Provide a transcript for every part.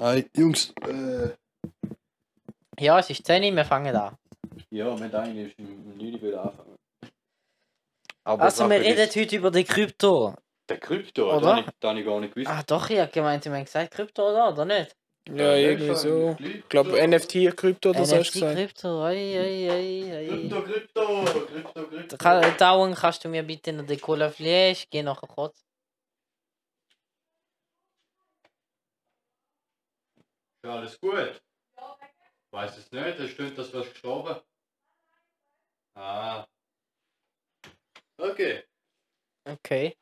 Hey, Jungs. Äh, Ja, es ist 10 Uhr, wir fangen an. ja, wir haben eigentlich im 9 Uhr anfangen. Aber Also, wir reden ist, heute über die Krypto. Der Krypto, Oder? Das habe ich, das habe ich gar nicht gewusst. Ah, doch, ich habe gemeint, Sie haben gesagt Krypto, oder? Oder nicht? Ja, irgendwie so. Ich glaube, NFT, Krypto oder so hast NFT, du gesagt. Krypto, ei, ei, ei, ei. Krypto, Krypto, Krypto, Krypto. Dauern kannst du mir bitte noch die Cola? Ich gehe nachher kurz. Ja, alles gut. Weiß es nicht, es stimmt, dass du hast gestorben. Ah. Okay. Okay.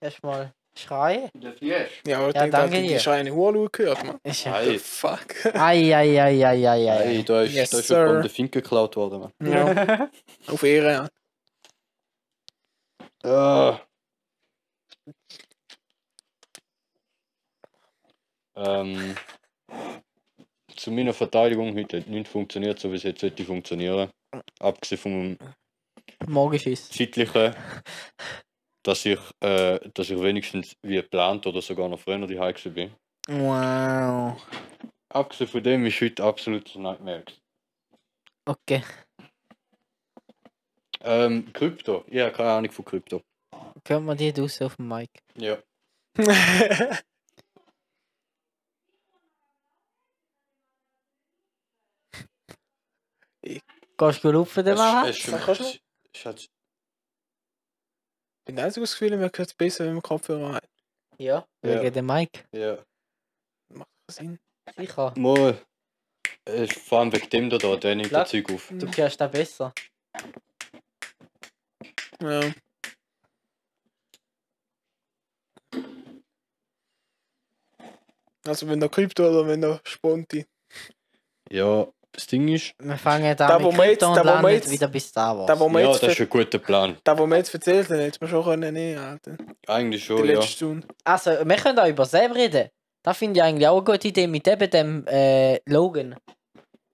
Erstmal schreien. Der Flash. Ja, aber ich Ja, denke, danke halt, die dir. schreine Hurlu gehört, man. Ist ja. Hey, Fuck. Ei, ei, ei, ei, ei, ei. hey, da ist, Yes, da ist der Fink geklaut worden, Mann. Ja, auf Ehre. ja. Ah. Ähm, zu meiner Verteidigung heute nicht funktioniert, so wie es jetzt sollte funktionieren. Abgesehen vom Morgenschiss. zeitlichen, dass ich, äh, dass ich wenigstens wie geplant oder sogar noch früher die Hause bin. Wow. Abgesehen von dem ist heute absolut Nightmare. Okay. Ähm, Krypto. Habe keine Ahnung von Krypto. Können wir die draußen auf dem Mic? Ja. Gehst du lupfen den machen? Es, es, kannst es, es hat Ich bin das Gefühl, man hört es besser, wenn man Kopfhörer hat. Ja. Ja. Wegen dem Mic. ja. Macht das Sinn. Sicher. Mal. Vor allem wegen dem da, da der nimmt Klar. das Zeug auf. Du hörst da besser. Ja. Also wenn da Krypto oder wenn da Sponti. Ja, das Ding ist, Wir fangen Da, da wo mit wir jetzt- Krypto und da, wo wir landen jetzt- wieder bis da war. Da wo wir ja, jetzt, das ist ein guter Plan. da, wo wir jetzt erzählt haben, hätte man schon können nehmen Alter. Eigentlich Die schon, Oh, ja. Stunde. Also, wir können auch über selber reden. Das finde ich eigentlich auch eine gute Idee mit eben dem äh, Logan.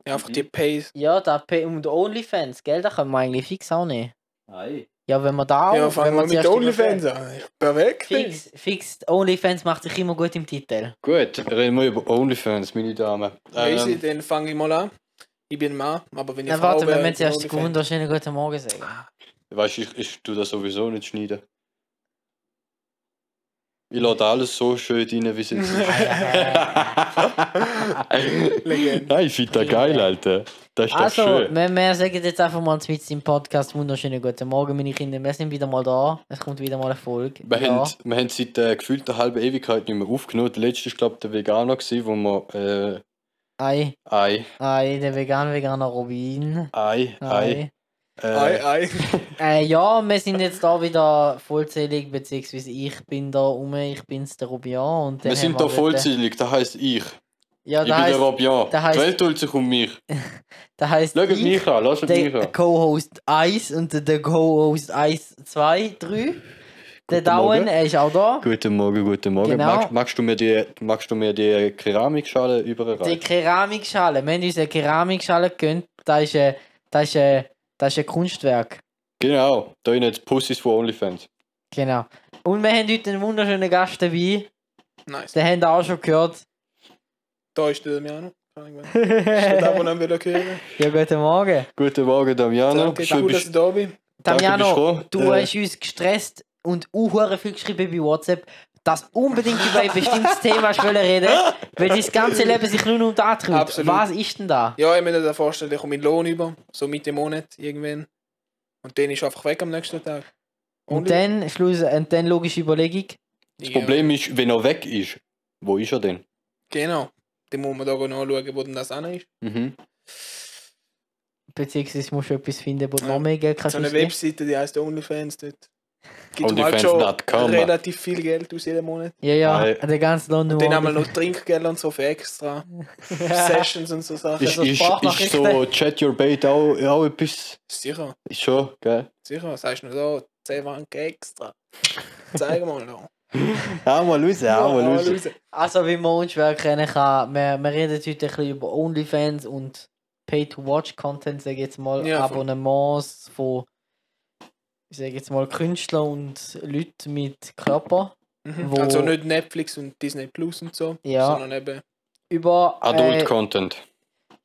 Ja, einfach Mhm. die Pace. Ja, da P- und OnlyFans, gell? Da können wir eigentlich fix auch nehmen. Nein. Ja, wenn wir da auch. Ja, fangen wir mit OnlyFans an. Perfekt. Fix, fix. OnlyFans macht sich immer gut im Titel. Gut, reden wir über OnlyFans, meine Damen. Easy, Ähm, dann fange ich mal an. Ich bin ein Mann, aber wenn ich Na, Frau warte, wäre, dann die OnlyFans. wunderschönen guten Morgen sagen. weißt du, ich, ich tue das sowieso nicht schneiden. Ich lade alles so schön rein, wie es jetzt ist. Nein, ich finde das geil, Alter. Das ist doch Also, schön. wir, wir sagen jetzt einfach mal mit im Podcast wunderschönen guten Morgen, meine Kinder. Wir sind wieder mal da. Es kommt wieder mal eine Folge. Wir, ja. haben, wir haben seit äh, gefühlt einer halben Ewigkeit nicht mehr aufgenommen. Der letzte war, glaube ich, der Veganer, gewesen, wo wir äh, Ei, Ei, ei, der vegan veganer Robin. Ei, Ei. Ei. Äh, Ei, ei. Äh, ja, wir sind jetzt da wieder vollzählig, beziehungsweise ich bin da um, ich bin's der Robian. Und wir sind da vollzählig, das heisst ich. Ja, ich da bin der heißt, Robian. da heisst- Die Welt tut sich um mich. da heißt Schaut ich, mich an, lasst mich der an. Co-Host 1 und der- der Co-Host 1, 2, 3. Der Guten Morgen. er ist auch da. Guten Morgen, guten Morgen. Genau. Magst, magst, du mir die, magst du mir die Keramikschale Die überreichen? Keramikschale, wir haben uns eine Keramikschale gegönnt, das ist ein, das ist ein, das ist ein Kunstwerk. Genau, da sind jetzt Pussys von OnlyFans. Genau. Und wir haben heute einen wunderschönen Gast dabei, Nice. den habt ihr auch schon gehört. Da ist der Damiano. Kann ich mal- Ist der da, wo noch will hören? ja, guten Morgen. Guten Morgen, Damiano. Danke, Schön cool, dass du da bist. Danke, Damiano, du du Äh. hast uns gestresst und auch viel geschrieben bei WhatsApp, dass unbedingt über ein bestimmtes Thema reden, weil dein ganze Leben sich nur noch um das dreht. Absolut. Was ist denn da? Ja, ich muss mir vorstellen, ich komme meinen Lohn über, so Mitte Monat irgendwann. Und dann ist er einfach weg am nächsten Tag. Und dann, Schluss, und dann logische Überlegung. Das Problem ist, wenn er weg ist, wo ist er denn? Genau. Dann muss man da nachschauen, wo denn das an ist. Mhm. Beziehungsweise musst du etwas finden, wo du Ja. noch mehr Geld kannst So eine. Webseite, die heißt OnlyFans. Dort gibt man halt schon relativ viel Geld aus jedem Monat. Ja, ja, Nein. der ganze Lohn nur. Und dann haben wir noch Trinkgeld und so für extra Sessions und so Sachen. Ist, Also ist, ist so Chat Your Bait auch, auch etwas? Sicher, Ist schon, gell? sicher. Sagst du noch so? 10 Franken extra. Zeig mal da. Hau mal raus, hau mal raus. Also, wie man uns schwer kennen kann, wir, wir reden heute ein bisschen über OnlyFans und Pay-to-Watch-Content, sage ich jetzt mal, Ja. Abonnements von, ich sage jetzt mal, Künstlern und Leuten mit Körper. Mhm. Wo- Also nicht Netflix und Disney Plus und so, Ja. sondern eben über Adult äh, Content.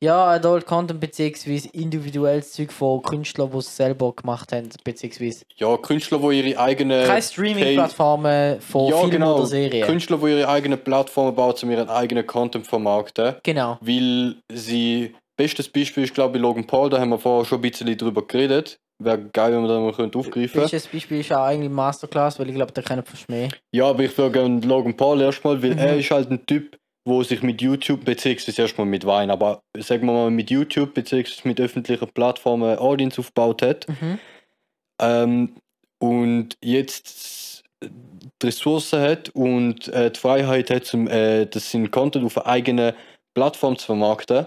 ja, Adult Content beziehungsweise individuelles Zeug von Künstlern, die es selber gemacht haben, beziehungsweise Ja, Künstler, die ihre eigenen. keine Streaming-Plattformen von ja, Filmen genau. oder Serien. Künstler, die ihre eigenen Plattformen bauen, um ihren eigenen Content zu vermarkten. genau. Weil sie. Bestes Beispiel ist, glaube ich, Logan Paul, da haben wir vorher schon ein bisschen drüber geredet. Wäre geil, wenn wir da mal könnten aufgreifen Bestes Beispiel ist auch eigentlich Masterclass, weil ich glaube, der kennt fast mehr. Ja, aber ich würde gerne Logan Paul erstmal, weil Mhm. er ist halt ein Typ, wo sich mit YouTube, beziehungsweise erstmal mit Wein, aber sagen wir mal mit YouTube, beziehungsweise mit öffentlichen Plattformen eine Audience aufgebaut hat. Mhm. Ähm, und jetzt die Ressourcen hat und äh, die Freiheit hat, zum, äh, das seinen Content auf einer eigenen Plattform zu vermarkten.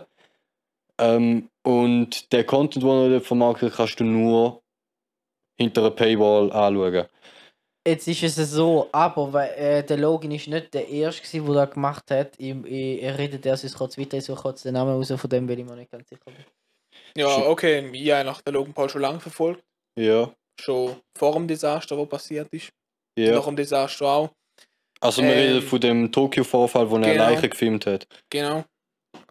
Ähm, und der Content, den er dort vermarktet, kannst du nur hinter einer Paywall anschauen. Jetzt ist es so, aber weil, äh, der Logan ist nicht der Erste, der das gemacht hat. Ich, ich, ich rede erst jetzt kurz weiter, ich suche kurz den Namen raus, von dem bin ich mir nicht ganz sicher. Ja, okay. Ja, nach der Logan Paul schon lange verfolgt. Ja, Schon vor dem Desaster, was passiert ist. ja. Nach dem Desaster auch. Also wir Ähm, reden von dem Tokio-Vorfall, wo er genau. Leiche gefilmt hat. Genau.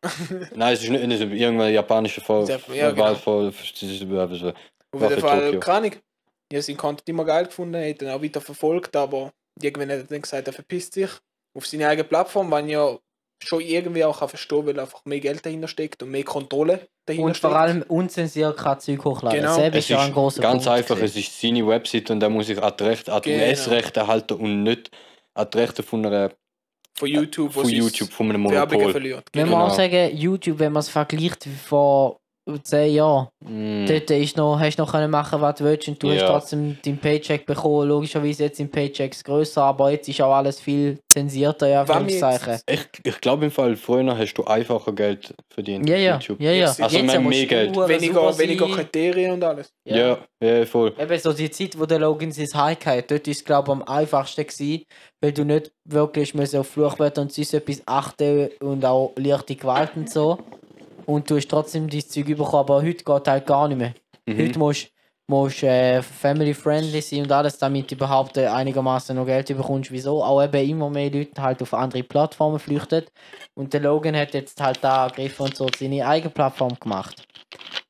Nein, es ist nicht, nicht irgendein japanischer Fall. Ja, ja, genau. Auf jeden Fall, Ahnung. Ich habe seinen Content immer geil gefunden, hat dann auch weiter verfolgt, aber irgendwann hat er dann gesagt, er verpisst sich auf seine eigene Plattform, weil ich ja schon irgendwie auch kann verstehen weil einfach mehr Geld dahinter steckt und mehr Kontrolle dahinter Und steckt. vor allem unzensiert kein Zeug hochladen. Genau. Selber Es ist ja ein großer ganz Punkt einfach, gewesen. es ist seine Website und da muss ich an die Rechte, an Genau. US-Rechte halten und nicht an die Rechte von, einer, von YouTube, wo von YouTube, von einem Werbungen Monopol. verliert. Wenn Genau. man auch sagen, YouTube, wenn man es vergleicht wie 10 Jahren, Mm. dort ist noch, hast du noch können machen, was du willst und du hast Ja. trotzdem deinen Paycheck bekommen. Logischerweise jetzt sind Paychecks größer, aber jetzt ist auch alles viel zensierter, ja, Anführungszeichen. Ich, ich glaube im Fall, früher hast du einfacher Geld verdient Ja, auf ja, YouTube. ja, ja. Also Jetzt mehr du Geld. Weniger, weniger. Kriterien und alles. Ja, ja, voll. Eben so die Zeit, wo der Logan sein Hike hat, dort ist es glaube ich am einfachsten gewesen, weil du nicht wirklich müssen auf Fluchwörter und sonst etwas achten und auch leichte Gewalt und so. Und du hast trotzdem dein Zeug bekommen, aber heute geht halt gar nicht mehr. Mhm. Heute musst musst äh, family-friendly sein und alles, damit du überhaupt äh, einigermaßen noch Geld bekommst. Wieso? Auch eben immer mehr Leute halt auf andere Plattformen flüchten. Und der Logan hat jetzt halt da ergriffen und so seine eigene Plattform gemacht.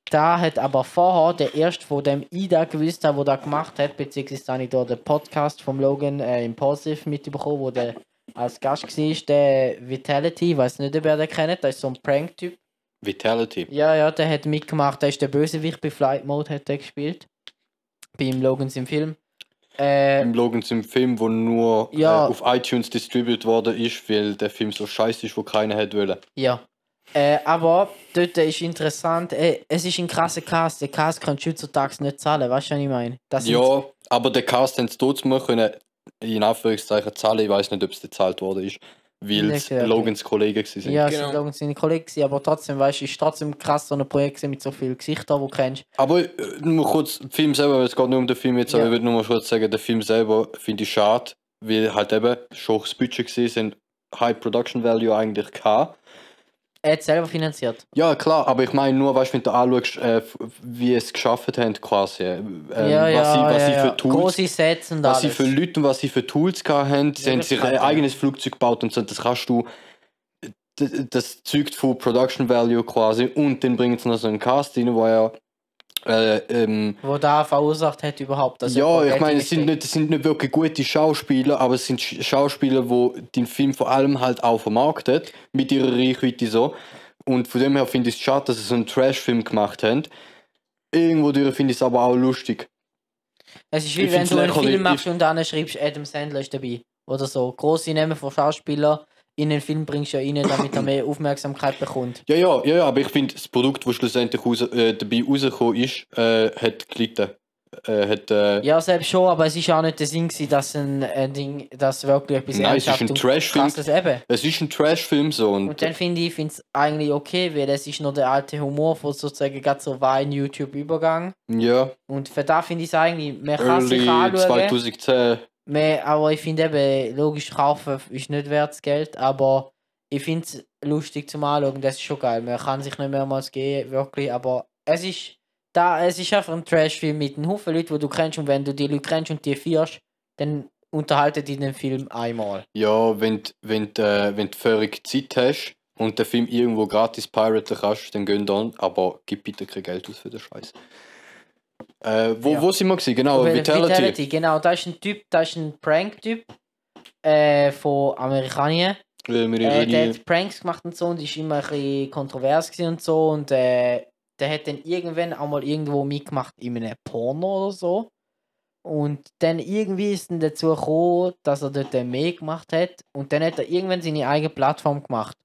Da hat aber vorher der erste von dem Ida gewusst der das gemacht hat, beziehungsweise habe ich da den Podcast vom Logan äh, Impulsive mitbekommen, wo der als Gast war, der Vitality, ich weiß nicht, ob ihr den kennt, das ist so ein Prank-Typ. Vitality. Ja, ja, der hat mitgemacht, der ist der Bösewicht bei Flight Mode, hat der gespielt. Beim Logans im Film. Äh, Im Logans im Film, wo nur Ja. äh, auf iTunes distributed worden ist, weil der Film so scheiße ist, wo keiner hätte wollen. ja. Äh, aber dort ist interessant, äh, es ist ein krasser Cast, der Cast kann heutzutage nicht zahlen, weißt du, was ich meine? Das Ja, aber der Cast haben es trotzdem können, in Anführungszeichen zahlen. Ich weiß nicht, ob es gezahlt worden ist, weil es Nicht, ja. Logans Kollegen waren. Ja, es Genau. sind Logans seine Kollegen, aber trotzdem, weißt du, ist trotzdem krass, so ein Projekt mit so vielen Gesichtern, die du kennst. Aber äh, nur kurz, der Film selber, es geht nur um den Film jetzt, aber Ja. ich würde nur mal kurz sagen, der Film selber finde ich schade, weil halt eben schon das Budget gesehen sind, High Production Value eigentlich gehabt. Er hat selber finanziert. Ja, klar, aber ich meine nur, weißt du, wenn du anschaust, äh, wie es geschafft haben, quasi. Ähm, ja, ja, was sie, was ja, sie ja. für Tools. Große und was alles. sie für Leute und was sie für Tools haben. Sie Ja, haben das sich ein eigenes Flugzeug gebaut und so. Das kannst du. d- Das zeugt von Production Value quasi. Und dann bringen sie noch so einen Cast rein, wo ja. Äh, ähm, wo da verursacht hat überhaupt. dass ja, ich meine, es sind, nicht, es sind nicht wirklich gute Schauspieler, aber es sind Sch- Schauspieler, wo den Film vor allem halt auch vermarktet, mit ihrer Reichweite so. Und von dem her finde ich es schade, dass sie so einen Trash-Film gemacht haben. Irgendwo finde ich es aber auch lustig. Es ist wie Ich wenn du einen. Film machst und dann schreibst, Adam Sandler ist dabei. Oder so. Grosse Namen von Schauspielern in den Film bringst du ja rein, damit er mehr Aufmerksamkeit bekommt. Ja, ja, ja, ja aber ich finde, das Produkt, das schlussendlich raus, äh, dabei rausgekommen ist, äh, hat gelitten. Äh, hat, äh, Ja, selbst schon, aber es ist auch nicht der Sinn, gewesen, dass ein, ein Ding, dass wirklich etwas Nein, es ist ein Trash-Film. Es ist ein Trash-Film so. Und, Und dann finde ich es eigentlich okay, weil es ist noch der alte Humor von sozusagen gerade so Wein-YouTube-Übergang. ja, Und für da finde ich es eigentlich, man kann early sich anschauen. 2010. Mehr, aber ich finde eben, logisch kaufen ist nicht wert das Geld, aber ich finde es lustig zum Anschauen, das ist schon geil. Man kann sich nicht mehrmals gehen, wirklich, aber es ist, da, es ist einfach ein Trash-Film mit einem Haufen Leuten, die du kennst und wenn du die Leute kennst und die feierst, dann unterhalten die den Film einmal. Ja, wenn, wenn, äh, wenn du völlig Zeit hast und den Film irgendwo gratis piraten kannst, dann gehen dann, aber gib bitte kein Geld aus für den Scheiß. Äh, wo, Ja. wo sind wir gewesen? Genau, Auf Vitality. Vitality, genau. Da ist ein Typ, da ist ein Prank-Typ äh, von Amerikanien. Äh, der nie- hat Pranks gemacht und so und ist immer ein bisschen kontrovers und so und äh, der hat dann irgendwann auch mal irgendwo mitgemacht in einem Porno oder so. Und dann irgendwie ist dann dazu gekommen, dass er dort mehr gemacht hat. Und dann hat er irgendwann seine eigene Plattform gemacht.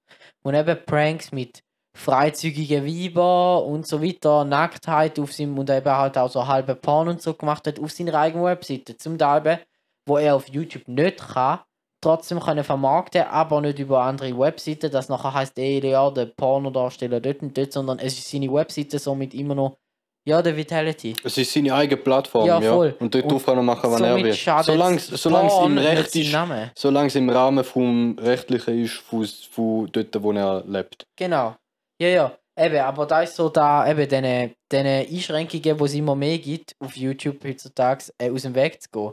Und eben Pranks mit freizügigen Weiber und so weiter, Nacktheit auf seinem und eben halt auch so halbe Porn und so gemacht hat auf seiner eigenen Webseite. Zum Teil, wo er auf YouTube nicht kann, trotzdem können vermarkten, aber nicht über andere Webseiten. Das nachher heißt eh, ja, der Pornodarsteller dort und dort, sondern es ist seine Webseite somit immer noch, ja, der Vitality. Es ist seine eigene Plattform, Ja, ja. voll. Und dort drauf kann er machen, was er will. Solange solange es im Recht ist, solange es im Rahmen vom Rechtlichen ist, von, von dort, wo er lebt. Genau. Ja, ja. Eben, aber da ist so da, eben diese, diese Einschränkungen, die es immer mehr gibt auf YouTube heutzutage, äh, aus dem Weg zu gehen.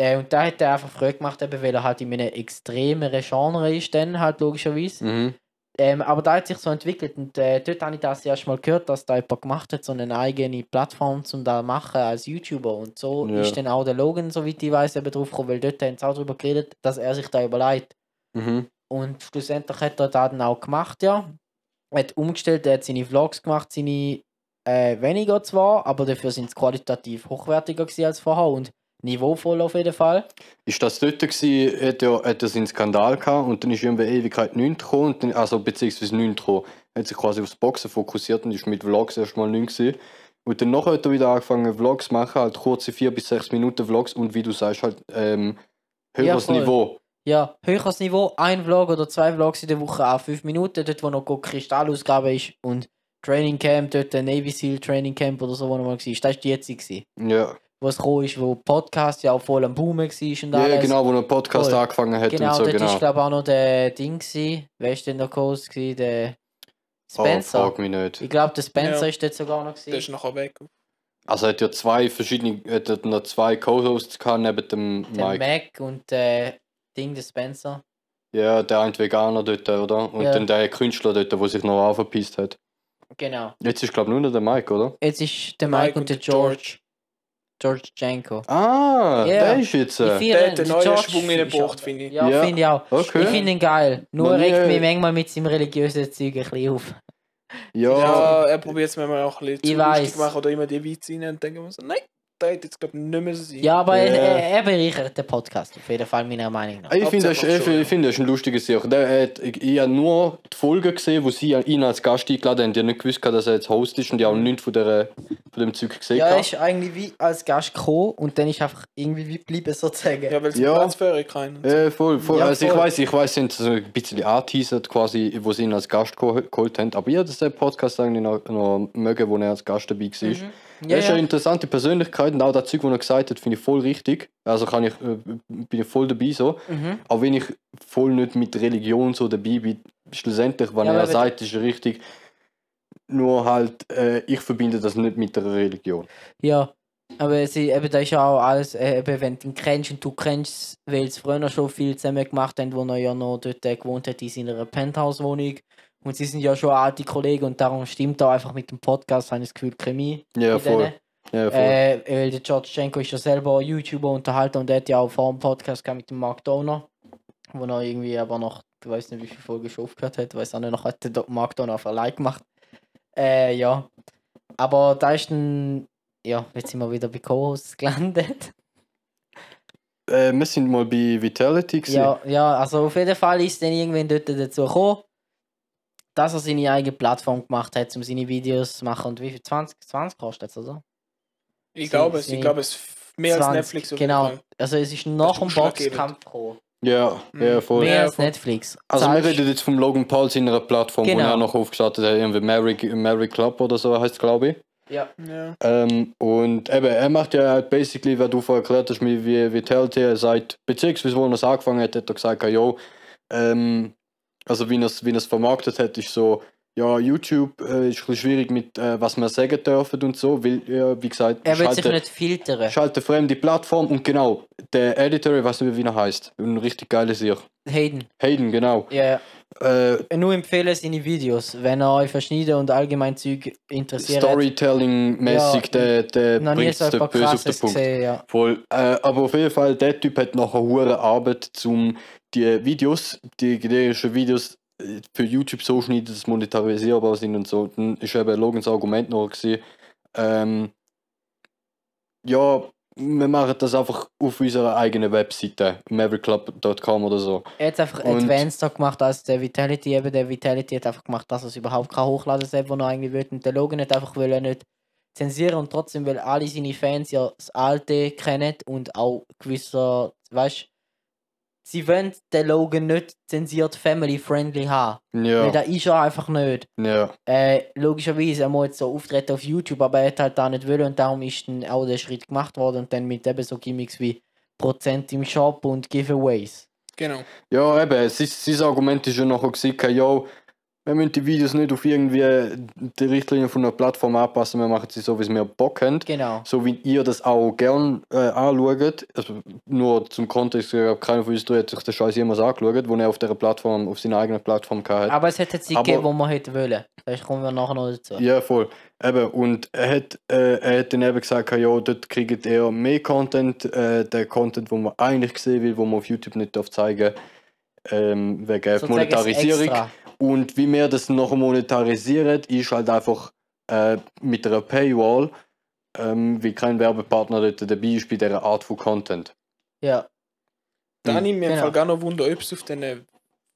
Äh, und da hat er einfach früh gemacht, eben, weil er halt in einem extremeren Genre ist, dann halt logischerweise. Mhm. Ähm, aber da hat sich so entwickelt und äh, dort habe ich das erst mal gehört, dass da jemand gemacht hat, so eine eigene Plattform zum da machen als YouTuber und so Ja. ist dann auch der Logan, soweit ich weiß, eben drauf gekommen, weil dort haben sie auch darüber geredet, dass er sich da überlegt. Mhm. Und schlussendlich hat er das dann auch gemacht, ja. Hat umgestellt, er hat seine Vlogs gemacht, seine äh, weniger zwar, aber dafür sind sie qualitativ hochwertiger als vorher und niveauvoll auf jeden Fall. Ist das dort gewesen, hat er, hat er seinen Skandal gehabt und dann ist irgendwie Ewigkeit nichts gekommen, und dann, also beziehungsweise nichts gekommen. Hat sich quasi aufs Boxen fokussiert und ist mit Vlogs erstmal nichts gewesen. Und dann nachher hat er wieder angefangen Vlogs zu machen, halt kurze 4 bis 6 Minuten Vlogs und wie du sagst, halt ähm, höheres voll. Niveau. Ja, höheres Niveau, ein Vlog oder zwei Vlogs in der Woche auf fünf Minuten, dort wo noch gut Kristallausgabe ist und Training Camp, dort ein Navy Seal Training Camp oder so, wo noch mal war. Das war die jetzige, gewesen, Ja, wo es gekommen ist, wo Podcast ja auch voll am Boomen war und ja alles. genau, wo er einen Podcast Voll. angefangen hat Genau, und so, dort genau. ist glaube ich auch noch der Ding gewesen. Wer ist denn der gewesen? Der Oh, Spencer. frag mich nicht. ich glaube, der Spencer Ja. ist dort sogar noch Der gewesen. ist nachher weg. Also er hat ja zwei verschiedene, er hat noch zwei Co-Hosts gehabt neben dem Der Mike. Mac und der Ding, der Spencer. Ja, der eine Veganer dort, oder? Und Ja. dann der Künstler dort, der sich noch aufgepisst hat. Genau. Jetzt ist glaube ich nur noch der Mike, oder? Jetzt ist der Mike, und der George. George Janko. Ah, Ja. der ist jetzt. Ich Äh, finde Der hat einen neuen George Schwung ist reingebracht, auch- finde ich. Ja, Ja. finde ich auch. okay. Ich finde ihn geil. Nur regt mich manchmal mit seinem religiösen Zeug ein bisschen auf. ja, Ja, er probiert es manchmal auch ein bisschen Ich zu lustig machen oder immer die Witze rein und denken wir so, nein, hätte jetzt glaube ich nicht mehr so sein. Ja, aber Ja. Er, er bereichert den Podcast, auf jeden Fall meiner Meinung nach. ich finde das, ich, schon, ich finde das ist ein lustiges Sache. Der hat, ich, ich habe nur die Folgen gesehen, wo sie ihn als Gast eingeladen haben. Die haben nicht gewusst, dass er jetzt Host ist und die haben auch nichts von, der, von dem Zeug gesehen. Ja, er ist eigentlich wie als Gast gekommen und dann ist einfach irgendwie wie geblieben sozusagen. Ja, weil es Ja. Für keinen. Äh, voll, voll. Ja, also ich voll. weiß, ich weiß, sind so ein bisschen anteasert quasi, wo sie ihn als Gast geho- geholt haben. Aber ich habe den Podcast eigentlich noch, noch mögen, wo er als Gast dabei war. Mhm. Er Ja, ist eine ja. interessante Persönlichkeit und auch das Zeug, was er gesagt hat, finde ich voll richtig. Also kann ich, äh, bin ich voll dabei so. Mhm. Auch wenn ich voll nicht mit Religion so dabei bin, schlussendlich, was Ja, er wenn- sagt, ist richtig. Nur halt, äh, ich verbinde das nicht mit der Religion. Ja, aber sie, eben, da ist ja auch alles, äh, eben, wenn du ihn kennst und du kennst, weil sie früher schon viel zusammen gemacht haben, wo er ja noch dort äh, gewohnt hat in seiner Penthouse-Wohnung. Und sie sind ja schon alte Kollegen und darum stimmt da einfach mit dem Podcast, habe ich das Gefühl, Chemie. Ja, voll. Ja, voll. Äh, weil der George Schenko ist ja selber YouTuber, Unterhalter und der hat ja auch vor dem Podcast mit dem Mark Donner, wo er irgendwie aber noch, ich weiß nicht, wie viele Folgen schon aufgehört hat, weiß auch nicht, noch hat der Mark Donner auf allein gemacht. Äh, ja. Aber da ist dann, ja, jetzt sind wir wieder bei Co-Hosts gelandet. Äh, wir sind mal bei Vitality. gewesen. Ja, ja, also auf jeden Fall ist dann irgendwann dort dazu gekommen, dass er seine eigene Plattform gemacht hat, um seine Videos zu machen. Und wie viel? 20, 20 kostet es, oder? Ich Sie- glaube es, ich glaube es ist mehr als 20, Netflix. auf jeden Genau. Fall. Also es ist dem ausschlaggebend. Boxkampf gekommen. Ja, ja, Mhm. voll. Mehr Ja, als voll. Netflix. Also wir Zahlst- reden jetzt vom Logan Paul seiner Plattform, Genau. wo er noch aufgestartet hat, irgendwie Mary, Mary Club oder so heißt glaube ich. Ja. Ja. Ähm, und eben, er macht ja halt basically, was du vorher erklärt hast, wie, wie Vitality, er sagt, beziehungsweise wo er es angefangen hat, hat er gesagt, jo, ähm, also wie er es wie er's vermarktet hat, ist so, ja, YouTube äh, ist ein bisschen schwierig mit, äh, was wir sagen dürfen und so, weil, ja, wie gesagt, Er will sich schalte- nicht filtern. schalte fremde Plattform und genau, der Editor, ich weiß nicht, wie er heißt, ein richtig geiles Sicht. Hayden. Hayden, genau. Ja, ja. Äh, Nur empfehlen seine Videos, wenn er euch verschneiden und allgemein Zeug interessiert. Storytelling-mäßig, Ja, der, der bringt es böse auf den Punkt. gesehen, ja. Voll. Äh, aber auf jeden Fall, der Typ hat nachher hohe Arbeit, um die Videos, die generischen Videos äh, für YouTube so schneiden, dass sie monetarisierbar sind und so. Dann ist eben Logans Argument noch gewesen, ähm, ja, wir machen das einfach auf unserer eigenen Webseite, mavericklub.com oder so. Er hat einfach Und- advanceder gemacht als der Vitality. Eben der Vitality hat einfach gemacht, dass er es überhaupt kein hochladen soll, was er eigentlich will. Und der Logan hat einfach will er nicht zensieren und trotzdem, weil alle seine Fans ja das Alte kennen und auch gewisser, weißt sie wollen den Logan nicht zensiert family-friendly haben. Weil Ja, der ist er einfach nicht. ja, Äh, logischerweise, er muss jetzt so auftreten auf YouTube, aber er hat halt da nicht wollen und darum ist dann auch der Schritt gemacht worden und dann mit eben so Gimmicks wie Prozent im Shop und Giveaways. Genau. ja, eben, sein, sein Argument ist ja nachher gewesen, ja, wir müssen die Videos nicht auf irgendwie die Richtlinien von einer Plattform anpassen, wir machen sie so, wie es wir Bock haben. Genau. So wie ihr das auch gern äh, anschaut. Also nur zum Kontext, ich glaube, keiner von uns hat sich den Scheiß jemals angeschaut, wo er auf dieser Plattform, auf seiner eigenen Plattform hatte. Aber es hätte Zeit Aber- gegeben, wo man hätte wollen. Da kommen wir nachher noch dazu. Ja, voll. Eben, und er hat, äh, er hat dann eben gesagt, ja, dort kriegt er mehr Content, äh, der Content, wo man eigentlich sehen will, wo man auf YouTube nicht darf zeigen ähm, wegen Sozusagen Monetarisierung. extra. Und wie wir das nachher monetarisieren, ist halt einfach äh, mit einer Paywall, ähm, wie kein Werbepartner dort dabei ist bei dieser Art von Content. Ja. Da Mhm. mir Genau. Fall gar noch Wunder, ob es auf den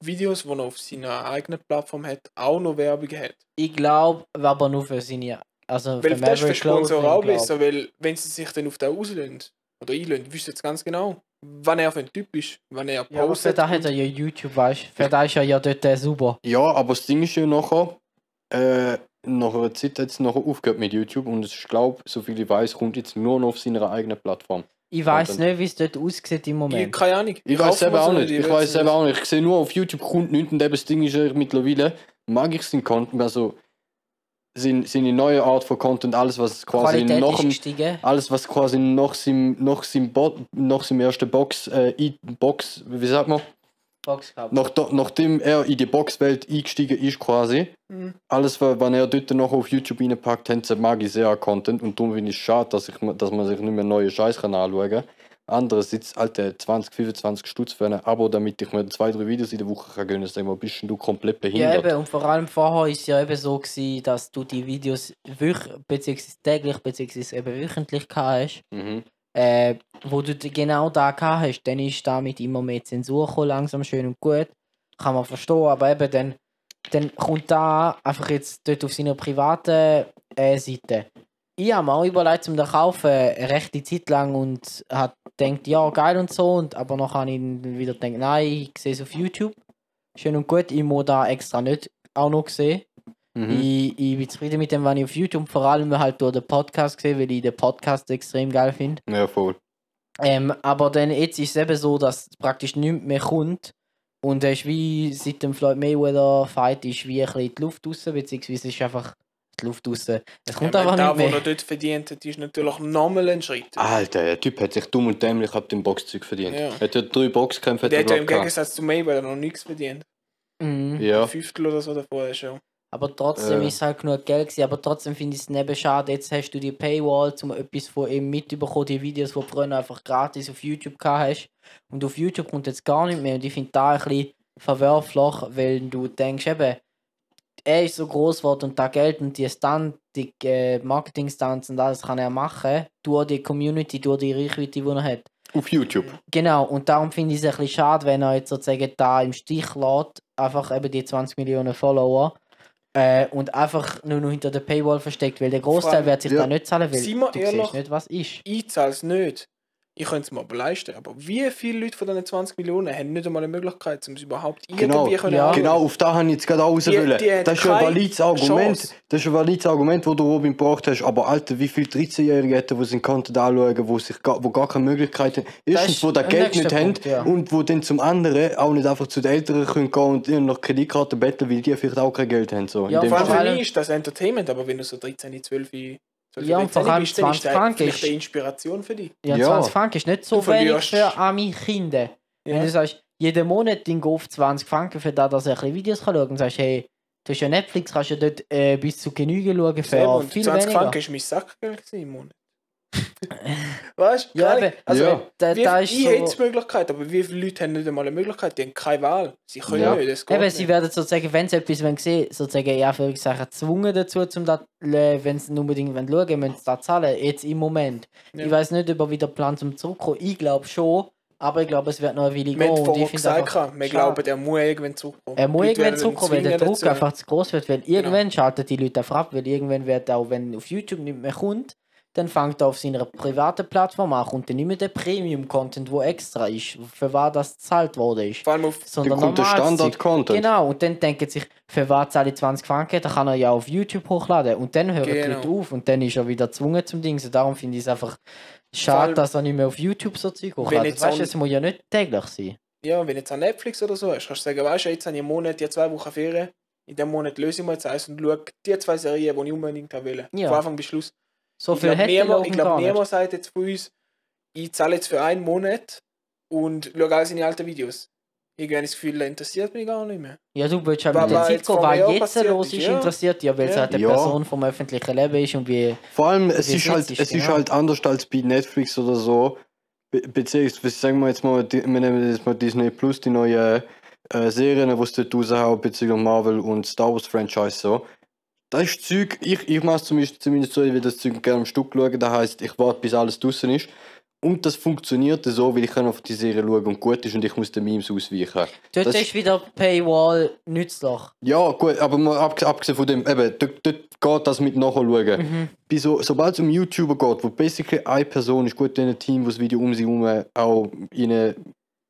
Videos, die er auf seiner eigenen Plattform hat, auch noch Werbung hat. Ich glaube, aber nur für seine. Also Weil für das ist für Sponsor auch besser, weil wenn sie sich dann auf den auslösen oder einlösen, wüssten sie ganz genau, wann er für ein Typ ist, wann er Ja, aber für postet. da hat er ja YouTube, weißt du? Für da ist er ja dort äh, super. Ja, aber das Ding ist ja nachher, äh, nach einer Zeit hat es nachher aufgehört mit YouTube und ich glaube, so viel ich weiß, kommt jetzt nur noch auf seiner eigenen Plattform. Ich weiß nicht, wie es dort aussieht im ich, Moment. keine Ahnung. Ich weiß hoffe, selber wir auch nicht. Ich weiß das. auch nicht. Ich sehe nur auf YouTube kommt nichts und eben das Ding ist ja mittlerweile, mag ich den Content, also seine, seine neue Art von Content, alles was quasi Qualität dem, gestiegen. alles was quasi nach seinem, nach seinem, Bo nach seinem ersten Box, äh, Box, wie sagt man, Box gehabt. nach, nachdem er in die Boxwelt eingestiegen ist quasi, Mhm. alles, wa- was er dort noch auf YouTube reinpackt, hat, mag ich sehr an Content und darum finde ich es schade, dass, ich, dass man sich nicht mehr neue Scheiß kann anschauen kann. Andererseits, Alter, 20, 25 Stutz für ein Abo, damit ich mir zwei, drei Videos in der Woche kann gönnen kann. Sag mal, bist du komplett Ja, behindert? eben, und vor allem vorher war es ja eben so, gewesen, dass du die Videos wöch beziehungsweise täglich beziehungsweise eben wöchentlich hast. Mhm. Äh, wo du genau da hast, dann ist damit immer mehr Zensur gekommen, langsam schön und gut. Kann man verstehen, aber eben dann, dann kommt da einfach jetzt dort auf seiner privaten äh, Seite. Ich habe mir auch überlegt, um den kaufen, eine rechte Zeit lang und hat gedacht, ja, geil und so, und, aber noch habe ich wieder gedacht, nein, ich sehe es auf YouTube. Schön und gut, ich muss da extra nicht auch noch sehen. Mhm. Ich, ich bin zufrieden mit dem, was ich auf YouTube vor allem halt durch den Podcast sehe, weil ich den Podcast extrem geil finde. Ja, voll. Ähm, aber dann jetzt ist es eben so, dass praktisch nichts mehr kommt. Und es ist wie seit dem Floyd Mayweather Fight ist wie ein bisschen die Luft raus, beziehungsweise ist einfach die Luft raus. Es kommt Ja, einfach der, nicht mehr. er dort verdient hat, ist natürlich nochmal ein Schritt. Alter, der Typ hat sich dumm und dämlich ab dem Boxzeug verdient. Ja. Er hat ja drei Boxkämpfe der er, hat ja im. Gegensatz zu Mayweather noch nichts verdient. Mhm. Ja. Ein Fünftel oder so davor schon. Aber trotzdem Äh. ist es halt genug Geld gewesen. Aber trotzdem finde ich es neben schade. Jetzt hast du die Paywall, um etwas von ihm mitzubekommen, die Videos, die du früher einfach gratis auf YouTube gehabt hast. Und auf YouTube kommt jetzt gar nicht mehr. Und ich finde da ein bisschen verwerflich, weil du denkst eben, er ist so groß geworden und da Geld und die Stunt, die äh, Marketing-Stunts und alles kann er machen, durch die Community, durch die Reichweite, die er hat. Auf YouTube. Genau, und darum finde ich es ein bisschen schade, wenn er jetzt sozusagen da im Stich lässt, einfach eben die 20 Millionen Follower äh, und einfach nur noch hinter der Paywall versteckt, weil der Großteil wird sich ja. da nicht zahlen, weil wir du ehrlich, siehst nicht, was ist. Ich zahle es nicht. Ich könnte es mir aber leisten. Aber wie viele Leute von diesen 20 Millionen haben nicht einmal eine Möglichkeit, um es überhaupt Genau, irgendwie können ja. Genau, auf da habe ich jetzt gerade auch raus wollen. Das ist ja ein valides Argument. Chance. Das ist ein valides Argument, das du Robin gebracht hast. Aber Alter, wie viele 13-Jährige hätten, die sich Content anschauen, wo sich gar, wo gar keine Möglichkeit haben. Erstens, wo da ein Geld nicht nächster haben Punkt, ja. und wo dann zum anderen auch nicht einfach zu den Eltern können gehen und ihnen noch Kreditkarten betteln, weil die vielleicht auch kein Geld haben. So. Ja, In dem Vor allem ist das Entertainment, aber wenn du so 13, 12, 12 Ja, und vor allem bist, dann ist 20 das Franken ist- eine Inspiration für dich. Ja, Ja. 20 Franken ist nicht so wenig für arme Kinder. Wenn du sagst, jeden Monat den auf 20 Franken für das, dass er ein bisschen Videos kann schauen kann. Und sagst, hey, du hast ja Netflix, kannst ja dort äh, bis zu Genüge schauen für Selber, und viel 20 weniger. Franken ist mein Sackgeld gewesen im Monat. Weißt du? Ja, also, Ja. Da, wie, da ist ich so, hätte die Möglichkeit, aber wie viele Leute haben nicht einmal eine Möglichkeit? Die haben keine Wahl. Sie können Ja. nicht, das geht Eben, nicht. sie werden sozusagen, wenn sie etwas wollen sehen sozusagen, ja, für Sachen gezwungen dazu, um das, äh, wenn sie unbedingt wollen schauen, müssen sie das zahlen. Jetzt im Moment. Ja. Ich weiß nicht, ob er wieder plant zum Zurückkommen. Ich glaube schon, aber ich glaube, es wird noch eine Weile gehen. Und ich gesagt, einfach, wir schade. glauben, er muss irgendwann zurückkommen. Er muss Leute irgendwann zurückkommen, weil der Druck einfach zu groß wird. Weil irgendwann schalten die Leute einfach ab, weil irgendwann wird auch, wenn auf YouTube nicht mehr kommt, dann fängt er auf seiner privaten Plattform an, kommt dann nicht mehr der Premium-Content, wo extra ist, für was das gezahlt worden ist. Vor allem auf Sondern Zeug. Standard-Content. Genau, und dann denken sich, für was zahle ich 20 Franken, dann kann er ja auf YouTube hochladen. Und dann hören die Genau. Leute auf und dann ist er wieder gezwungen zum Ding. So, darum finde ich es einfach schade, allem, dass er nicht mehr auf YouTube so Zeug hochladet. Weißt du, es muss ja nicht täglich sein. Ja, wenn jetzt an Netflix oder so ist, kannst du sagen, weißt du, jetzt habe ich einen Monat, die zwei Wochen Ferien, in dem Monat löse ich mal jetzt eins und schaue die zwei Serien, die ich unbedingt haben will. Ja. Von Anfang bis Schluss. So ich viel glaube, ich glaub, gar nicht. niemand sagt jetzt von uns, ich zahle jetzt für einen Monat und schaue all seine alten Videos. Irgendwie habe ich das Gefühl, das interessiert mich gar nicht mehr. Ja, du willst halt mit der Zeit jetzt gehen, Jahr jetzt los ist, ist, ja. interessiert ja, weil es Ja. halt eine Ja. Person vom öffentlichen Leben ist und wie. Vor allem, es ist es halt, ist, es ist genau. halt anders als bei Netflix oder so. Be beziehungsweise, sagen wir jetzt mal, die, wir nehmen jetzt mal Disney Plus, die neuen äh, Serien, die es dort raushauen, bezüglich Marvel und Star Wars Franchise so. Das ist Zeug, ich, ich mache zumindest, zumindest so, ich will das Zeug gerne am Stück schauen, das heisst, ich warte bis alles draußen ist. Und das funktioniert so, weil ich kann auf die Serie schauen und gut ist und ich muss den Memes ausweichen. Dort Das- ist wieder Paywall nützlich. Ja, gut, aber mal abg- abgesehen von dem, eben, dort, dort geht das mit nachschauen. Mhm. Bei so, sobald es um YouTuber geht, wo basically eine Person ist, gut in einem Team, das das Video um sich herum auch ihnen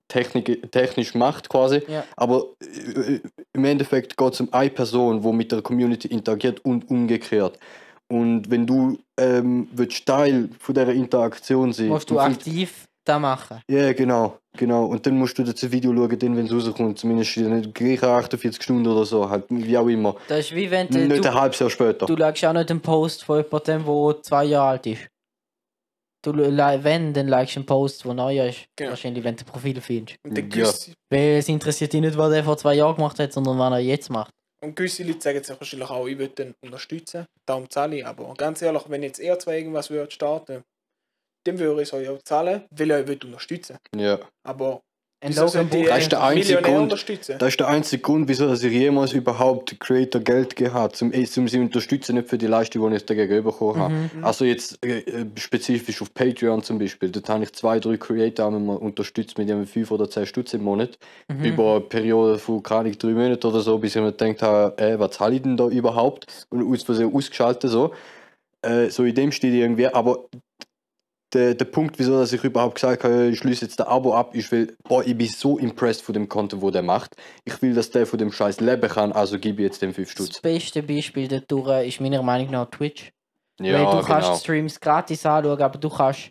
Technik, technisch macht quasi, Ja. aber äh, im Endeffekt geht es um eine Person, die mit der Community interagiert und umgekehrt. Und wenn du ähm, willst Teil von dieser Interaktion sein Musst du aktiv da machen. ja, genau, genau. Und dann musst du das Video schauen, dann, wenn es rauskommt. Zumindest in den gleichen 48 Stunden oder so, halt, wie auch immer. Das ist wie wenn du, Nicht ein halbes Jahr später. du schaust auch nicht einen Post von jemandem, der zwei Jahre alt ist. Du, wenn, dann likest du einen Post, der neu ist. Genau. Wahrscheinlich, wenn du Profil findest. Und, dann Ja. Weil es interessiert dich nicht, was er vor zwei Jahren gemacht hat, sondern was er jetzt macht. und gewisse Leute sagen sich wahrscheinlich auch, ich würde den unterstützen, darum zahle ich. Aber ganz ehrlich, wenn jetzt er zwei irgendwas würde starten, dann würde ich so ja zahlen, weil er will unterstützen. Ja. Aber Ein Logan Das ist der einzige Grund. unterstützen? Das ist der einzige Grund, wieso dass ich jemals überhaupt Creator Geld habe, zum, um sie zu unterstützen, nicht für die Leistung, die ich dagegen bekommen habe. Mhm. Also jetzt äh, äh, spezifisch auf Patreon zum Beispiel, dort habe ich zwei, drei Creator einmal unterstützt mit ihren 5 oder 10 Stutz im Monat, Mhm. über eine Periode von keine drei Monaten oder so, bis ich mir gedacht habe, äh, was zahle ich denn da überhaupt? Und aus Versehen ausgeschaltet so. Äh, so in dem steht irgendwie, aber der, der Punkt, wieso dass ich überhaupt gesagt habe, ich schließe jetzt das Abo ab, ist, weil boah, ich bin so impressed von dem Content, wo der macht. Ich will, dass der von dem Scheiß leben kann, also gebe ich jetzt dem 5 Das Stutz. beste Beispiel dadurch ist meiner Meinung nach Twitch. Ja, Weil du kannst genau. Streams gratis anschauen, aber du kannst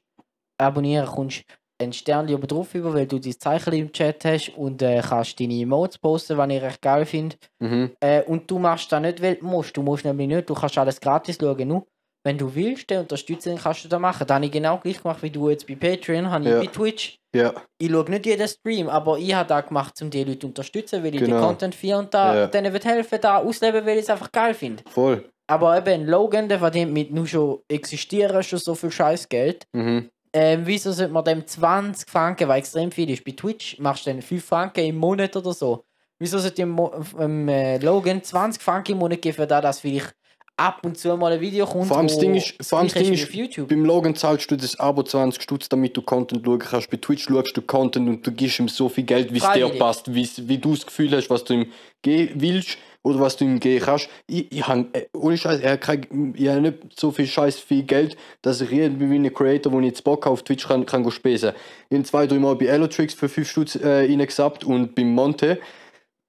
abonnieren, kommst ein Stern oben drauf über, weil du dein Zeichen im Chat hast und äh, kannst deine Emotes posten, was ich recht geil finde. Mhm. Äh, und du machst das nicht, weil du musst. Du musst nämlich nicht, du kannst alles gratis schauen. Nur, wenn du willst, dann unterstützen, dann kannst du das machen. Das habe ich genau gleich gemacht wie du jetzt bei Patreon, habe ich Ja. bei Twitch. Ja, Ich schaue nicht jeden Stream, aber ich habe das gemacht, um die Leute zu unterstützen, weil ich den Genau. Content feiere und da, Ja. denen will helfen, da ausleben, weil ich es einfach geil finde. voll. Aber eben, Logan, der verdient mit nur schon existieren schon so viel Scheißgeld. Mhm. Ähm, wieso sollte man dem 20 Franken, weil extrem viel ist? Bei Twitch machst du dann 5 Franken im Monat oder so. Wieso sollte dem ähm, äh, Logan 20 Franken im Monat geben, für das, dass vielleicht ab und zu mal ein Video kommt? Vor allem das Ding ist, vor allem das Ding ist auf YouTube. beim Logan zahlst du das Abo 20 Stutz, damit du Content schauen kannst. Bei Twitch schaust du Content und du gibst ihm so viel Geld, wie es dir passt, wie du das Gefühl hast, was du ihm geben willst oder was du ihm geben kannst. Ich, ich habe, äh, ohne Scheiß, er kriegt, ich habe nicht so viel Scheiß viel Geld, dass ich irgendwie wie ein Creator, wo ich jetzt Bock habe, auf Twitch kann, kann spesen. Ich habe zwei, drei Mal bei Elotrix für 5 Stutz äh, reingesappt und beim Monte,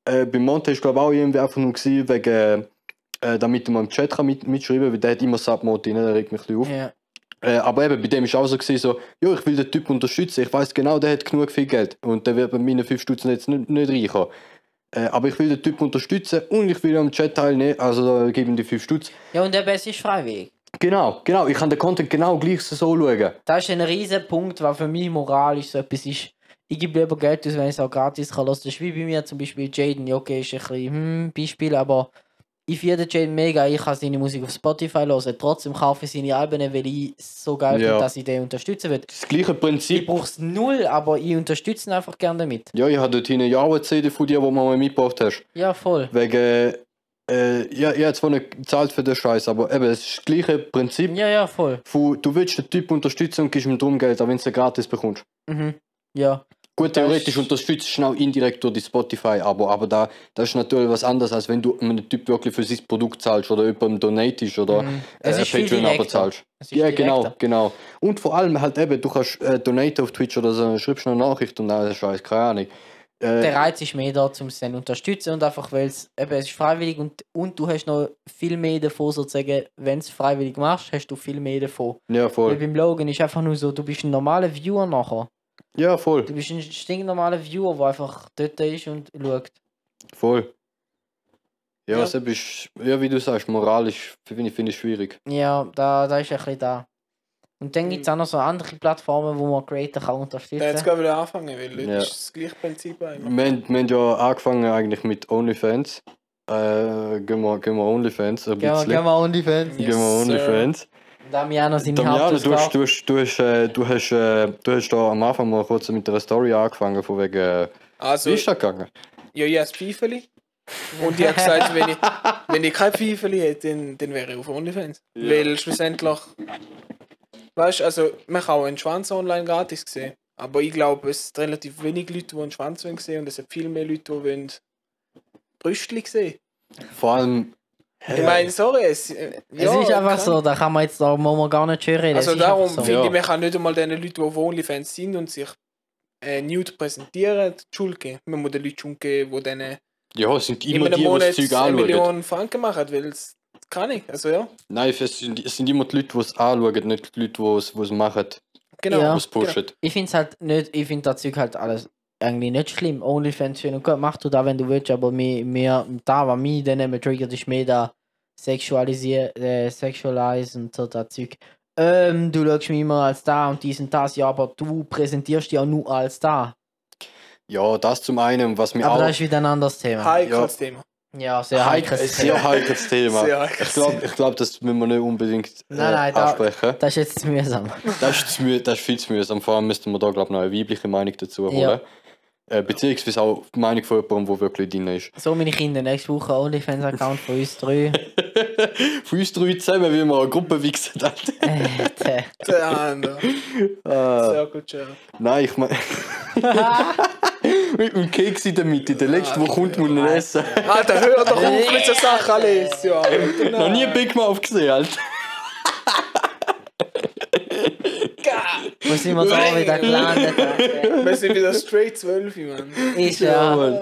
äh, beim Monte ist glaube ich auch irgendwie einfach nur gewesen, wegen, äh, damit man im Chat kann mit, mitschreiben kann, weil der hat immer Submode drin, der regt mich ein bisschen auf. Ja. Äh, aber eben, bei dem ist auch so, gewesen, so, ja, ich will den Typ unterstützen. Ich weiß genau, der hat genug viel Geld. Und der wird bei meinen 5 Stutzen jetzt nicht, nicht reinkommen. Äh, aber ich will den Typ unterstützen und ich will am Chat teilnehmen, also da gebe ich ihm die 5 Stutz. ja, und eben, es ist freiwillig. Genau, genau, ich kann den Content genau gleich so schauen. Das ist ein riesen Punkt, was für mich moralisch so etwas ist. ich gebe lieber Geld aus, wenn ich es auch gratis kann. Das ist wie bei mir zum Beispiel Jaden. Ja, okay, ist ein bisschen hm, Beispiel, aber ich finde Jaden mega. Ich kann seine Musik auf Spotify hören. Trotzdem kaufe ich seine Alben, weil ich so geil Ja. finde, dass ich den unterstützen will. Das gleiche Ich Prinzip. brauche es null, aber ich unterstütze ihn einfach gerne damit. Ja, ich habe dort hinten ja auch eine CD von dir, die du mal mitgebracht hast. Ja, voll. Wegen, äh, ja, ich habe zwar nicht gezahlt für den Scheiß, aber eben, es ist das gleiche Prinzip. Ja, ja, voll. Von, du willst den Typ unterstützen und gibst ihm drum Geld, auch wenn du es gratis bekommst. Mhm. Ja. Gut, theoretisch unterstützt du auch indirekt durch die Spotify-Abo, aber da, das ist natürlich was anderes, als wenn du einem Typ wirklich für sein Produkt zahlst oder jemandem donatest oder Mhm. äh, Patreon-Abo zahlst. Ja, genau, genau. Und vor allem halt eben, du kannst äh, donaten auf Twitch oder so, schreibst eine Nachricht und alles Scheiß, keine Ahnung. Äh, Der Reiz ist mehr da, um es dann zu unterstützen und einfach, weil es eben es ist freiwillig und, und du hast noch viel mehr davon, sozusagen, wenn du es freiwillig machst, hast du viel mehr davon. ja, Weil voll. beim Logan ist einfach nur so, du bist ein normaler Viewer nachher. Ja, voll. Du bist ein stinknormaler Viewer, der einfach dort ist und schaut. Voll. Ja, Ja. ja. ist, ja, wie du sagst, moralisch finde ich, finde ich schwierig. Ja, da, da ist ein bisschen da. Und dann gibt es auch noch so andere Plattformen, wo man Creator kann Da jetzt unterstützen gerade wieder anfangen, weil das Ja. ist das gleiche Prinzip eigentlich. Wir, haben- wir haben ja angefangen eigentlich mit OnlyFans. Äh, gehen wir, gehen wir OnlyFans ein Gehen wir, bisschen. gehen wir OnlyFans. Yes, Gehen wir sir. Damiano seine Damiano, du hast, du hast, du hast, äh, du hast, äh, du hast da am Anfang mal kurz mit einer Story angefangen, von wegen, äh, Also, wie ist das gegangen? ja, ich habe das Pfeifeli. Und ich habe gesagt, wenn ich, wenn ich kein Pfeifeli hätte, dann, dann wäre ich auf OnlyFans. Ja. Weil schlussendlich, weißt du, also man kann auch einen Schwanz online gratis sehen. Aber ich glaube, es sind relativ wenig Leute, die einen Schwanz wollen sehen und es sind viel mehr Leute, die wollen Brüstli sehen. Vor allem, Ich meine, sorry, es, äh, Es ja, ist einfach kann- so, da kann man jetzt da man gar nicht schön reden. Also es darum so. finde Ja. ich, man kann nicht einmal den Leuten, die auf OnlyFans sind und sich äh, nude präsentieren, die Schuld geben. Man muss den Leuten schon geben, die denen ja, es sind in immer die, die Monat das Zeug eine anschauen. Million Franken machen, weil es kann ich. Also ja, Nein, es sind, es sind immer die Leute, die es anschauen, nicht die Leute, die es, die es machen, genau. Ja. die es pushen. Ich finde es halt nicht, ich finde das Zeug halt alles eigentlich nicht schlimm. Onlyfans schön und gut, mach du da, wenn du willst, aber mir, mir da, was mich dann immer triggert, ist mehr da sexualisieren, äh, sexualisieren und so das Zeug. Ähm, du schaust mich immer als da und dies und das, ja, aber du präsentierst dich ja nur als da. Ja, das zum einen, was mir aber auch... das ist wieder ein anderes Thema. Heikles Thema. Ja, sehr Heik- heikles Thema. sehr heikles Thema. Sehr heikles ich glaube, ich glaub, das müssen wir nicht unbedingt äh, Nein, nein, da- ansprechen. Das ist jetzt zu mühsam. Das ist, zu das ist viel zu mühsam. Vor allem müssten wir da, glaube ich, noch eine weibliche Meinung dazu holen. Ja. Äh, beziehungsweise auch die Meinung von jemandem, der wirklich drin ist. So, meine Kinder, nächste Woche Onlyfans-Account von uns drei. Von uns drei zusammen, wie wir eine Gruppe wichsen. äh, Der andere. ah, Sehr gut, ja. nein, ich meine. Mit dem Keks in der Mitte. Der letzte, der kommt, muss ihn essen. Alter, hör doch auf mit so Sachen alles. Ja, Noch nie Big Mouth gesehen, Alter. wo sind wir da wieder gelandet? Wir sind wieder straight 12, Mann. Ist ja. Mann.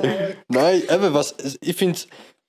Nein, eben, was, ich finde,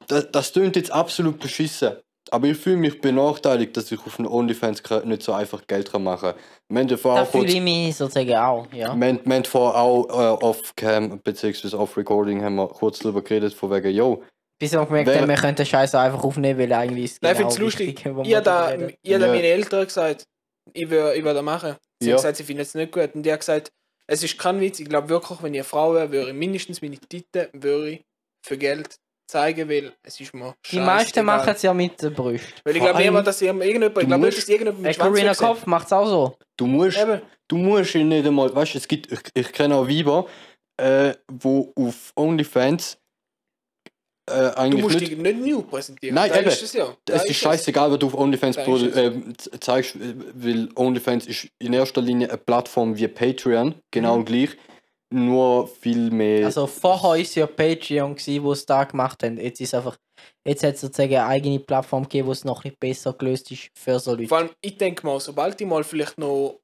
das, das klingt jetzt absolut beschissen. Aber ich fühle mich benachteiligt, dass ich auf einen OnlyFans nicht so einfach Geld kann machen kann. Da fühle ich mich sozusagen auch, ja. wir haben, wir haben vorher auch äh, off-cam bzw. off-recording haben wir kurz darüber geredet, von wegen, yo, Bis wir gemerkt haben, wir könnten den Scheiß einfach aufnehmen, weil eigentlich ist es Nein, ich genau finde es lustig. Ich habe ich meinen Eltern gesagt, ich würde ich würd das machen. Sie Ja. haben gesagt, sie finden es nicht gut. Und die haben gesagt, es ist kein Witz. Ich glaube wirklich, wenn ich eine Frau wäre, würde ich mindestens meine Titten würde ich für Geld zeigen, weil es ist mir Die meisten machen es ja mit der Brust. Weil ich glaube mal, dass irgendjemand, ich glaube nicht, dass irgendjemand mit sehen. Kopf macht es auch so. du musst, Eben. du musst nicht einmal, weißt du, es gibt, ich, ich kenne auch Weiber, äh, wo auf OnlyFans äh, Du eigentlich musst nicht dich nicht new präsentieren. Nein, da eben. ist es ja. Da Es ist scheißegal, was du auf OnlyFans ist ähm, z- zeigst, äh, weil OnlyFans ist in erster Linie eine Plattform wie Patreon, genau Mhm. gleich, nur viel mehr. Also vorher war es ja Patreon, gewesen, wo es da gemacht haben. Jetzt ist einfach, jetzt hat es sozusagen eine eigene Plattform gegeben, wo es noch nicht besser gelöst ist für so Leute. Vor allem, ich denke mal, sobald du mal vielleicht noch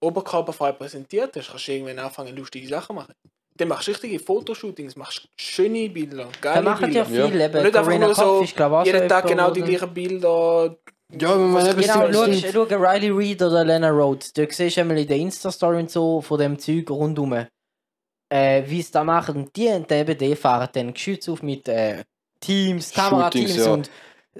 oberkörperfrei präsentiert hast, kannst du irgendwann anfangen, lustige Sachen machen. Dann machst du richtige Fotoshootings, machst schöne Bilder, Da geile machen ja Bilder. viel, Ja. eben. Und nicht einfach Corinna nur Kopf so ist, glaub so Jeden Tag genau die gleichen Bilder. ja, wenn man was eben genau, Genau, schau, Riley Reid oder Lena Rhodes. Du siehst einmal in der Insta-Story und so von dem Zeug rundum. Äh, wie es da machen. Und die und eben die fahren dann Geschütze auf mit äh, Teams, Kamerateams ja. und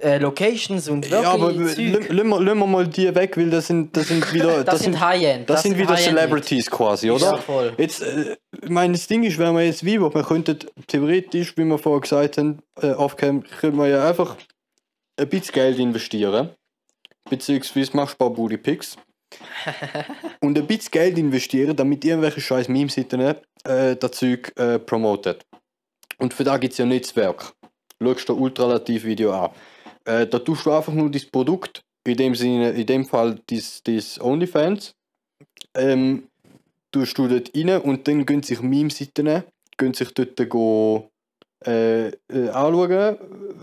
äh, Locations und Ja, aber wirklich lassen wir, mal die weg, weil das sind, das sind wieder. Das, sind High-End. Das, sind wieder. Celebrities quasi, oder? Ja, voll. Jetzt, äh, das Ding ist, wenn wir jetzt Vivo, man könnte theoretisch, wie wir vorher gesagt haben, äh, aufcam, könnte man ja einfach ein bisschen Geld investieren. Beziehungsweise machst du ein paar Booty Pics. und ein bisschen Geld investieren, damit irgendwelche scheiß Meme-Seiten äh, das Zeug äh, promotet. Und für da gibt es ja Netzwerk. Schaust du Ultralativ-Video an. Äh, da tust du einfach nur das Produkt, in dem Sinne, in dem Fall das, das OnlyFans, ähm, tust du dort rein und dann gehen sich Meme-Seiten, gehen sich dort go, äh, äh, anschauen,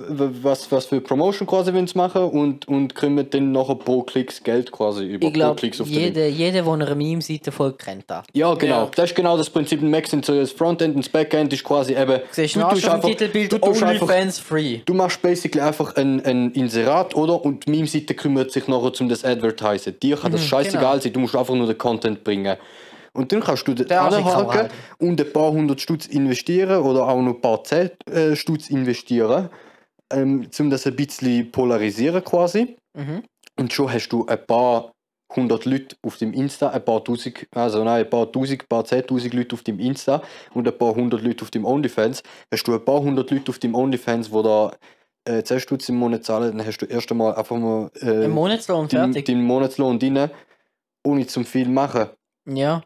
was, was für Promotion quasi sie machen und, und kriegen dann nachher pro Klicks Geld quasi über Ich pro glaube, Klicks auf den Link. jeder, jeder, der einer Meme-Seite folgt, kennt das. Ja, genau. Ja. Das ist genau das Prinzip. Ein Mac sind so das Frontend und das Backend ist quasi eben. Siehst du, du tust im einfach- Titelbild du tust einfach- OnlyFans free. Du machst basically einfach ein, ein Inserat, oder? Und die Meme-Seite kümmert sich nachher um das Advertisen. Dir kann das Mhm, scheißegal genau. sein, du musst einfach nur den Content bringen. Und dann kannst du den man anhaken halten. und ein paar hundert Stutz investieren oder auch noch ein paar zehn äh, Stutz investieren, ähm, um das ein bisschen polarisieren quasi. Mhm. Und schon hast du ein paar hundert Leute auf dem Insta, ein paar tausend, also nein, ein paar tausend, ein paar zehntausend Leute auf dem Insta und ein paar hundert Leute auf dem OnlyFans. Hast du ein paar hundert Leute auf dem OnlyFans, wo da äh, 10 Stutz im Monat zahlen, dann hast du erst einmal einfach mal äh, Ein Monatslohn, fertig. deinen Monatslohn drin, ohne zum viel machen. Ja.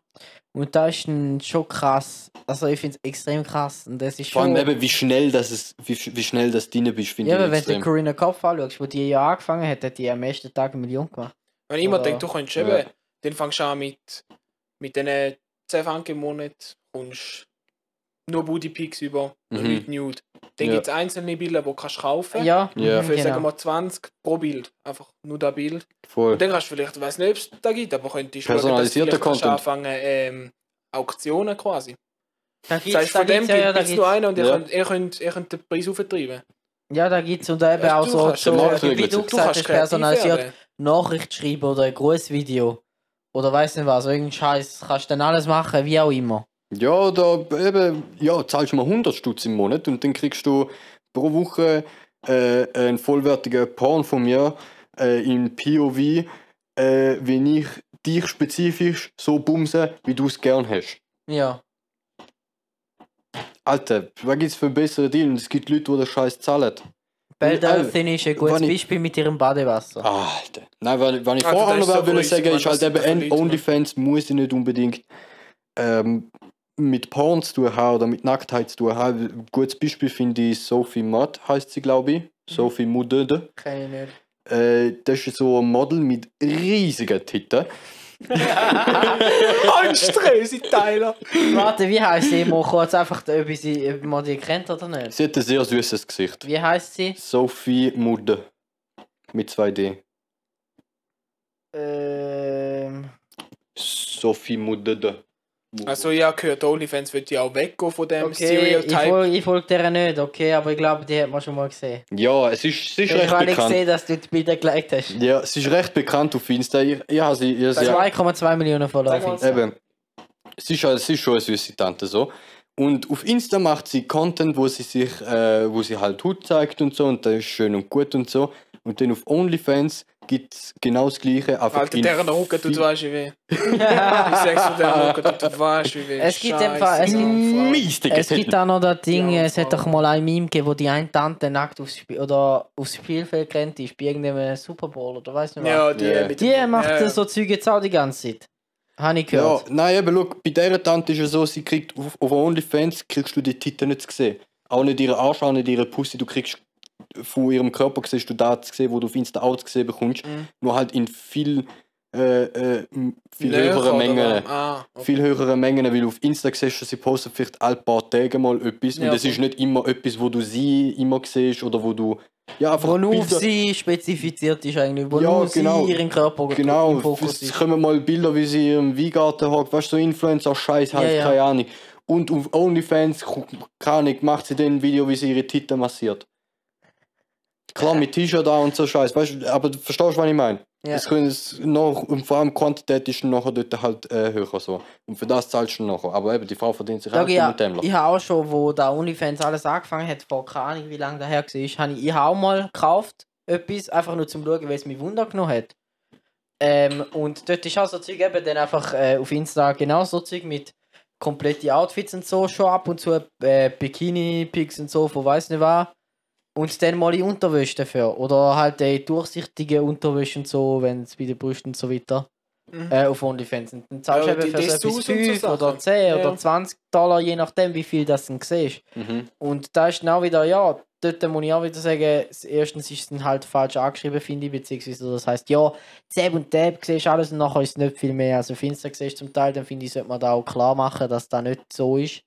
Und da ist dann schon krass. Also ich finde es extrem krass. Und das ist Vor schon... allem eben, wie schnell, das ist, wie, wie schnell das drin bist, finde ja, ich aber wenn du. Corinna Kopf anschaust, wo die ja angefangen hat, hat die am ersten Tag eine Million gemacht. Wenn ich immer Oder- denke, du könntest Ja. eben, dann fängst du an mit, mit diesen 10 Franken im Monat, kommst nur Booty Pics über, Mhm. nicht Nude. Dann Ja. gibt es einzelne Bilder, die kannst du kaufen. Ja, Ja. mhm, Für sagen genau. wir 20 pro Bild. Einfach nur das Bild. Voll. Und dann kannst du vielleicht, ich weiß nicht, ob es da gibt, aber könntest schauen, dass du Personalisierter vielleicht kannst Content. anfangen, ähm, Auktionen quasi. Da Das gibt's, heißt, da von dem gibt's, ja, gibt es nur einen und ihr, Ja. könnt, ihr, könnt, ihr könnt den Preis auftreiben. ja, da gibt's und eben auch so, kannst so wie du Du gesagt hast, personalisiert werden. Nachricht schreiben oder ein Grußvideo. Oder weiß nicht was, irgendein Scheiß. Kannst du dann alles machen, wie auch immer. Ja, da eben, ja, zahlst du mal 100 Stutz im Monat und dann kriegst du pro Woche äh, einen vollwertigen Porn von mir äh, in POV, äh, wenn ich dich spezifisch so bumse, wie du es gern hast. Ja. Alter, was gibt's für bessere Deal? Und es gibt Leute, die den Scheiß zahlen. Bell Äh, ist ein gutes wenn ich- Beispiel mit ihrem Badewasser. Alter. Nein, was, was ich Also, vorher noch ist so grösser, sagen, ist halt eben, OnlyFans muss ich nicht unbedingt ähm, mit Porn zu tun haben oder mit Nacktheit zu tun haben. Ein gutes Beispiel finde ich Sophie Mudd, heißt sie, glaube ich. Sophie Mudd. Kenn ich nicht. Äh, das ist so ein Model mit riesigen Titten. Anstresen, Tyler! Warte, wie heißt sie? Mal kurz einfach, ob, ich sie, ob man die kennt oder nicht. Sie hat ein sehr süßes Gesicht. Wie heißt sie? Sophie Mudd. Mit 2D. Ähm, Sophie Mudd. Also, ich habe gehört, OnlyFans wird ja auch weggehen von dem okay, ich Stereotype. folge folg der nicht, okay, aber ich glaube, die hat man schon mal gesehen. Ja, es ist, es ist Ich recht habe nicht bekannt. gesehen, dass du die Bilder geliked hast. Ja, es ist recht bekannt auf Insta. Ich, ich habe sie, ich habe sie 2,2 Millionen Follower auf Insta. Eben. Sie ist, sie ist schon eine süße Tante so. Und auf Insta macht sie Content, wo sie sich, äh, wo sie halt Hut zeigt und so und das ist schön und gut und so. Und dann auf OnlyFans gibt es genau das gleiche. Einfach Alter, Rücken tut viel- weißt wie weh. Ich sag's dir, deren Rücken tut weißt wie weh. Es gibt Scheiße, einfach- es gibt-. Es gibt auch noch das Ding, Ja, es hat doch mal ein Meme gegeben, wo die eine Tante nackt aufs, Spiel, oder aufs Spielfeld rennt ist, bei irgendeinem Super Bowl oder weiß nicht was. Ja, die Ja. mit Die macht ja. so Zeug jetzt auch die ganze Zeit. Habe ich Ja, gehört. nein, eben, look, bei dieser Tante ist es so, sie kriegt auf, auf OnlyFans kriegst du die Titten nicht zu sehen. Auch nicht ihre Arsch, auch nicht ihre Pussy. Du kriegst von ihrem Körper siehst du da zu sehen, wo du auf Insta auch zu sehen bekommst. Mhm. Nur halt in viel, äh, äh, viel Näher Mengen. Ah, okay. viel höhere Mengen, weil du auf Insta siehst, sie posten vielleicht alle paar Tage mal etwas Ja, und es ist voll. nicht immer etwas, wo du sie immer siehst oder wo du ja einfach Wo nur auf Bilder- sie spezifiziert ist eigentlich, wo Ja, genau. sie ihren Körper genau, im Fokus es ist. kommen mal Bilder, wie sie im Weingarten hockt, weißt du, so Influencer Scheiß halt, Ja, ja. keine Ahnung. Und auf OnlyFans, keine Ahnung, macht sie dann ein Video, wie sie ihre Titten massiert. Klar, mit T-Shirt da und so Scheiß, weißt du, aber du verstehst, was ich meine? Ja. Es können es noch, und vor allem Quantität ist nachher dort halt äh, höher so. Und für das zahlst du nachher. Aber eben, die Frau verdient sich auch ja, mit dem. ich habe auch schon, wo da OnlyFans alles angefangen hat, vor keine Ahnung wie lange daher war, habe ich, ich auch mal gekauft. etwas, einfach nur zum Schauen, weil es mich Wunder genommen hat. Ähm, und dort ist auch so Zeug eben dann einfach äh, auf Insta genau so Zeug mit komplette Outfits und so schon ab und zu äh, Bikini-Pics und so von weiß nicht was. Und dann mal in Unterwäsche dafür. Oder halt äh, durchsichtige Unterwäsche und so, wenn es bei den Brüsten und so weiter. Mhm. Äh, auf OnlyFans. Und dann zahlst du Ja, eben die für so Dessous etwas und so 5 oder Sachen. 10 Ja. oder 20 Dollar, je nachdem, wie viel das dann siehst. Mhm. Und da ist genau wieder, ja, dort muss ich auch wieder sagen, erstens ist es dann halt falsch angeschrieben, finde ich, beziehungsweise das heißt ja, Zeb und Tab siehst du alles und nachher ist es nicht viel mehr. Also auf Insta siehst du zum Teil, dann finde ich, sollte man da auch klar machen, dass das nicht so ist.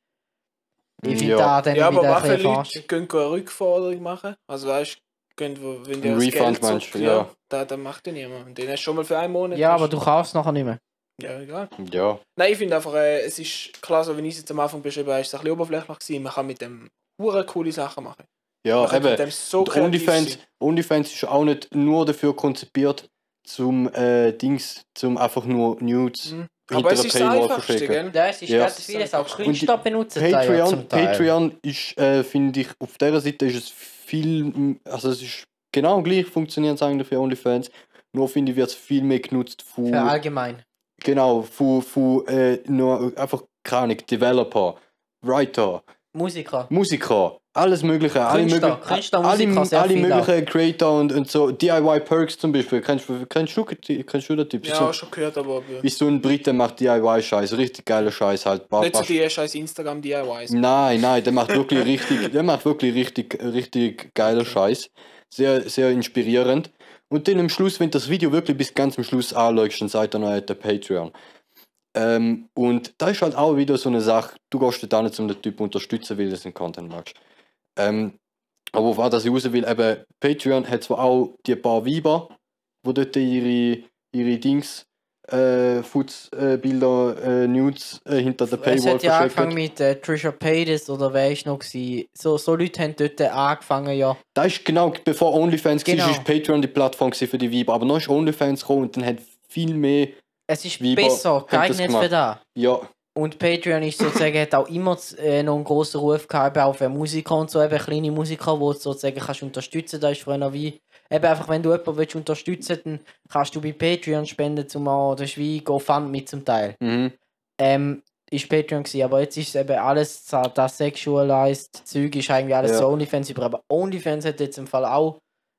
Ich finde Ja. da dann Ja, aber wieder was ein bisschen Leute verarscht. gehen eine Rückforderung machen? Also weißt du, wenn Ein das Refund Geld meinst du, zurück- ja. Da, da macht ja niemand. Und den hast du schon mal für einen Monat. Ja, aber du kaufst nachher nicht mehr. Ja, egal. Ja. Nein, ich finde einfach, äh, es ist klar, so wie ich es jetzt am Anfang beschrieben habe, ist es ein bisschen oberflächlich gewesen. Man kann mit dem hure coole Sachen machen. Ja, Man kann mit eben. dem so OnlyFans, sein. OnlyFans ist auch nicht nur dafür konzipiert, zum äh, Dings, zum einfach nur Nudes Mhm. Aber es ist das Einfachste, gell? Das ist Ja. ganz vieles, auch Künstler benutzen Patreon. Patreon ist, äh, finde ich, auf dieser Seite ist es viel, also es ist genau gleich funktioniert eigentlich für OnlyFans, nur finde ich, wird es viel mehr genutzt von, Für allgemein. genau, von, von äh, nur einfach, keine Ahnung, Developer, Writer, Musiker. Musiker, alles mögliche, alle Künstler, möglichen, alle, alle möglichen Creator und, und so, DIY Perks zum Beispiel, kennst du, kennst du, kennst du den Typ? Ja, so, schon gehört, aber wie so ein Brite macht DIY-Scheiß, richtig geiler Scheiß halt. Nicht so die scheiß Instagram-DIYs. Nein, nein, der macht wirklich richtig, der macht wirklich richtig, richtig geiler Scheiß. Sehr, sehr inspirierend. Und dann am Schluss, wenn du das Video wirklich bis ganz am Schluss anschaust, dann sagt er noch, er hat ein Patreon. Ähm, und da ist halt auch wieder so eine Sache, du gehst da nicht um den Typ unterstützen, weil du den Content magst. Ähm, aber auf was ich raus will, eben, Patreon hat zwar auch die paar Weiber, die dort ihre, ihre Dings, äh, Foods-Bilder, äh, Bilder, äh, Nudes äh, hinter der Es Paywall hat ja angefangen verschicken. mit äh, Trisha Paytas oder wer ist noch gewesen. So, so Leute haben dort angefangen, ja. Da ist genau, bevor OnlyFans Genau. war, ist Patreon die Plattform für die Weiber. Aber noch ist OnlyFans gekommen und dann hat viel mehr, Es ist Weiber besser das geeignet für das. ja, Und Patreon ist sozusagen, hat auch immer äh, noch einen grossen Ruf gehabt, eben auch für Musiker und so, eben kleine Musiker, die du sozusagen kannst unterstützen. Da ist früher wie, eben einfach, wenn du jemanden willst unterstützen dann kannst du bei Patreon spenden, zumal das ist wie GoFundMe zum Teil. mhm. Ähm, ist Patreon gewesen, aber jetzt ist es eben alles, das sexualized Zeug ist eigentlich alles Ja. so OnlyFans über. Aber OnlyFans hat jetzt im Fall auch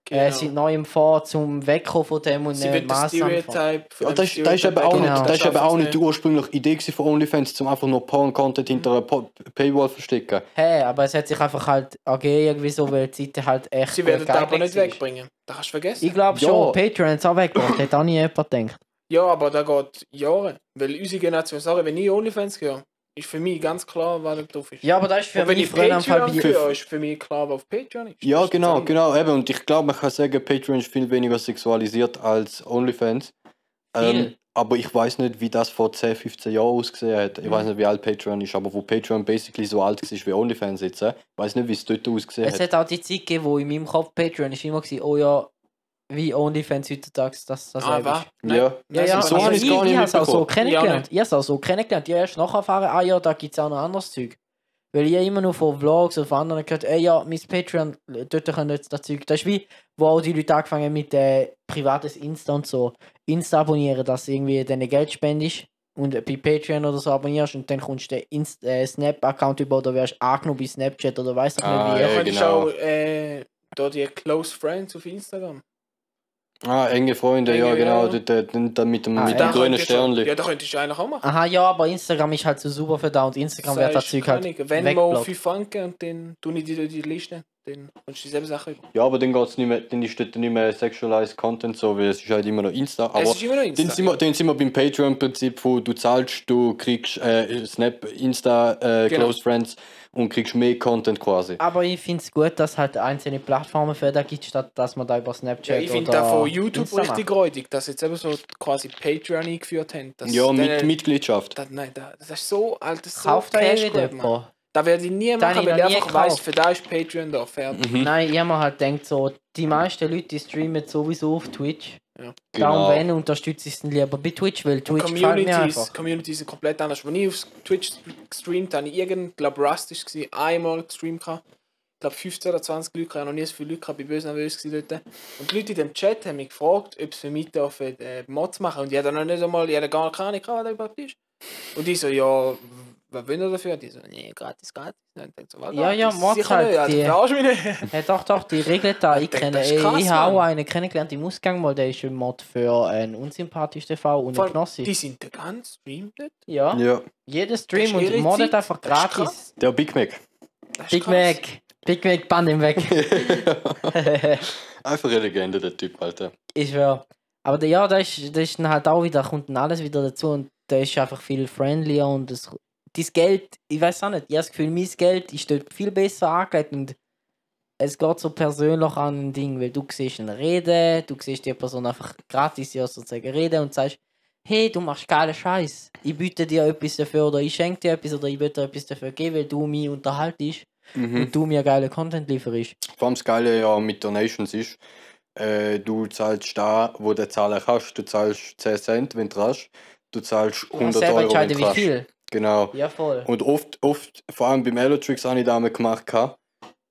äh, Genau. seit neuem vor zum Wegkommen von dem und Sie wird das Stereotype. Ja, das, ist- das ist eben auch Genau. nicht, das ist eben auch nicht die ursprüngliche Idee von OnlyFans, zum einfach nur Porn-Content hinter einer Paywall verstecken. Hey, aber es hat sich einfach halt ergeben, irgendwie so, weil die Seite halt echt. Sie werden das aber nicht war. wegbringen. Das kannst du vergessen. Ich glaube Ja. schon, Patreon hat es auch weggebracht, hat auch nie jemand gedacht. Ja, aber da geht Jahre. Weil unsere Generation, sorry, wenn ich OnlyFans gehe, ist für mich ganz klar, was da drauf ist. Ja, aber das ist für mich ich früher am Fall Patreon bei. gehe, ist für mich klar, was auf Patreon ist. Ja, genau, genau, eben. Und ich glaube, man kann sagen, Patreon ist viel weniger sexualisiert als OnlyFans. Ähm, aber ich weiß nicht, wie das vor 10, 15 Jahren ausgesehen hat. Ich Mhm. weiß nicht, wie alt Patreon ist, aber wo Patreon basically so alt ist wie OnlyFans jetzt, äh, ich weiß nicht, wie es dort ausgesehen Es hat. hat auch die Zeit gegeben, wo in meinem Kopf Patreon ist immer gewesen, oh ja, wie OnlyFans heutzutage, dass das Ah, was? Ja. Ja, Nein, ja, so machen habe also ich es gar nicht ich habe es auch so kennengelernt. Ja, ich habe es auch so kennengelernt. Ich habe erst nachher erfahren, ah ja, da gibt es auch noch anderes Zeug. Weil ich immer nur von Vlogs oder von anderen gehört, ey ja, mein Patreon, dort können jetzt das Zeug. Das ist wie, wo auch die Leute angefangen haben mit äh, privates Insta und so. Insta abonnieren, dass du irgendwie deine Geld spendest und bei Patreon oder so abonnierst und dann kommst du den Inst äh, Snap-Account über oder wirst angenommen bei Snapchat oder weißt du Ah, nicht wie. ja, Ja, genau. auch äh, da die Close Friends auf Instagram. Ah, enge Freunde, ja, Enge, genau. ja. Dort, dort mit dem, Ah, mit ja. dem grünen Sternli. Ja, da könntest du eigentlich auch machen. Aha, ja, aber Instagram ist halt so super für da und Instagram wird das Zeug halt Wenn wir auf wegblockt. 5 Franken und dann tue ich dir die Liste, dann kommst du dieselbe Sache über. Ja, aber dann geht's nicht mehr, dann ist dort nicht mehr sexualized Content so, weil es ist halt immer noch Insta. Aber es ist immer noch Insta. dann sind, wir, dann sind wir beim Patreon-Prinzip, wo du zahlst, du kriegst äh, Snap, Insta, äh, Genau. Close Friends und kriegst mehr Content quasi. Aber ich finde es gut, dass es halt einzelne Plattformen für das gibt, statt dass man da über Snapchat ja, ich finde da von YouTube Insta richtig räudig, dass sie jetzt eben so quasi Patreon eingeführt haben. dass ja, mit denen- Mitgliedschaft. Das, nein, das, das ist so alt, das ist so Kauft da Cash. Da werde ich nie Da machen, ich weil ich einfach weiss, gekauft. für da ist Patreon da, fertig. Mhm. Nein, ich habe mir halt gedacht, so, die meisten Leute die streamen sowieso auf Twitch. Ja. Darum, Genau. wenn, unterstütze ich es lieber bei Twitch, weil Twitch Communities. Communities sind komplett anders. Als ich auf Twitch gestreamt habe, ich irgend, glaube Rust war, einmal gestreamt. gehabt. glaube 15 oder 20 Leute, ich habe noch nie so viele Leute ich bin böse nervös gewesen dort. Und die Leute in dem Chat haben mich gefragt, ob sie für mich dürfen, äh, Mods machen. Und ich hatte noch nicht einmal, ich hatte gar keine Ahnung, was das überhaupt ist. Und die so, ja, was will ihr dafür? Die so, nee, gratis, gratis. Und ich dachte so, was, Ja, ja, Sicher halt, nicht, also die- verarsch mich nicht. Ja, doch, doch, die Regeln da. Ich kenne, krass, ich habe auch einen kennengelernt im Ausgang mal, der ist ein Mod für einen unsympathischen TV und einen Knossi. Die sind den ganzen Stream dort. Ja, Ja, jeder Stream und moddet Zeit. einfach gratis. der Big Mac. Big. Mac, Big Mac, band ihm weg. Einfach eine Legende, der Typ, Alter. ich schwör. Aber der, ja, da ist, da ist dann halt auch wieder, kommt dann alles wieder dazu und der ist einfach viel friendlier und das, das Geld, ich weiß auch nicht, ich habe das Gefühl, mein Geld ist dort viel besser angelegt und es geht so persönlich an ein Ding, weil du siehst eine Rede, du siehst die Person einfach gratis ja sozusagen reden und sagst, hey, du machst geilen Scheiß, ich biete dir etwas dafür oder ich schenke dir etwas oder ich will dir etwas dafür geben, weil du mich unterhaltest Mhm. und du mir geile Content lieferst. Vor allem das Geile ja mit Donations ist, äh, du zahlst da, wo du zahlen kannst. Du zahlst 10 Cent, wenn du hast. Du zahlst Du 100 kannst selber Euro, wenn entscheiden, du wie kannst. viel. Genau. Ja, voll. Und oft, oft, vor allem beim Elotrix habe ich damals gemacht, gehabt,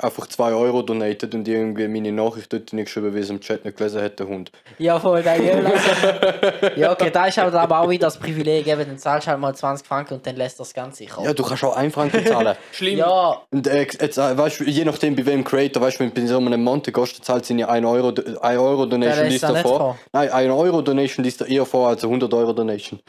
einfach 2 Euro donated und irgendwie meine Nachricht dort nicht geschrieben, wie es im Chat nicht gelesen hat, der Hund. Ja, voll, geil. Ja, okay, da ist halt aber auch wieder das Privileg, eben, dann zahlst du halt mal 20 Franken und dann lässt das Ganze sich Ja, du kannst auch 1 Franken zahlen. Schlimm. Ja, Und äh, jetzt, äh, weißt je nachdem bei wem Creator, weißt du, wenn du so einem Monte gehst, dann zahlt sie ja 1 Euro, 1 Euro Donation liest da nicht vor. vor. Nein, 1 Euro Donation liest er eher vor als eine 100 Euro Donation.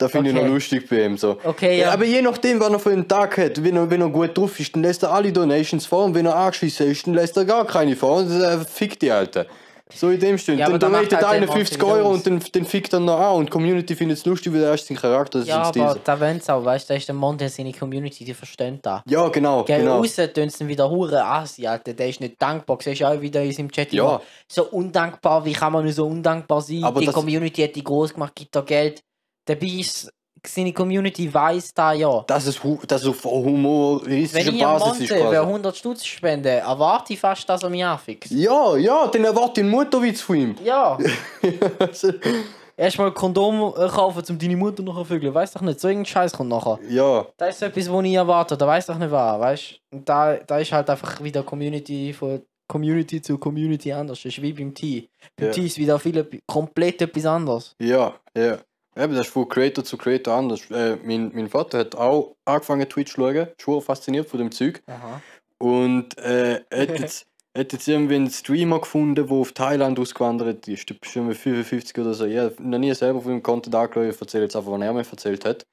Da finde ich Okay. noch lustig bei ihm so. Okay, Ja. ja. aber je nachdem, was er für einen Tag hat, wenn er, wenn er gut drauf ist, dann lässt er alle Donations vor und wenn er angeschissen ist, dann lässt er gar keine vor und äh, fickt die Alter. So in dem Stil. Ja, dann donatet halt einer der 50 Monte wieder Euro und dann, dann fickt er noch an und die Community findet es lustig, weil er ist sein Charakter, das Ja, ist ein aber Stil. da wollen sie auch, weißt du, da ist der Monte seine Community, die verstehen da. Ja, genau, Gell, genau. aussen tun sie wieder hure Asi, Alter, der ist nicht dankbar. Siehst du auch wieder in unserem Chat Ja. immer, so undankbar, wie kann man nur so undankbar sein? Aber die das- Community hat die groß gemacht, gibt da Geld. Dabei ist seine Community weiß da ja. Das ist, hu- das ist auf Wenn humoristischer ich einem Basis Monte ist quasi. 100 Stutz spende, erwarte ich fast, dass er mich anfixt. Ja, ja, dann erwarte ich einen Mutterwitz von ihm. Ja. Erstmal Kondom äh, kaufen, um deine Mutter noch zu vögeln. Weiß doch nicht, so irgendein Scheiß kommt nachher. ja, Das ist so etwas, was ich erwarte, da weiß doch nicht was, weißt Und da, da ist halt einfach wieder Community von Community zu Community anders. Das ist wie beim T. Beim Ja. T ist wieder viel, komplett etwas anderes. ja, ja. Eben, das ist von Creator zu Creator anders. Äh, mein, mein Vater hat auch angefangen Twitch zu schauen, schon fasziniert von dem Zeug. Aha. Und äh, hat, jetzt, hat jetzt irgendwie einen Streamer gefunden, der auf Thailand ausgewandert ist. Der ist schon mit 55 oder so. Habe noch nie selber von dem Content angeschaut, ich erzähle jetzt einfach, was er mir erzählt hat.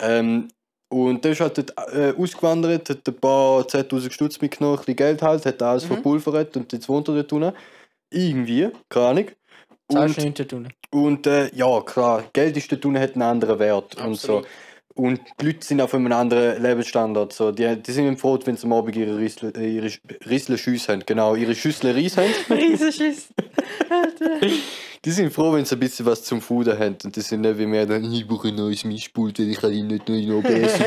Ähm, und der ist halt dort, äh, ausgewandert, hat ein paar 10.000 Stutz mitgenommen, ein bisschen Geld halt, hat alles Mhm. verpulvert und jetzt wohnt er dort unten. Irgendwie, keine Ahnung. Zahlst Und, nichts zu tun. und äh, ja, klar, Geld ist dort unten, hat einen anderen Wert und so. Und die Leute sind auf einem anderen Lebensstandard. So. Die, die sind froh, wenn sie am Abend ihre Rissle, äh, ihre Rissle Schüsse haben. Genau, ihre Schüssel Reis haben. Riesenschiss. Die sind froh, wenn sie ein bisschen was zum Fuden haben. Und die sind nicht wie mir, dann, ich brauche ein neues Mischpult, weil ich kann ihn nicht nur in OBS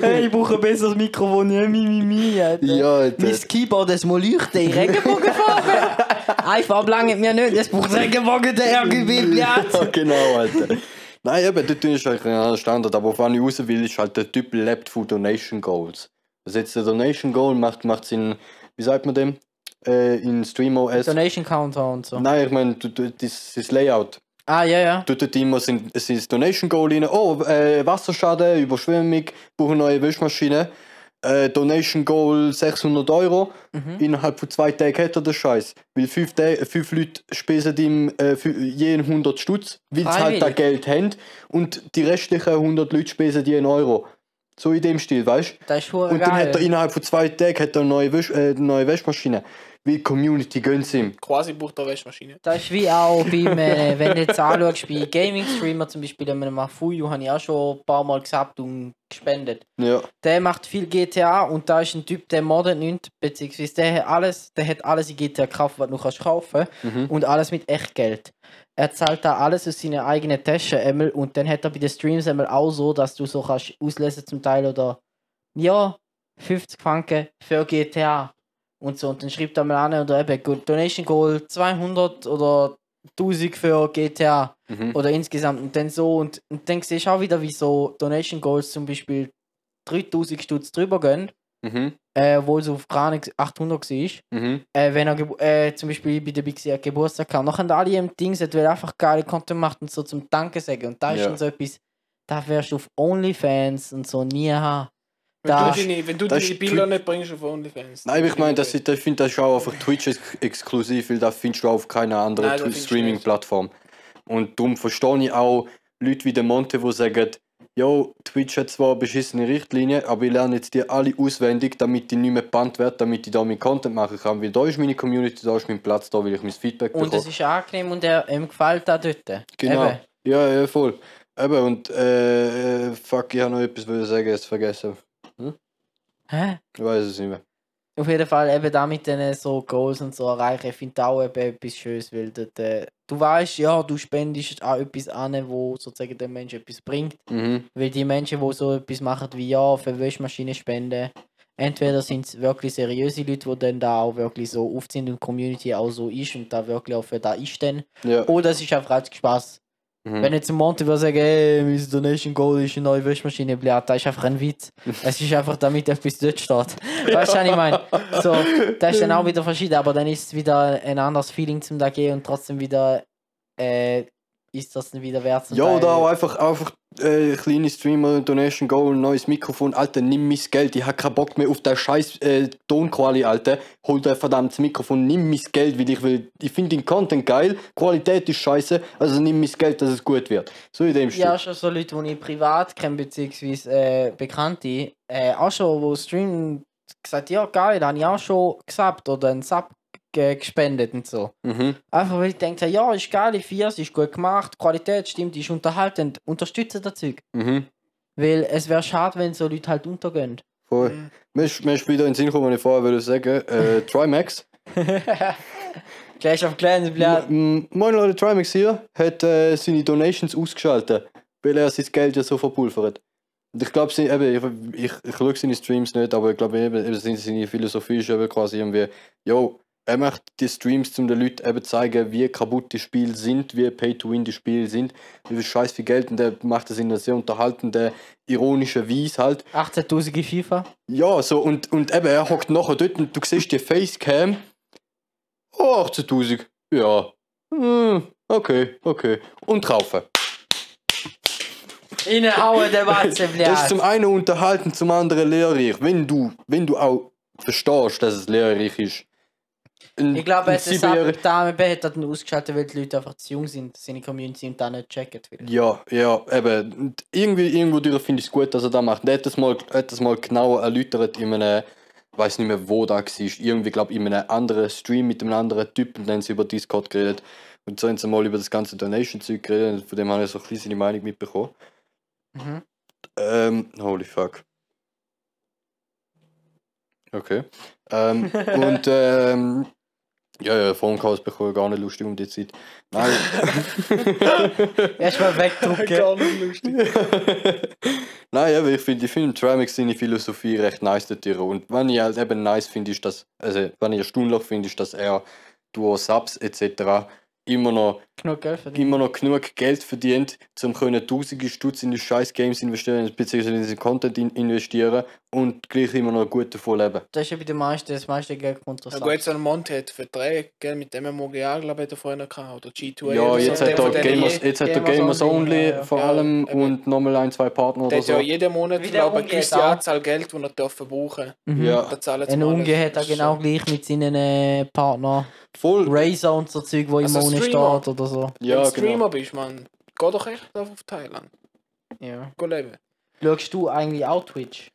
hey, ich brauche ein besseres Mikrofon, ja, mi, mi, mi. Alter. Ja, Alter. Mein Keyboard, das muss leuchten in Regenbogenfarbe. Einfach lange mir nicht, das braucht Regenbogen, der RGB, Ja, ja. genau, Alter. Nein, eben, dort ist eigentlich ein Standard. Aber auf ich raus will, ist halt der Typ lebt von Donation Goals. Jetzt der Donation Goal macht, macht in, wie sagt man dem? Äh, in StreamOS. Donation Counter und so. Nein, ich meine, das, das Layout. Ah, ja, ja. tut dort immer sind, es ist Donation Goal rein. Oh, äh, Wasserschaden, Überschwemmung, brauche eine neue Wäschmaschine. Äh, Donation Goal 600 Euro. Mhm. Innerhalb von zwei Tagen hat er den Scheiß. Weil fünf, Tage, fünf Leute spesen ihm äh, für jeden 100 Stutz, weil sie halt da. Geld haben. Und die restlichen 100 Leute spesen die einen Euro. So in dem Stil, weißt hure Und dann hat er geil. innerhalb von zwei Tagen hat er eine neue, Wäsch, äh, eine neue Wäschmaschine. Die Community gönnt ihm. Quasi braucht er Wäschmaschine. Das ist wie auch beim, äh, wenn du jetzt anschaust, bei Gaming-Streamer zum Beispiel, einem Mafuyu, habe ich auch schon ein paar Mal gesagt und gespendet. Ja. Der macht viel GTA und da ist ein Typ, der moddet nicht, beziehungsweise der hat alles, der hat alles in GTA gekauft, was du kannst kaufen Mhm. und alles mit Echtgeld. Er zahlt da alles aus seiner eigenen Tasche einmal und dann hat er bei den Streams einmal auch so, dass du so kannst auslesen zum Teil oder ja, 50 Franken für GTA und so und dann schreibt er mal an oder eben gut, Donation Goal 200 oder 1000 für GTA Mhm. oder insgesamt und dann so und, und dann siehst du auch wieder, wie so Donation Goals zum Beispiel 3000 Stutz drüber gehen Mhm. äh, wo es auf Grane 800 war. Mhm. Äh, wenn er äh, zum Beispiel bei der Big C Geburtstag hat, nachher alle im Ding gesagt, weil er einfach geile Content macht und so zum Danke sagen. Und da ist Ja. dann so etwas, da wirst du auf OnlyFans und so nie haben. Wenn Da- du deine, wenn du deine Bilder nicht bringst auf OnlyFans. Nein, aber ich meine, das, ist- ich finde, das ist auch einfach Twitch ex exklusiv, weil das findest du auf keiner anderen Streaming-Plattform. Und darum verstehe ich auch Leute wie der Monte, die sagen, Jo, Twitch hat zwar beschissene Richtlinien, aber ich lerne jetzt die alle auswendig, damit ich nicht mehr gebannt werde, damit ich da meinen Content machen kann. Weil da ist meine Community, da ist mein Platz, da will ich mein Feedback Und bekommen. es ist angenehm und er, ihm gefällt auch dort. Genau. Eben. Ja, ja, voll. Eben, und äh, äh, fuck, ich habe noch etwas sagen, jetzt vergessen. Hä? Ich weiß es nicht mehr. Auf jeden Fall eben da mit den so Goals und so erreichen, ich finde auch eben etwas Schönes, weil dort, äh, du weißt, ja, du spendest auch etwas an, wo sozusagen dem Menschen etwas bringt. Mhm. Weil die Menschen, die so etwas machen wie ja, für Wäschmaschinen spenden, entweder sind es wirklich seriöse Leute, die dann da auch wirklich so aufziehen und die Community auch so ist und da wirklich auch für da einstehen. Ja. Oder es ist einfach als Spaß. Mhm. Wenn jetzt ein Monte würde sagen, ey, mein Donation Goal ist eine neue Wäschmaschine, blöd, das ist einfach ein Witz. es ist einfach damit etwas dort steht. Weißt du, was ich meine? So, das ist dann auch wieder verschieden, aber dann ist es wieder ein anderes Feeling zum da gehen und trotzdem wieder äh, ist das wieder wert. Ja, oder auch einfach, einfach äh, kleine Streamer, Donation Goal, neues Mikrofon. Alter, nimm mein Geld. Ich hab keinen Bock mehr auf den scheiß äh, Tonquali, Alter. Hol dir verdammtes Mikrofon, nimm mein Geld, weil ich will. Ich finde den Content geil, Qualität ist scheiße, also nimm mein Geld, dass es gut wird. So in dem Stil. Ja, schon so Leute, die ich privat kenne, beziehungsweise äh, Bekannte, äh, auch schon, wo streamen, gesagt, ja geil, habe ich auch schon gesubbt oder einen Sub gespendet und so. Mhm. Einfach weil ich denke, ja, ist geil, ich feiere es, ist gut gemacht, die Qualität stimmt, ist unterhaltend, unterstütze das Zeug. Mhm. Weil es wäre schade, wenn so Leute halt untergehen. Voll. Mhm. Mir ist, mir ist wieder in den Sinn gekommen, ich vorher wollte sagen. Äh, Trimax. Gleich auf kleine Blatt. Moin Leute, Trimax hier hat äh, seine Donations ausgeschaltet, weil er sein Geld ja so verpulvert. Und ich glaube, ich, ich, ich schaue seine Streams nicht, aber ich glaube, seine Philosophie ist eben quasi irgendwie, yo, er macht die Streams, um den Leuten eben zeigen, wie kaputt die Spiele sind, wie Pay-to-Win die Spiele sind, wie viel scheiß viel Geld und er macht das in einer sehr unterhaltenden, ironischen Weise halt. 18.000 in FIFA. Ja, so, und, und eben, er hockt nachher dort und du siehst die Facecam. Oh, 18.000. Ja. Hm, okay, okay. Und kaufen. Reinhauen, der Watze, Das ist zum einen unterhalten, zum anderen lehrreich. Wenn du, wenn du auch verstehst, dass es lehrreich ist. Ein- Ich glaube, ein hat das Siebenjähriger- Dame hat dann ausgeschaltet, weil die Leute einfach zu jung sind, seine Community und dann nicht checken. vielleicht. Ja, ja, eben. Und irgendwie, irgendwo durch finde ich es gut, dass er das macht. Er hat das mal, hat das mal genauer erläutert in einem, ich weiß nicht mehr, wo da war. Irgendwie, glaube ich, in einem anderen Stream mit einem anderen Typ und dann haben sie über Discord geredet. Und so haben sie mal über das ganze Donation-Zeug geredet. Und von dem habe ich so ein bisschen seine Meinung mitbekommen. Mhm. Ähm, holy fuck. Okay. Ähm, und ähm, ja, ja, Phone Calls bekomme ich gar nicht lustig um die Zeit. Nein. Erstmal wegdrucken. Gar nicht lustig. Nein, aber ich finde, ich finde Trimax seine Philosophie recht nice dort. Und wenn ich halt eben nice finde, ist dass, also wenn ich erstaunlich finde, ist, dass er durch Subs etc. immer noch Genug Geld verdienen. immer noch genug Geld verdient, um können tausende Stutz in die scheiß Games investieren, beziehungsweise in den Content in investieren und gleich immer noch gut davon leben. Das ist ja bei den meisten, das meiste Geld kommt aus Ja, gut, so ein Monte hat Verträge gell, mit dem MMOGA, glaube ich, hat er vorher noch gehabt. Oder G2A. Ja, oder jetzt so. hat er Gamers, je- jetzt hat er Gamers Only, ja, ja. vor Ja, allem eben. und nochmal ein, zwei Partner Der oder hat ja so. jeden Monat, glaube ich, eine gewisse auch. Anzahl Geld, die er darf verbrauchen Mhm. Ja. Da zahlen sie Ein Unge hat Das ist genau so. gleich mit seinen äh, Partnern Voll. Razer und so Zeug, wo Also im Monat Streamer. steht oder so. Wenn Ja, du Streamer genau. bist, man, geh doch echt auf Thailand. Ja. Geh leben. Schaust du eigentlich auch Twitch?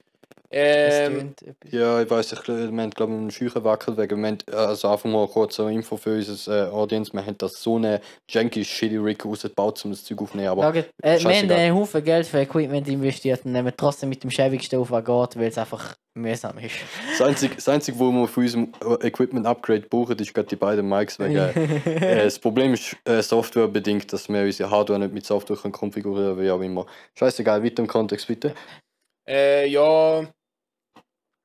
Ähm. Ja, ich weiß, ich, wir haben glaube ich einen Scheuchen wackelt wegen, wir haben, also einfach mal kurz so Info für unsere äh, Audience, wir haben das so eine janky shitty Rig rausgebaut, um das Zeug aufzunehmen, aber Schau, äh, wir haben einen Haufen Geld für Equipment investiert und nehmen trotzdem mit dem schäbigsten auf, was geht, weil es einfach mühsam ist. das Einzige, das Einzige, wo wir für unserem Equipment Upgrade brauchen, ist gerade die beiden Mics wegen, äh, das Problem ist äh, softwarebedingt, dass wir unsere Hardware nicht mit Software konfigurieren können, wie auch immer. Scheißegal, weiter im Kontext bitte. äh, ja.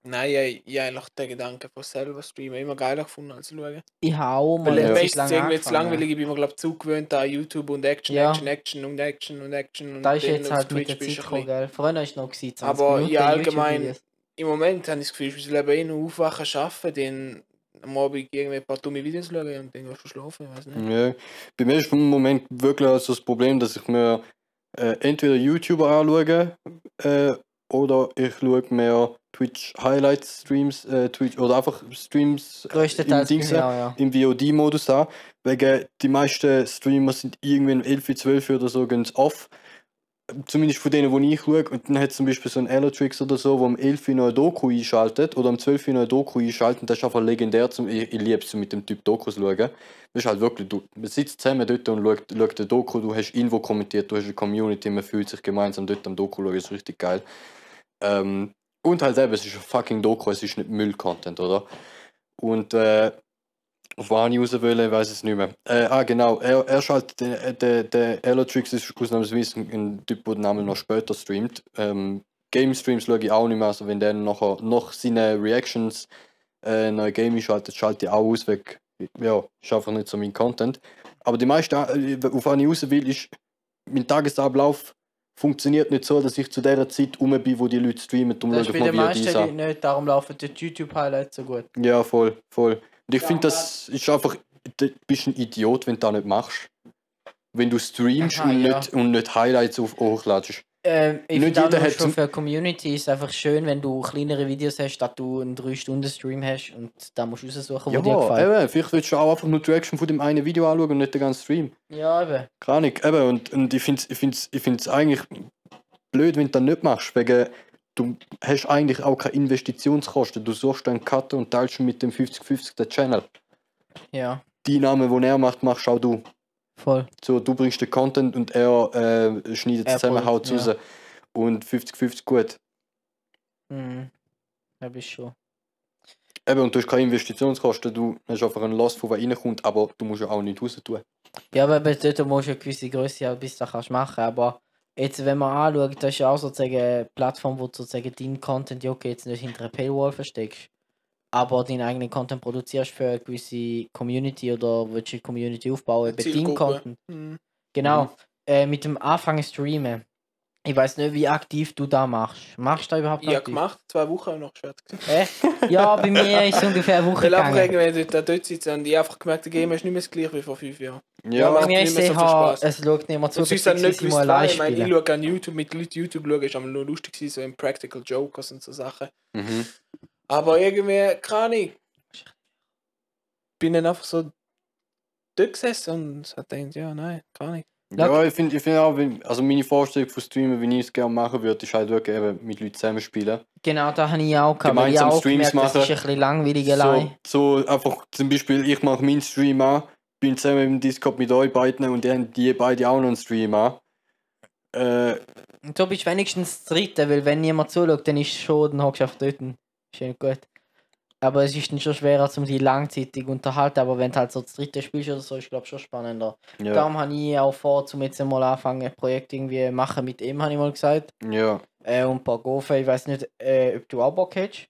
Nein, ich, ich habe eigentlich den Gedanken von selber streamen immer geiler gefunden als schauen. Ich habe auch mal Weil ja. Meistens lang irgendwie jetzt angefangen. langweilig, ich bin mir glaube zu gewöhnt an YouTube und Action, Ja. Action, Action und Action und Action und Da ist jetzt halt mit Twitch der bist Zeit gekommen, gell? Vorher war es noch gewesen, 20 Aber Minuten ja, allgemein- im Moment habe ich das Gefühl, ich muss eben eh noch aufwachen, arbeiten, dann am Abend irgendwie ein paar dumme Videos schauen und dann gehst du schlafen, ich weiß nicht. Ja. Bei mir ist im Moment wirklich also das Problem, dass ich mir äh, entweder YouTuber anschaue äh, oder ich schaue mir Twitch Highlight Streams äh, Twitch, oder einfach Streams äh, im, Dings, ja, ja. im VOD-Modus an. Wegen die meisten Streamer sind irgendwie um 11, 12 oder so gehen off. Zumindest von denen, die ich schaue. Und dann hat zum Beispiel so ein Elotrix oder so, wo um 11 Uhr noch ein Doku einschaltet oder um 12 Uhr noch ein Doku einschaltet. Das ist einfach legendär. Zum, ich, ich liebe es, mit dem Typ Dokus zu schauen. Das ist halt wirklich, du man sitzt zusammen dort und schaut, schaut den Doku, du hast irgendwo kommentiert, du hast eine Community, man fühlt sich gemeinsam dort am Doku schauen, das ist richtig geil. Ähm, und halt eben, es ist ein fucking Doku, es ist nicht Müll-Content, oder? Und äh, auf was ich raus will, ich weiß es nicht mehr. Äh, ah, genau, er, er schaltet, den- der, der Elotrix ist ausnahmsweise ein, Typ, der den Namen noch später streamt. Ähm, Game Streams schaue ich auch nicht mehr, also wenn der nachher noch seine Reactions äh, neue Game schaltet, schalte ich auch aus, wegen, ja, ist einfach nicht so mein Content. Aber die meisten, äh, auf was ich raus will, ist, mein Tagesablauf funktioniert nicht so, dass ich zu der Zeit rum bin, wo die Leute streamen, um Das ist bei den meisten. Leuten nicht, darum laufen die YouTube-Highlights so gut. Ja, voll, voll. Und ich finde, das ist einfach, du bist ein Idiot, wenn du das nicht machst. Wenn du streamst Aha, und, ja. nicht, und nicht Highlights auf hochladest. Ähm, ich Nicht jeder hat schon für Community ist es einfach schön, wenn du kleinere Videos hast, statt du einen 3-Stunden-Stream hast und da musst du raussuchen, wo dir gefällt. eben, vielleicht willst du auch einfach nur die Reaction von dem einen Video anschauen und nicht den ganzen Stream. Ja, eben. Keine Ahnung, eben. Und, und ich finde es ich find's, ich find's eigentlich blöd, wenn du das nicht machst, wegen du hast eigentlich auch keine Investitionskosten. Du suchst einen Cutter und teilst mit dem 50-50 den Channel. Ja, Die Namen, die er macht, machst auch du. Voll. So, du bringst den Content und er äh, schneidet es zusammen, haut produ- raus. Und 50-50 gut. Mhm. Ja, bist schon. Eben, und du hast keine Investitionskosten, du hast einfach einen Loss, von was reinkommt, aber du musst ja auch nicht raus tun. Ja, aber eben dort musst du eine gewisse Größe haben, bis du das kannst machen. Aber jetzt, wenn man anschaut, das ist ja auch sozusagen eine Plattform, wo du sozusagen deinen Content, ja, okay, jetzt nicht hinter einer Paywall versteckst, aber deinen eigenen Content produzierst für eine gewisse Community oder willst du eine Community aufbauen, Zielgruppe. Content. Mhm. Genau. Äh, mit dem Anfangen streamen. Ich weiß nicht, wie aktiv du da machst. Machst du da überhaupt Ich habe aktiv? gemacht, zwei Wochen noch schwer. Echt? Ja, bei mir ist es ungefähr eine Woche einfach gegangen. irgendwie dort, dort sitzen und ich habe einfach gemerkt, der Game ist nicht mehr das gleiche wie vor fünf Jahren. Ja, macht Bei mir nicht ist mehr es so viel eher, Spaß. es schaut niemand zu, Und sind nicht gewusst, allein ich meine, ich schaue an YouTube, mit Leuten YouTube schauen, ist einmal nur lustig so im Practical Jokers und so Sachen. mhm. Aber irgendwie, keine Ahnung, bin dann einfach so dort gesessen und hat gedacht, ja, nein, keine Ahnung. ja ich finde ich find auch, wenn, also meine Vorstellung von Streamen, wie ich es gerne machen würde, ist halt wirklich eben mit Leuten zusammenspielen. Genau, da habe ich auch gehabt. weil ich Gemeinsam auch Streams gemerkt, das ist machen. ein bisschen langweilig allein. So, so einfach zum Beispiel, ich mache meinen Stream an, bin zusammen im Discord mit euch beiden und dann die beide auch noch einen Stream an. Äh, Und so bist du wenigstens das Dritte, weil wenn niemand zuschaut, dann ist es schon, dann hockst du auf dort. Nicht gut. Aber es ist dann schon schwerer, um die langzeitig unterhalten. Aber wenn du halt so das Dritte spielst oder so, ist glaube ich schon spannender. ja, Darum habe ich auch vor, zum jetzt mal anfangen, ein Projekt irgendwie machen mit ihm, habe ich mal gesagt. ja. Äh, und ein paar Gofen. Ich weiß nicht, äh, ob du auch Bock hättest.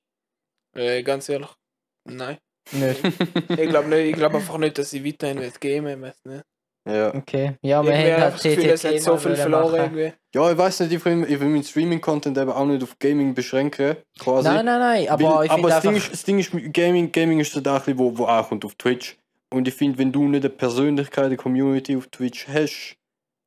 Äh, ganz ehrlich, nein. Nicht. Ich glaube nicht, ich glaube einfach nicht, dass ich weiterhin will gamen will. Ne? Ja. Okay. Ja, wir Irgendwie haben habe halt ich das Gefühl, es hat so viel verloren machen. irgendwie. Ja, ich weiß nicht, ich will, ich will meinen Streaming-Content eben auch nicht auf Gaming beschränken. Quasi. Nein, nein, nein, aber Weil- ich aber finde das, Ding ist, das Ding ist, Gaming, Gaming ist so da, ein bisschen, wo, wo ankommt auf Twitch. Und ich finde, wenn du nicht eine Persönlichkeit, eine Community auf Twitch hast,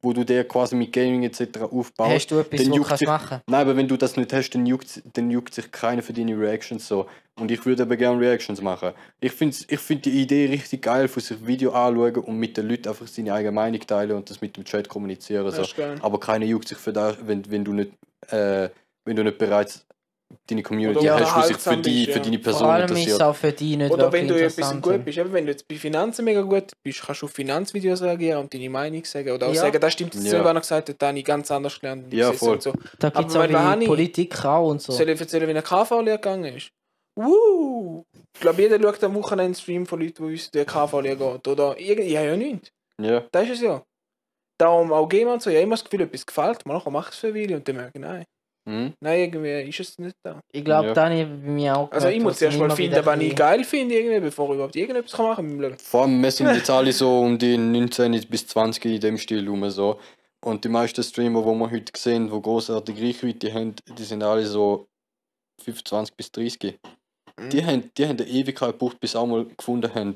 wo du der quasi mit Gaming etc. aufbaust, Hast du etwas, was kannst dich- machen? Nein, aber wenn du das nicht hast, dann juckt, dann juckt sich keiner für deine Reactions so. Und ich würde aber gerne Reactions machen. Ich finde ich find die Idee richtig geil, von sich Video anschauen und mit den Leuten einfach seine eigene Meinung teilen und das mit dem Chat kommunizieren. Das So. ist geil. Aber keiner juckt sich für das, wenn, wenn, du nicht, äh, wenn du nicht bereits deine Community Oder hast, sich unterhaltsam für, die, für ja. deine Vor Person allem ist es interessiert. auch für die nicht Oder wenn du ein bisschen interessant. gut bist, eben wenn du jetzt bei Finanzen mega gut bist, kannst du auf Finanzvideos reagieren und deine Meinung sagen. Oder auch Ja. sagen, das stimmt, das Ja. selber noch gesagt hat, da habe ich ganz anders gelernt. Ja, Das ist voll. Und so. Da gibt es Aber auch nicht- Politik auch und so. Soll ich erzählen, wie eine KV-Lehre gegangen ist? Woo! Ich glaube, jeder schaut am Wochenende einen Stream von Leuten, die wissen, wie eine KV-Lehre geht. Oder irgendwie, ja, ja, nicht. Ja, Das ist es ja. Darum auch Gamer und so, ich habe immer das Gefühl, etwas gefällt, man macht es für eine Weile und dann merke ich, nein. Hm? Nein, irgendwie ist es nicht da. Ich glaube, Ja. Dani bei mir auch. Also ich muss zuerst mal finden, wieder was ich geil finde, irgendwie, bevor ich überhaupt irgendetwas kann machen Leben. Vor allem, wir sind jetzt alle so um die 19 bis 20 in dem Stil rum. So. Und die meisten Streamer, die wir heute sehen, die großartige Reichweite haben, die sind alle so 25 bis 30. Mhm. Die haben, die haben eine Ewigkeit gebraucht, bis sie auch mal gefunden haben,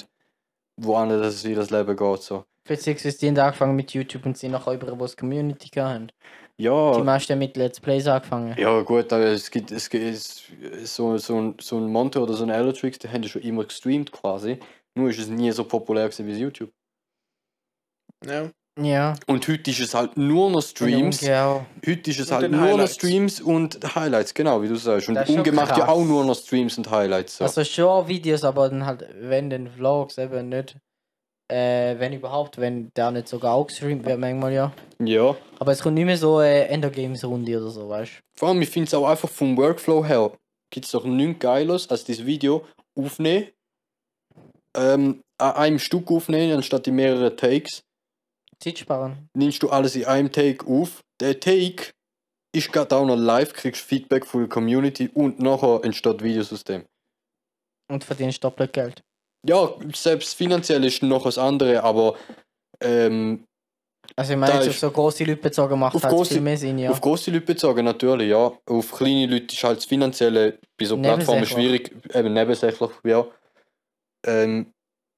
wo an das ihr Leben geht. So. Beziehungsweise die haben angefangen mit YouTube und sind nachher über was Community gehabt haben. Die Ja, meisten mit Let's Plays angefangen. ja gut, aber es gibt, es gibt es, so, so, ein, so ein Monte oder so ein Electrix, die haben ja schon immer gestreamt quasi. Nur ist es nie so populär gewesen wie YouTube. Ja. Ja. Und heute ist es halt nur noch Streams. Ja. Heute ist es Und halt nur noch Highlights. Streams und Highlights, genau, wie du sagst. Und Das ist schon ungemacht ja auch nur noch Streams und Highlights. So. Also schon Videos, aber dann halt, wenn den Vlogs eben nicht, äh, wenn überhaupt, wenn der nicht sogar auch gestreamt wird, manchmal ja. ja. Aber es kommt nicht mehr so äh, Endergames-Runde oder so, weißt du? Vor allem, ich finde es auch einfach vom Workflow her, gibt es doch nichts Geiles, als dieses Video aufnehmen, ähm, an einem Stück aufnehmen, anstatt in mehreren Takes. Zeit sparen. Nimmst du alles in einem Take auf. Der Take ist gerade auch noch live, kriegst Feedback von der Community und nachher entsteht Videos aus dem. Und verdienst doppelt Geld. Ja, selbst finanziell ist noch was anderes, aber ähm, Also ich meine, jetzt auf so große Leute bezogen macht halt grosse- viel mehr Sinn, ja. Auf grosse Leute bezogen natürlich, ja. Auf kleine Leute ist halt das Finanzielle bei so Plattformen schwierig, eben nebensächlich, ja. Ähm,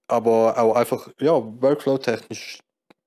aber auch einfach, ja, Workflow-technisch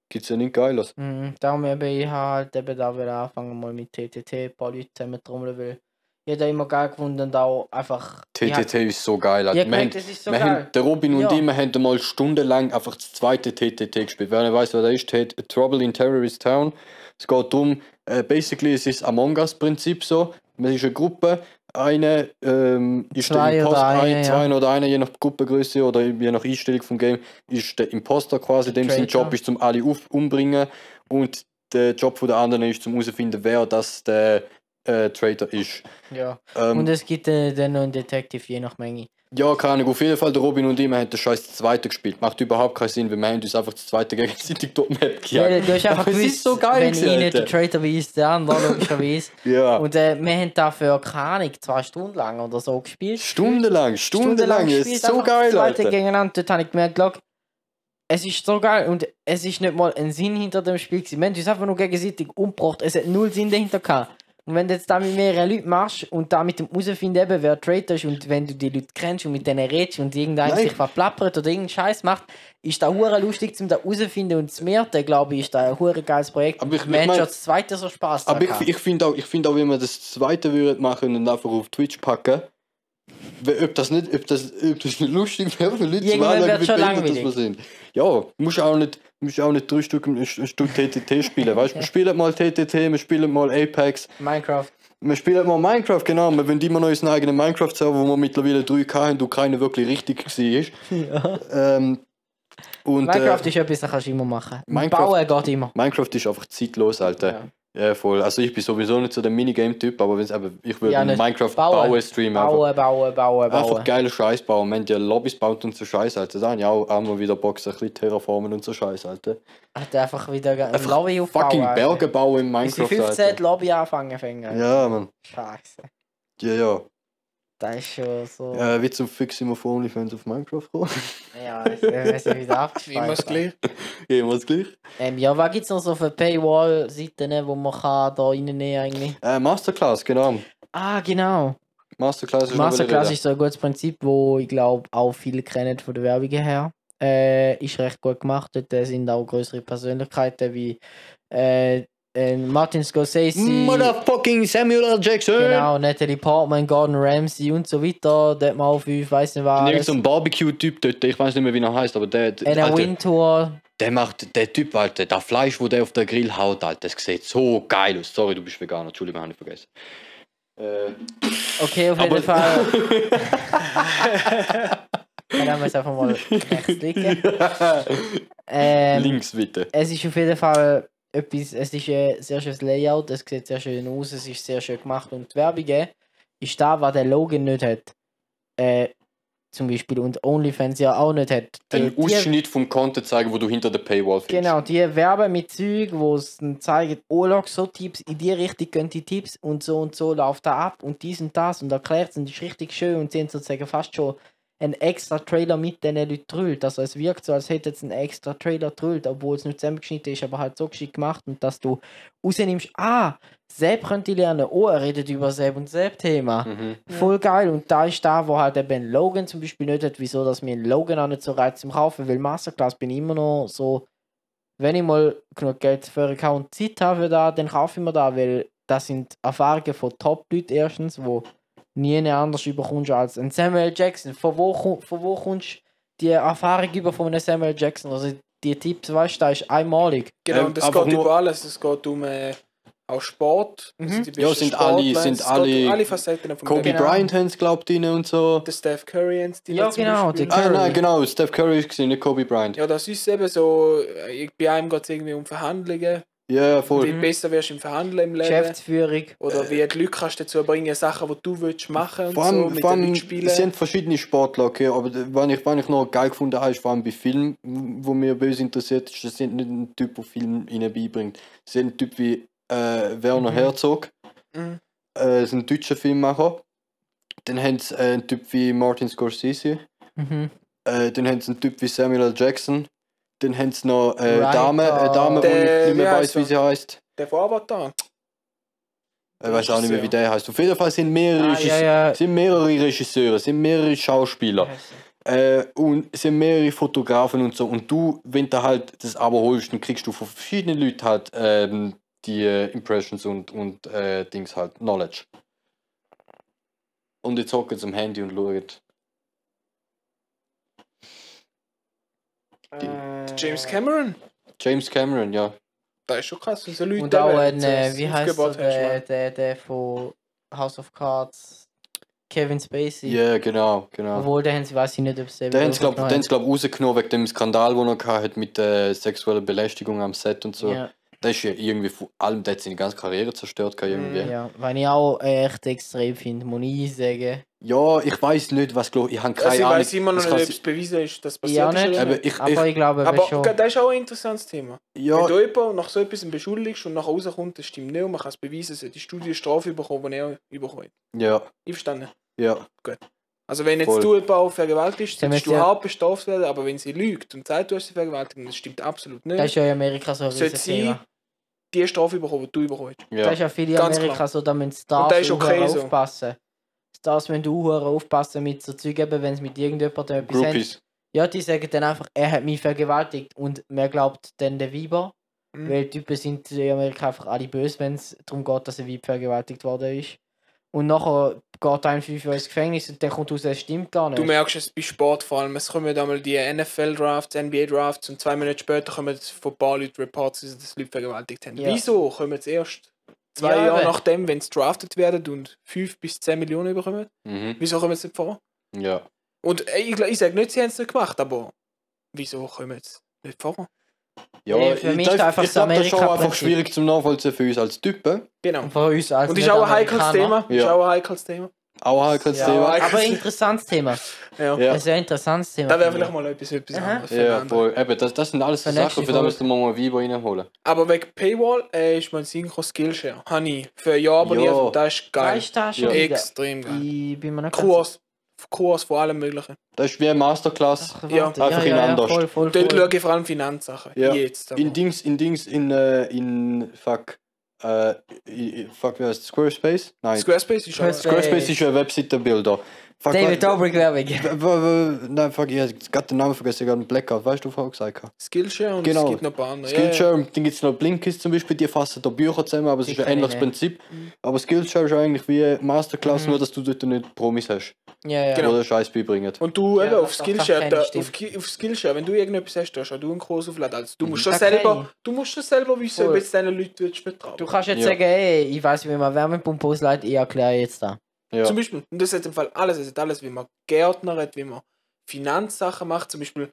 gibt es ja nichts Geiles. Mhm, darum eben, ich halt eben da will anfangen mal mit TTT, ein paar Leute zusammen trommeln will. Ich habe immer geil gefunden und auch einfach... TTT ist so geil. Wir haben, gemerkt, das ist so geil. haben, der Robin und Ja. ich, wir haben mal stundenlang einfach das zweite TTT gespielt. Wer nicht weiß, was das ist, T- Trouble in Terrorist Town. Es geht darum, äh, basically, es ist Among Us-Prinzip so. Man ist eine Gruppe, eine ähm, ist Zwei der oder Imposter, eine, ein, ja. zwei oder einer, je nach Gruppengröße oder je nach Einstellung vom Game, ist der Imposter quasi. Dem sein. Job ist, zum alle auf umbringen und der Job von der anderen ist, zum herauszufinden, wer das der äh, Traitor ist. Ja. Ähm, Und es gibt äh, dann noch einen Detective, je nach Menge. ja, keine Ahnung. Auf jeden Fall, der Robin und ich, wir haben den scheiß zweite gespielt. Macht überhaupt keinen Sinn, weil wir haben uns einfach das zweite gegenseitig dort Map Ja, gejagt. du hast einfach gewusst, ist so geil wenn gewesen, ich nicht der. Traitor weiss, der andere logischerweise. Ja. Und äh, wir haben dafür, keine Ahnung, zwei Stunden lang oder so gespielt. Stundenlang, stundenlang. Es ist so geil, das zweite Alter. gegeneinander. Dort habe ich gemerkt, look, es ist so geil und es ist nicht mal ein Sinn hinter dem Spiel gewesen. Wir haben uns einfach nur gegenseitig umgebracht. Es hat null Sinn dahinter gehabt. Und wenn du jetzt da mit mehreren Leuten machst und da mit dem herausfinden, eben, wer Traitor ist und wenn du die Leute kennst und mit denen redest und irgendeiner sich verplappert oder irgendeinen Scheiß macht, ist da hure lustig zum da herausfinden und zu merken, glaube ich, ist da ein hure geiles Projekt. Aber ich- mein- schon das zweite so Spaß Aber ich, ich finde auch, ich find auch, wenn wir das zweite würden machen und einfach auf Twitch packen, ob das nicht, ob das, ob das nicht lustig wäre für Leute zu Irgendwann wird's wie schon behindert das langweilig. wir sind. Ja, musst auch nicht, musst auch nicht drei Stück, ein Stück TTT spielen. Weißt du, wir spielen mal TTT, wir spielen mal Apex, Minecraft. wir spielen mal Minecraft, genau. Wir wollen immer noch unseren eigenen Minecraft-Server, wo wir mittlerweile 3K haben und keiner wirklich richtig war. Ähm, und, Minecraft äh, ist etwas, das kannst du immer machen. Minecraft- Bauen geht immer. Minecraft ist einfach zeitlos, Alter. Ja. Ja, voll. Also ich bin sowieso nicht so der Minigame-Typ, aber eben, ich würde Ja, Minecraft bauen. bauen streamen. Einfach, Bauen, bauen, bauen, bauen. einfach geile Scheiß bauen. Haben ja Lobbys baut und so Scheiß, Alter. Da habe ich auch, auch mal wieder so ein bisschen Terraformen und so Scheiß, Alter. Hat einfach wieder ein Einfach Lobby aufbauen. Fucking Alter. Berge bauen in Bis die Minecraft, 15 Alter. Lobby anfangen fängen. Ja, Mann. Scheiße. Ja, ja. Das ist schon so. Äh, wie zum Fix immer vor OnlyFans auf Minecraft kommen. Ja, es ist wieder Wie immer das abgespeichert. gleich. Jemals gleich. Ähm, ja, was gibt es noch so für Paywall-Seiten, wo man kann da reinnehmen eigentlich? Äh, Masterclass, genau. Ah, genau. Masterclass ist Masterclass ist so ein gutes Prinzip, wo ich glaube auch viele kennen von der Werbung her. Äh, ist recht gut gemacht. Dort äh, sind auch größere Persönlichkeiten wie äh, äh, Martin Scorsese. Motherfucking Samuel L. Jackson! Genau, Natalie Portman, Gordon Ramsay und so weiter. Dort mal auf, ich weiß nicht was. Irgend so ein Barbecue-Typ dort, ich weiß nicht mehr, wie er heißt, aber der, der, Anna Wintour. der macht, der Typ, Alter, das Fleisch, wo der auf der Grill haut, Alter, das sieht so geil aus. Sorry, du bist Veganer, Entschuldigung, habe ich vergessen. Äh, Okay, auf jeden Fall. Dann haben wir es einfach mal rechts liegen. Ähm, Links bitte. Es ist auf jeden Fall etwas, es ist ein sehr schönes Layout, es sieht sehr schön aus, es ist sehr schön gemacht und die Werbung ist da, was der Logan nicht hat. Äh, zum Beispiel und OnlyFans ja auch nicht hat. Die, Ein die, Ausschnitt vom Content zeigen, wo du hinter der Paywall findest. genau, die werben mit Zeug, wo es dann zeigen, oh, schau, so Tipps, in die Richtung gehen die Tipps und so und so läuft da ab und dies und das und erklärt es und ist richtig schön und haben sozusagen fast schon einen extra Trailer mit diesen Leuten drüllt. Also es wirkt so, als hätte es einen extra Trailer drüllt, obwohl es nicht zusammengeschnitten ist, aber halt so geschickt gemacht und dass du rausnimmst, ah, Sepp könnte ich lernen, oh, er redet über Sepp und Sepp-Thema. Mhm. Voll geil. Und da ist da, wo halt eben Logan zum Beispiel nicht hat, wieso, dass mir ein Logan auch nicht so reizt zum Kaufen, weil Masterclass bin ich immer noch so, wenn ich mal genug Geld für einen Account Zeit habe da, dann kaufe ich mir da, weil das sind Erfahrungen von Top-Leuten erstens, wo nie anders überkommst als ein Samuel Jackson. Von wo, von wo kommst du die Erfahrung über von einem Samuel Jackson? Also die Tipps, weißt du, da ist einmalig. Genau, Ähm, und es einfach geht nur- über alles. Es geht um äh, auch Sport. Mhm. also Ja, sind alle- sind alle- um alle Facetten von Kobe. Genau. Bryant haben es, glaubt drin und so. Der Steph Curry haben die Ja, genau, Ah, nein, genau, Steph Curry ist gewesen, nicht Kobe Bryant. Ja, das ist eben so, äh, ich- bei einem geht es irgendwie um Verhandlungen, Ja, wie voll. du besser wirst im Verhandeln im Leben. Geschäftsführung. Oder wie die Leute kannst du dazu bringen, Sachen, die du willst machen und Vor so, allem, mit vor den allem Leuten es spielen. sind verschiedene Sportler, okay, aber was ich, was ich noch geil gefunden habe, ist vor allem bei Filmen, wo mir böse interessiert, ist, das sind nicht ein Typ, der Film ihnen beibringt. Sie sind ein Typ wie äh, Werner Mhm. Herzog, Mhm. äh, das ist ein deutscher Filmmacher. Dann haben sie äh, einen Typ wie Martin Scorsese, Mhm. äh, dann haben sie einen Typ wie Samuel L. Jackson, dann haben sie noch äh, Right, Dame, eine Dame, die ich nicht mehr weiß, heißt wie sie heißt. Der von Avatar. Ich weiß auch nicht mehr, wie der heißt. Auf jeden Fall sind mehrere, Ah, ja, ja. sind mehrere Regisseure, sind mehrere Schauspieler. Äh, und sind mehrere Fotografen und so. Und du, wenn du halt das Abo holst, dann kriegst du von verschiedenen Leuten halt ähm, die äh, Impressions und, und äh, Dings halt, Knowledge. Und jetzt hocken am Handy und schauen. Die- Äh, James Cameron. James Cameron, ja. Das ist schon krass, wenn so Leute Und auch ein, äh, wie heißt er, der, der, der von House of Cards, Kevin Spacey. Ja, genau, genau. Obwohl, der haben sie, weiß ich nicht, ob sie Den haben sie, glaube ich, glaub, rausgenommen wegen dem Skandal, den er hatte mit äh, sexueller Belästigung am Set und so. Ja, Der ist ja irgendwie von allem, der hat seine ganze Karriere zerstört, gehabt irgendwie. ja, weil ich auch echt extrem finde, muss ich sagen. Ja, ich weiß nicht, was glaub, ich habe keine Also ich Ahnung. weiß immer noch Das nicht, ob es bewiesen ist, dass Ja, passiert ist. nicht. oder Aber ich, Aber ich, ich glaube, Aber schon. das ist auch ein interessantes Thema. ja, Wenn du jemanden nach so etwas beschuldigst und nachher rauskommt, das stimmt nicht und man kann es beweisen, sollte die Studie eine Strafe bekommen, die er bekommen hat. ja, Einverstanden? ja, Also wenn jetzt Voll. du jemanden auch vergewaltigst, Sie solltest du ja- hart bestraft werden, aber wenn sie lügt und sagt, du hast sie vergewaltigt, das stimmt absolut nicht. Das ist ja in Amerika so ein Sollte sie. Die Strafe bekommen, die du bekommst. Das ja. ist ja viele in Ganz Amerika klar. so, da müssen Und Stars das ist okay so. aufpassen. Stars, wenn du hure aufpassen mit so Zeug, eben, wenn es mit irgendjemandem etwas haben. Groupies. Ja, die sagen dann einfach, er hat mich vergewaltigt. Und man glaubt dann der Weiber. Mhm. Weil Typen sind in Amerika einfach alle böse, wenn es darum geht, dass ein Weib vergewaltigt worden ist. Und nachher geht ein fünf Jahre ins Gefängnis und dann kommt raus, es stimmt gar nicht. Du merkst es bei Sport vor allem, es kommen einmal die NFL-Drafts, NBA-Drafts und zwei Monate später kommen von ein paar Leuten Reports, dass das Leute vergewaltigt haben. Ja. Wieso kommen jetzt erst zwei Ja, Jahre eben. nachdem, wenn sie drafted werden und 5 bis 10 Millionen bekommen? Mhm. Wieso kommen sie nicht vor? Ja. Und äh, ich, ich sage nicht, sie haben es nicht gemacht, aber wieso kommen sie nicht vor? Ja, Ja, für mich das- ist einfach ich das glaube, das ist schon einfach schwierig zum Nachvollziehen für uns als Typen. Genau. Und von uns als Und ist auch ein heikles. Thema. Ist Ja. auch ein heikles Thema. Auch ein heikles Ja, Thema. Aber ein interessantes Thema. Ja. Ja. Ein sehr interessantes Thema. Da wäre vielleicht mal etwas, etwas Aha. anderes. Ja, voll. Eben, das, das sind alles so Für Sachen, für da Folge. müssen wir mal Weiber reinholen. Aber wegen Paywall äh, ist mein Synchro Skillshare. Habe ich für ein Jahr abonniert Ja. und das ist ich. geil. Weißt du das schon Ja. wieder? Extrem geil. Ich bin mir nicht Kurs. Kurs von allem Möglichen. Das ist wie eine Masterclass. Ach, Ja, einfach in anders. Voll, voll, Dort voll. schaue ich vor allem Finanzsachen. Ja. Jetzt. aber. In Dings, in Dings, in, äh, in, fuck, äh, fuck, wie heißt Squarespace? Nein. Squarespace ist. Squarespace. Squarespace ist ein Webseitenbilder. Fuck, David Dobrik Werbung. Nein, fuck, ich hab gerade den Namen vergessen, ich hab einen Blackout, weißt du, was ich gesagt habe? Skillshare und Genau. es gibt noch ein paar andere. Skillshare, dann gibt es noch Blinkist zum Beispiel, die fassen da Bücher zusammen, aber es ist ein ähnliches. Prinzip. Aber Skillshare ist eigentlich wie Masterclass, Mhm. nur dass du dort nicht Promis hast, Ja, ja. Genau. oder Scheiß beibringen. Und du Ja, eben auf Skillshare, da, auf, auf Skillshare, wenn du irgendetwas hast, hast du einen Kurs aufladen. Also du musst Mhm. schon Das kann selber, du musst schon selber wissen, ob Voll. jetzt deine Leute willst vertrauen. Du kannst jetzt Ja. sagen, ey, ich weiß, wie man Wärmepumpe ausleitet, ich erkläre jetzt da. Ja. Zum Beispiel, und das hat im Fall alles, es hat alles, wie man gärtnert, wie man Finanzsachen macht, zum Beispiel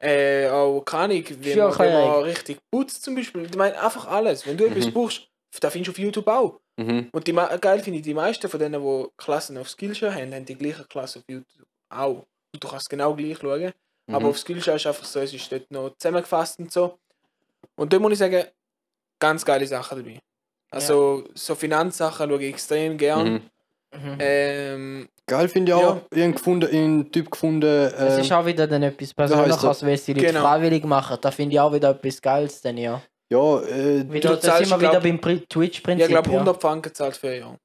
äh, auch keine Ahnung, wie man, wie man richtig putzt zum Beispiel. Ich meine einfach alles. Wenn du etwas Mhm. brauchst, da findest du auf YouTube auch. Mhm. Und die, geil finde ich, die meisten von denen, die Klassen auf Skillshare haben, haben die gleiche Klasse auf YouTube auch. Und du kannst genau gleich schauen. Aber Mhm. auf Skillshare ist einfach so, es ist dort noch zusammengefasst und so. Und da muss ich sagen, ganz geile Sachen dabei. Also so Finanzsachen schaue ich extrem gern. Mhm. Ähm, Geil finde ich Ja. auch. Ich habe gefunden, einen Typ gefunden. Es ähm, ist auch wieder dann etwas Persönliches, er? es die Leute Genau. freiwillig machen. Da finde ich auch wieder etwas Geiles dann, ja. ja, äh, Wieder, da zahlst, sind wir wieder beim Pri- Ich Twitch-Prinzip. glaube, ja. 100 Franken zahlt für ein Jahr.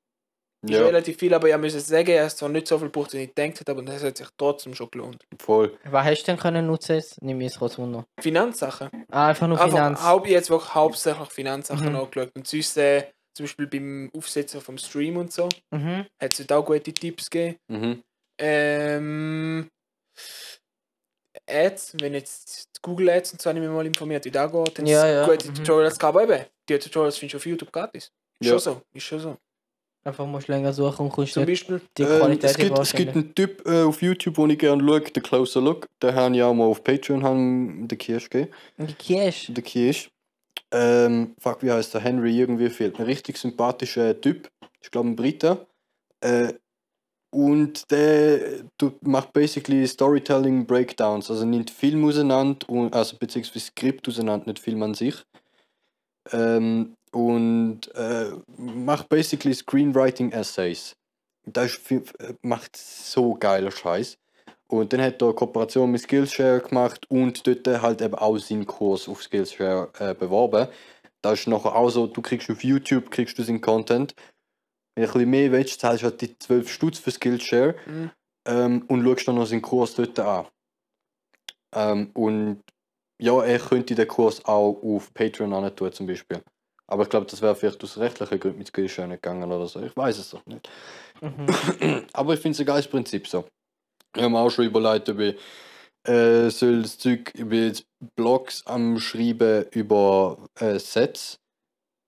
Ist ja, relativ viel, aber ich muss sagen, er hat zwar nicht so viel gebraucht, wie ich gedacht habe, aber das hat sich trotzdem schon gelohnt. voll. Was hast du denn können nutzen? Nimm mich kurz wunder. Finanzsachen. Ah, einfach nur Einfach Finanz. haupt, jetzt wirklich hauptsächlich Finanzsachen Mhm. angeschaut. Und sonst, äh, zum Beispiel beim Aufsetzen vom Stream und so, Mhm. hat es dort auch gute Tipps gegeben. Mhm. Ähm, Ads, wenn jetzt Google Ads und so habe ich mich mal informiert, wie das geht, dann Ja, ja, gute mhm. Tutorials gehabt, eben, die Tutorials findest du auf YouTube gratis. Ist Ja. schon so, ist schon so. Einfach musst du länger suchen und kommst Zum nicht Beispiel, die Ähm, Qualität es, gibt, es gibt einen Typ äh, auf YouTube, den ich gerne schaue, der Closer Look. Den habe ich auch mal auf Patreon haben, den Kirsch gegeben. Die Cash. Der Kirsch. Ähm, fuck, wie heißt der? Henry irgendwie fehlt. Ein richtig sympathischer Typ. Ich glaube, ein Brite. Äh, und der macht basically Storytelling Breakdowns. Also nimmt Film auseinander, und, also beziehungsweise Skript auseinander, nicht Film an sich. Ähm, und äh, macht basically Screenwriting Essays. Das äh, macht so geiler Scheiß. Und dann hat er eine Kooperation mit Skillshare gemacht und dort halt eben auch seinen Kurs auf Skillshare äh, beworben. Da ist nachher auch so, du kriegst auf YouTube kriegst du seinen Content. Wenn du ein bisschen mehr willst, zahlst du halt die 12 Stutz für Skillshare Mhm. ähm, und schaust dann noch seinen Kurs dort an. Ähm, und ja, er könnte den Kurs auch auf Patreon an tun zum Beispiel. Aber ich glaube, das wäre vielleicht aus rechtlichen Gründen mit Skillshare nicht gegangen oder so. Ich weiß es doch nicht. Mhm. Aber ich finde es ein geiles Prinzip so. Wir haben auch schon überlegt, ob ich äh, soll das Zeug über jetzt Blogs am Schreiben über äh, Sets,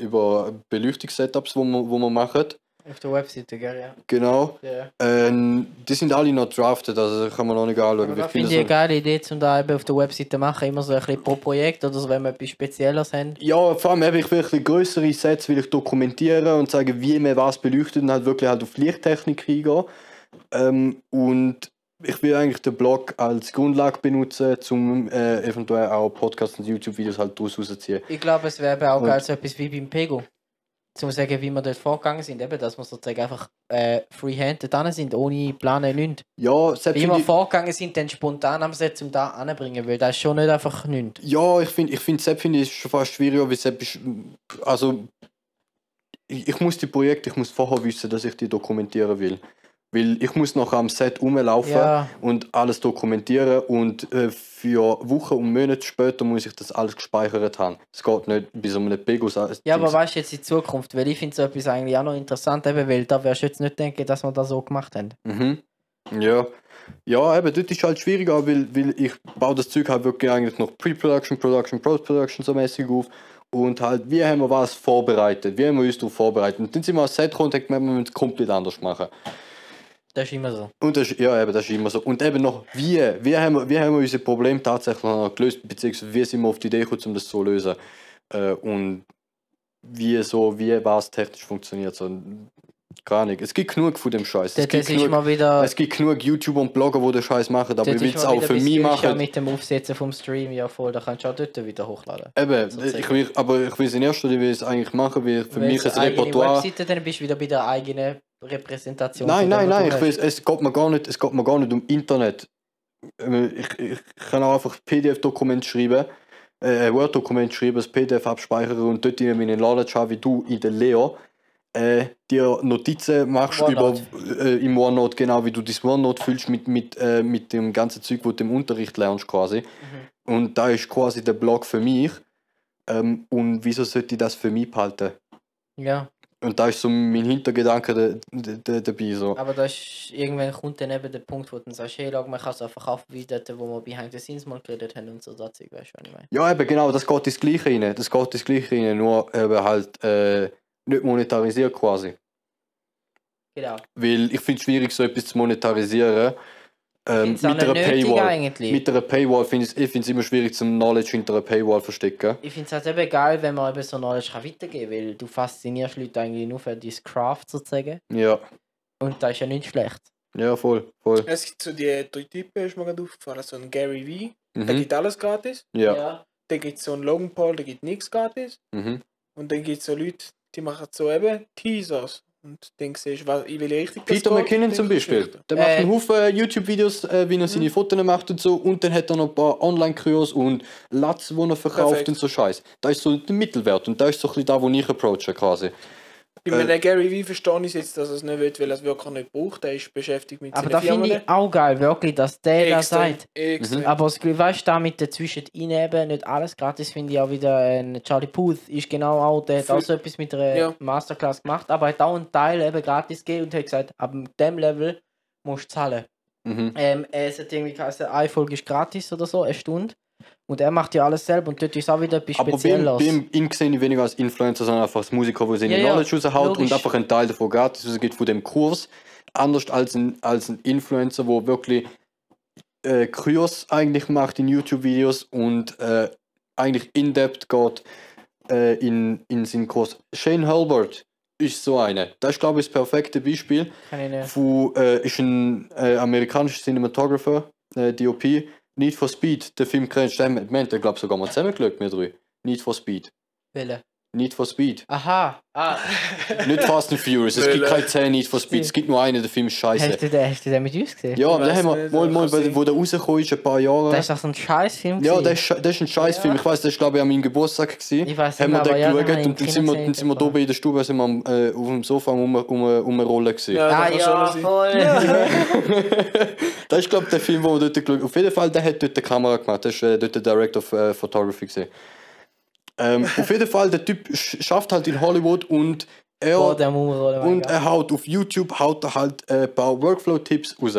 über Beleuchtungssetups, wo wir, wo wir machen. Auf der Webseite, gell, ja. Genau. ja. Ähm, die sind alle noch drafted, also kann man noch nicht anschauen. Aber viele finde ich eine geile Idee, um da eben auf der Webseite machen, immer so ein bisschen pro Projekt oder so, wenn wir etwas Spezielles haben. Ja, vor allem habe ich wirklich größere Sets will ich dokumentieren und zeigen, wie man was beleuchtet und halt wirklich halt auf Lichttechnik eingehen. Ähm, und ich will eigentlich den Blog als Grundlage benutzen, um äh, eventuell auch Podcasts und YouTube-Videos halt daraus rauszuziehen. Ich glaube, es wäre auch Und- geil, so etwas wie beim Pego. Zum sagen, wie wir dort vorgegangen sind, eben, dass wir sozusagen einfach äh, freehand dran sind, ohne Planen, nichts. Ja, selbst Wie wenn wir vorgegangen sind, dann spontan am Set zum da anbringen, weil das ist schon nicht einfach nichts. ja, ich finde, ich finde Sepp finde ich schon fast schwieriger, weil Sepp ist, also ich, ich muss die Projekte, ich muss vorher wissen, dass ich die dokumentieren will. Weil ich muss nachher am Set rumlaufen Ja, und alles dokumentieren und äh, für Wochen und Monate später muss ich das alles gespeichert haben. Es geht nicht bis um eine Pegus. ja aber weißt du jetzt in Zukunft, weil ich finde so etwas eigentlich auch noch interessant, eben, weil da wirst du jetzt nicht denken, dass wir das so gemacht haben. Mhm. Ja. Ja, eben, dort ist halt schwieriger, weil, weil ich baue das Zeug halt wirklich eigentlich noch Pre-Production, Production, Post-Production so mäßig auf. Und halt, wie haben wir was vorbereitet? Wie haben wir uns darauf vorbereitet? Und dann sind wir als Set gekommen und haben gemerkt, wir müssen es komplett anders machen. Das ist immer so. Und das, ja, eben, das ist immer so. Und eben noch, wie, wie, haben, wir, wie haben wir unser Problem tatsächlich noch gelöst, beziehungsweise wie sind wir auf die Idee gekommen, um das so zu lösen. Äh, und wie so, wie was technisch funktioniert. So, keine Ahnung. Es gibt genug von dem Scheiß. Es gibt genug, mal wieder. es gibt genug YouTuber und Blogger, die den Scheiß machen, aber ich will es auch für mich machen. mit dem Aufsetzen vom Stream, ja voll, da kannst du auch dort wieder hochladen. Eben, ich will, aber ich will es in erster Linie es eigentlich machen, weil für Wenn mich ein Repertoire. Webseite, dann bist du wieder bei der eigenen Repräsentation. Nein, nein, nein, ich will, es, geht mir gar nicht, es geht mir gar nicht um Internet. Äh, Ich, ich kann auch einfach PDF-Dokument schreiben, äh, ein Word-Dokument schreiben, das PDF abspeichern und dort in meinen Knowledge haben, wie du in der Lehre äh, dir Notizen machst OneNote. über, äh, im OneNote, genau wie du das OneNote füllst mit, mit, äh, mit dem ganzen Zeug, wo du im Unterricht lernst quasi. Mhm. Und da ist quasi der Blog für mich. Ähm, und wieso sollte ich das für mich behalten? Ja, Und da ist so mein Hintergedanke da- da- da- dabei. So. aber da ist irgendwann kommt dann eben der Punkt, wo du dann sagst, hey, schau, man kann es wie dort, wo wir behind the scenes mal geredet haben und so, das Zeug, weißt du, was ich meine? Ja, eben genau, das geht ins Gleiche rein. Das geht ins Gleiche rein, nur eben halt äh, nicht monetarisiert quasi. Genau. Weil ich finde es schwierig, so etwas zu monetarisieren. Ähm, mit einer Paywall. eigentlich. Mit einer Paywall finde ich es immer schwierig, zum Knowledge hinter einer Paywall zu verstecken. Ich finde es halt eben geil, wenn man eben so Knowledge kann weitergeben kann, weil du faszinierst Leute eigentlich nur für dein Craft sozusagen. Ja, Und das ist ja nicht schlecht. ja, voll, voll. Es gibt so die drei Typen, ist mir gerade aufgefallen. So ein Gary V, der Mhm. gibt alles gratis. Ja. Dann gibt es so einen Logan Paul, der gibt nichts gratis. Mhm. Und dann gibt es so Leute, die machen so eben Teasers. und dann siehst, was, in welche Richtung Peter McKinnon zum du Beispiel. Der macht Äh, einen Haufen YouTube-Videos, äh, wie er seine Fotos macht und so. Und dann hat er noch ein paar Online-Kurs und Latz, die er verkauft Perfekt. und so Scheiß. Da ist so der Mittelwert und da ist so ein bisschen da, wo ich approache quasi. Bei Äh, Gary Vee verstehe ich jetzt, dass er es nicht will, weil er es wirklich nicht braucht. Er ist beschäftigt mit Aber seinen da finde ich auch geil, wirklich, dass der Extrem, sagt. extrem. Aber das Gefühl, weißt du, da mit dazwischen eben nicht alles gratis, finde ich auch wieder. Ein Charlie Puth ist genau auch, der hat auch so etwas mit einer Ja. Masterclass gemacht, aber hat auch einen Teil eben gratis gegeben und hat gesagt, ab dem Level musst du zahlen. Mhm. Ähm, es hat irgendwie geheißen, eine Folge ist gratis oder so, eine Stunde. Und er macht ja alles selber und dort ist auch wieder etwas Aber Spezielles. bei ihm, ihn sehe ich weniger als Influencer, sondern einfach als Musiker, der seine Ja, ja, Knowledge raushaut logisch. und einfach einen Teil davon gratis rausgibt von dem Kurs. Anders als ein, als ein Influencer, der wirklich äh, Kurs eigentlich macht in YouTube-Videos und äh, eigentlich in-depth geht äh, in, in seinen Kurs. Shane Halbert ist so einer. Das ist, glaube ich, das perfekte Beispiel. Von, äh, ist ein äh, amerikanischer Cinematographer, äh, DOP. Need for Speed, der Film haben wir, ich glaube sogar mal zusammengeschaut, wir drei. Need for Speed. Wählen. Need for Speed. Aha. Ah. Nicht Fast and Furious, es gibt keine 10 Need for Speed, es gibt nur einen, der Film ist scheiße. Hast du, den, hast du den mit uns gesehen? Ja, den haben wir mal, mal wo der rausgekommen ist, ein paar Jahre. Das ist doch so ein Scheißfilm. ja, gewesen. das ist, das ist ein Scheißfilm. Ja. Ich weiß, das ist glaube ich an meinem Geburtstag gewesen. Ich weiß haben nicht wir mehr, den ja, den geschaut ich und dann sind wir, dann sind wir da gesehen. bei der Stube sind wir am, äh, auf dem Sofa um, um, um rollen. Ja, Ah ja, voll. das ist glaube ich der Film, wo wir dort geschaut Auf jeden Fall, der hat dort die Kamera gemacht. Das ist äh, dort der Director of äh, Photography gewesen. Ähm, auf jeden Fall, der Typ sch schafft halt in Hollywood und er Mummerrolle. und er haut auf YouTube haut er halt äh, ein paar Workflow-Tipps raus.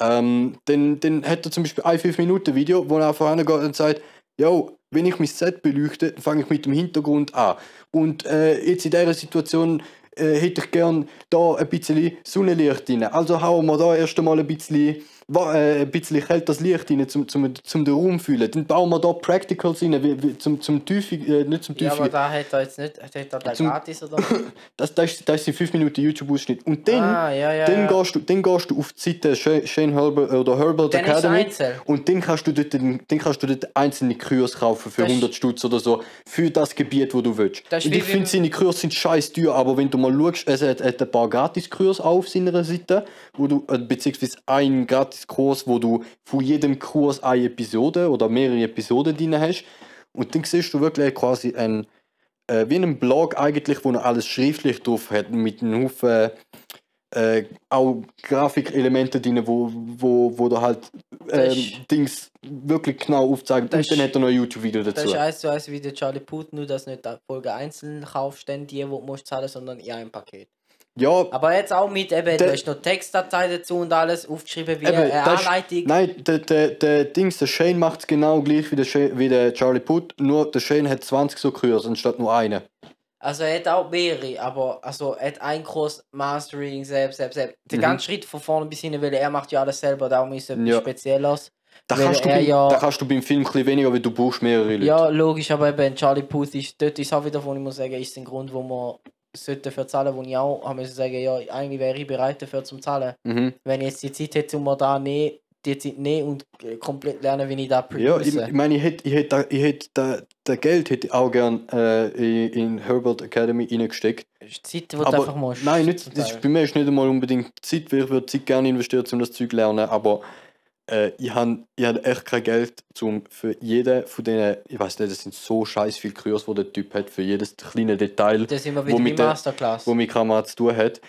Ähm, dann, dann hat er zum Beispiel ein 5-Minuten-Video, wo er vorangeht und sagt, yo, wenn ich mein Set beleuchte, dann fange ich mit dem Hintergrund an. Und äh, jetzt in dieser Situation äh, hätte ich gern da ein bisschen Sonnenlicht rein. Also hauen wir da erst einmal ein bisschen, äh, ein bisschen kälteres Licht rein, zum, zum, zum den Raum fühlen. Dann bauen wir da Practicals rein, wie, wie, zum, zum Tiefe, äh, nicht zum Ja, Tiefe. aber da hat er jetzt nicht. Hat er da Zum- gratis oder? das, das, ist, das ist ein 5 Minuten YouTube-Ausschnitt. Und dann ah, ja, ja. dann, ja. gehst du, dann gehst du auf die Seite Sha- Shane Herbert oder Herbert Dann Academy und dann kannst du dort, dann kannst du dort einzelne Kurs kaufen für Das ist- 100 Stutz oder so für das Gebiet, wo du willst. Das ich finde, seine Kurse sind scheiß teuer, aber wenn du mal schaust, es hat, hat ein paar Gratis-Kurse auf seiner Seite, wo du, äh, beziehungsweise einen Gratis-Kurs, wo du von jedem Kurs eine Episode oder mehrere Episoden drin hast. Und dann siehst du wirklich quasi ein, äh, wie einen Blog eigentlich, wo er alles schriftlich drauf hat, mit einem Haufen äh, auch Grafikelemente drin, wo, wo, wo du halt Das ist- Dings wirklich genau aufzeigt. Das Und dann hat er noch ein YouTube-Video Das dazu. ist eins zu eins wie der Charlie Puth, nur dass du nicht die Folge einzeln kaufst, dann die, die du musst zahlen, sondern in einem Paket. Ja, Aber jetzt auch mit, eben, du hast noch Textdatei dazu und alles aufgeschrieben wie Eben, eine das ist- Anleitung. Nein, der, der, der Dings, der Shane macht es genau gleich wie der, Shane, wie der Charlie Puth, nur der Shane hat 20 so Kurs anstatt nur einen. Also er hat auch mehrere, aber also er hat einen Kurs Mastering, selbst, selbst, selbst. Den Mhm. ganzen Schritt von vorne bis hinten, weil er macht ja alles selber, darum ist es etwas Ja. Spezielles. Da Weil kannst, du beim, ja- da kannst du beim Film ein weniger, weil du brauchst mehrere Leute. Ja, logisch, aber eben Charlie Puth ist, dort ist auch wieder, wo ich muss sagen, ist ein Grund, wo man sollte dafür zahlen, wo ich auch haben müssen sagen, ja, eigentlich wäre ich bereit dafür zum zahlen. Mhm. Wenn ich jetzt die Zeit hätte, um mir da nehmen, die Zeit nehmen und äh, komplett lernen, wie ich da Ja, ich, produce. ich meine, ich hätte, ich hätte, ich hätte da, da Geld hätte ich auch gern äh, in, in Herbert Academy reingesteckt. Das ist die Zeit, die du einfach musst. nein, nicht, das ist, bei mir ist nicht einmal unbedingt Zeit, weil ich würde Zeit gerne investieren, um das Zeug zu lernen, aber äh, ich habe ich hab echt kein Geld, um für jeden von denen, ich weiß nicht, das sind so scheiß viele Kurs, wo der Typ hat, für jedes kleine Detail, Da sind wir wieder mit mit der- Masterclass. wo mit Kamera zu tun hat.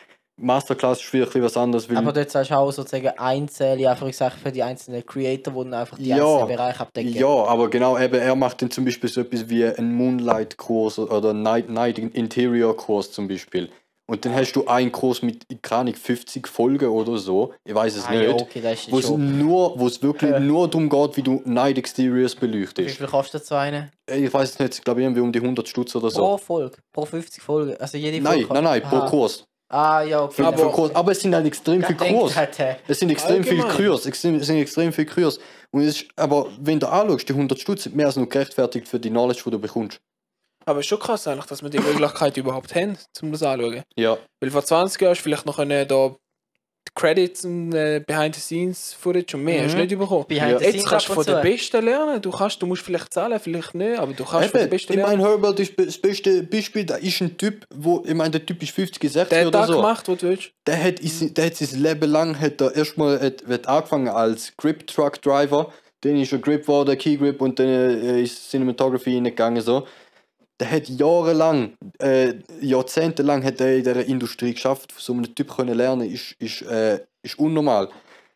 Masterclass ist wirklich was anderes, weil Aber dort sagst du auch sozusagen einzelne, einfach gesagt für die einzelnen Creator, die dann einfach die Ja, einzelnen Bereiche abdecken. Ja, aber genau, eben, er macht dann zum Beispiel so etwas wie einen Moonlight-Kurs oder Night, Night Interior-Kurs zum Beispiel. Und dann hast du einen Kurs mit, keine Ahnung, 50 Folgen oder so, ich weiß es ah, ja, nicht, okay, wo es nur, wo es wirklich Ja. nur darum geht, wie du Night Exteriors Wie beleuchtest. viel kostet so eine? Ich weiß es nicht, ich glaube irgendwie um die 100 Stutz oder so. Pro Folge, pro 50 Folgen. Also jede nein, Folge. nein, nein, pro Aha. Kurs. Ah, ja, okay. Für, Aber- für Kurs. Aber es sind halt extrem Ja, viele Kurs. halt, hä. Es sind extrem viele. Kurs, extrem, es sind extrem viele Kurs. Und es ist, aber wenn du anschaust, die 100 Stutz sind mehr als nur gerechtfertigt für die Knowledge, die du bekommst. Aber es ist schon krass eigentlich, dass wir die Möglichkeit überhaupt haben, um das anzuschauen. Ja. Weil vor 20 Jahren hast du vielleicht noch können, da die Credits und äh, Behind-the-Scenes-Footage und mehr hast du Mhm. nicht bekommen. Behind Ja. the Jetzt scenes kannst du von den. Besten lernen. Du, kannst, du musst vielleicht zahlen, vielleicht nicht, aber du kannst von den Eben, Besten ich lernen. meine, Herbert ist das beste Beispiel. Da ist ein Typ, wo, ich meine, der Typ ist 50, 60 Der hat oder das so. gemacht, was du willst. Der hat, is- der hat sein Leben lang hat er erstmal hat, hat angefangen als Grip Truck Driver. Dann ist er Grip geworden, Key Grip und dann äh, ist Cinematography hingegangen. So. Der hat jahrelang, äh, jahrzehntelang hat er in dieser Industrie geschafft. So einen Typ können lernen, ist, ist, äh, ist unnormal.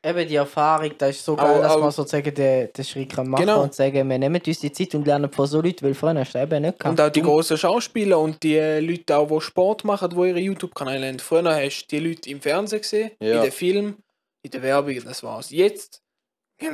Eben die Erfahrung, das ist so Aber- geil, dass aber- man sozusagen den, den Schritt kann machen Genau. und sagen, wir nehmen uns die Zeit und lernen von so Leuten, weil früher hast du eben nicht Und gehabt. auch die großen Schauspieler und die äh, Leute, auch, die Sport machen, die ihre YouTube-Kanäle haben. Früher hast du die Leute im Fernsehen gesehen, Ja. in den Filmen, in der Werbung, das war's. Jetzt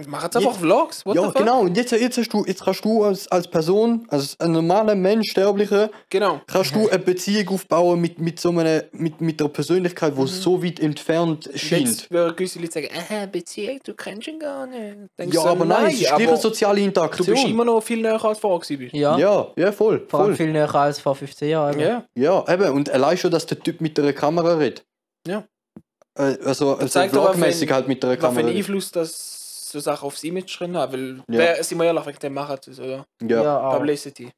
machen sie einfach Jetzt- Vlogs. What ja, the fuck? genau. Und jetzt, jetzt, hast du, jetzt kannst du als, als Person, als ein normaler Mensch, Sterblicher, Genau. kannst du eine Beziehung aufbauen mit, mit so einer, mit, mit einer Persönlichkeit, die so weit entfernt scheint. Jetzt würden gewisse Leute sagen, äh, Beziehung, du kennst ihn gar nicht. Denkst Ja, du, aber nein, es ist gleich eine aber soziale du Interaktion. bist immer noch viel näher als vorher gewesen. Ja, ja, ja, voll. vor allem voll. viel näher als vor 15 Jahren. Ja. Ja, eben. Und allein schon, dass der Typ mit der Kamera redet. Ja. Äh, also, also vlogmäßig halt mit der Was für Kamera. einen. Einfluss das so Sachen aufs Image drin haben, weil, Ja. wer, sind wir ehrlich, wegen dem es, oder? Ja, ja. Publicity.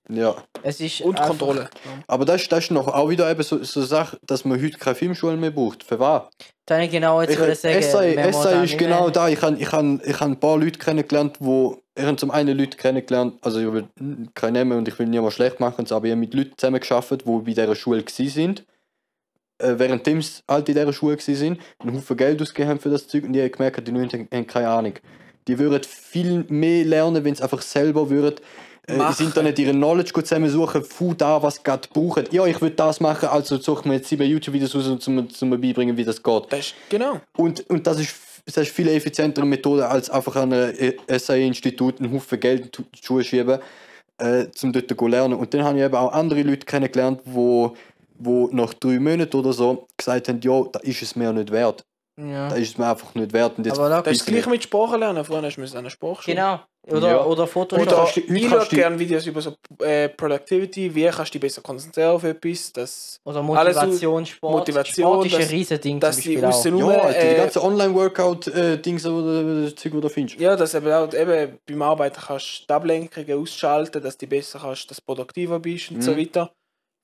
Es ist Und einfach- Kontrolle. Aber das, ist- das ist noch auch wieder eben so, so eine Sache, dass man heute keine Filmschulen mehr braucht. Für was? Da habe ich genau jetzt Ich, wollen sagen, Essay, Essay ist genau da. Ich habe ich han, ich han ein paar Leute kennengelernt, wo ich habe zum einen Leute kennengelernt, also ich will keine nehmen und ich will niemand schlecht machen, aber ich habe mit Leuten zusammengearbeitet, die bei dieser Schule gsi sind. Äh, währenddem sie halt in dieser Schule gsi sind, einen Haufen Geld ausgegeben haben für das Zeug und die haben gemerkt, die Leute haben keine Ahnung. Die würden viel mehr lernen, wenn sie einfach selber würden äh, ins. Internet ihre Knowledge gut zusammensuchen, von da, was sie gerade brauchen. Ja, ich will das machen, also suche mir jetzt sieben YouTube-Videos aus, um mir beibringen, wie das geht. Das ist, genau. Und, und das ist das ist viel effizientere Methode, als einfach an einem SAE-Institut einen Haufen Geld in die Schuhe schieben, äh, um dort zu lernen. Und dann habe ich eben auch andere Leute kennengelernt, wo, wo nach drei Monaten oder so gesagt haben, ja, da ist es mir nicht wert. Ja. Da ist es mir einfach nicht wert. Und jetzt Aber da- Das ist das gleiche mit Sprachen lernen. Früher hast du eine Sprache Genau. Oder, Ja. oder Photoshop. Oder ich schaue gerne Videos über so äh, Productivity, wie kannst du dich besser konzentrieren auf etwas, dass, Oder Motivation, Sport. Motivation, Sport ist ein dass- Riesending dass zum die Beispiel auch. ja, Alter, die äh, ganzen Online-Workout-Dings, oder das Zeug, die du findest. ja, dass eben auch eben beim Arbeiten kannst du die Ablenkungen ausschalten, dass du besser kannst, dass du produktiver bist und Mhm. so weiter.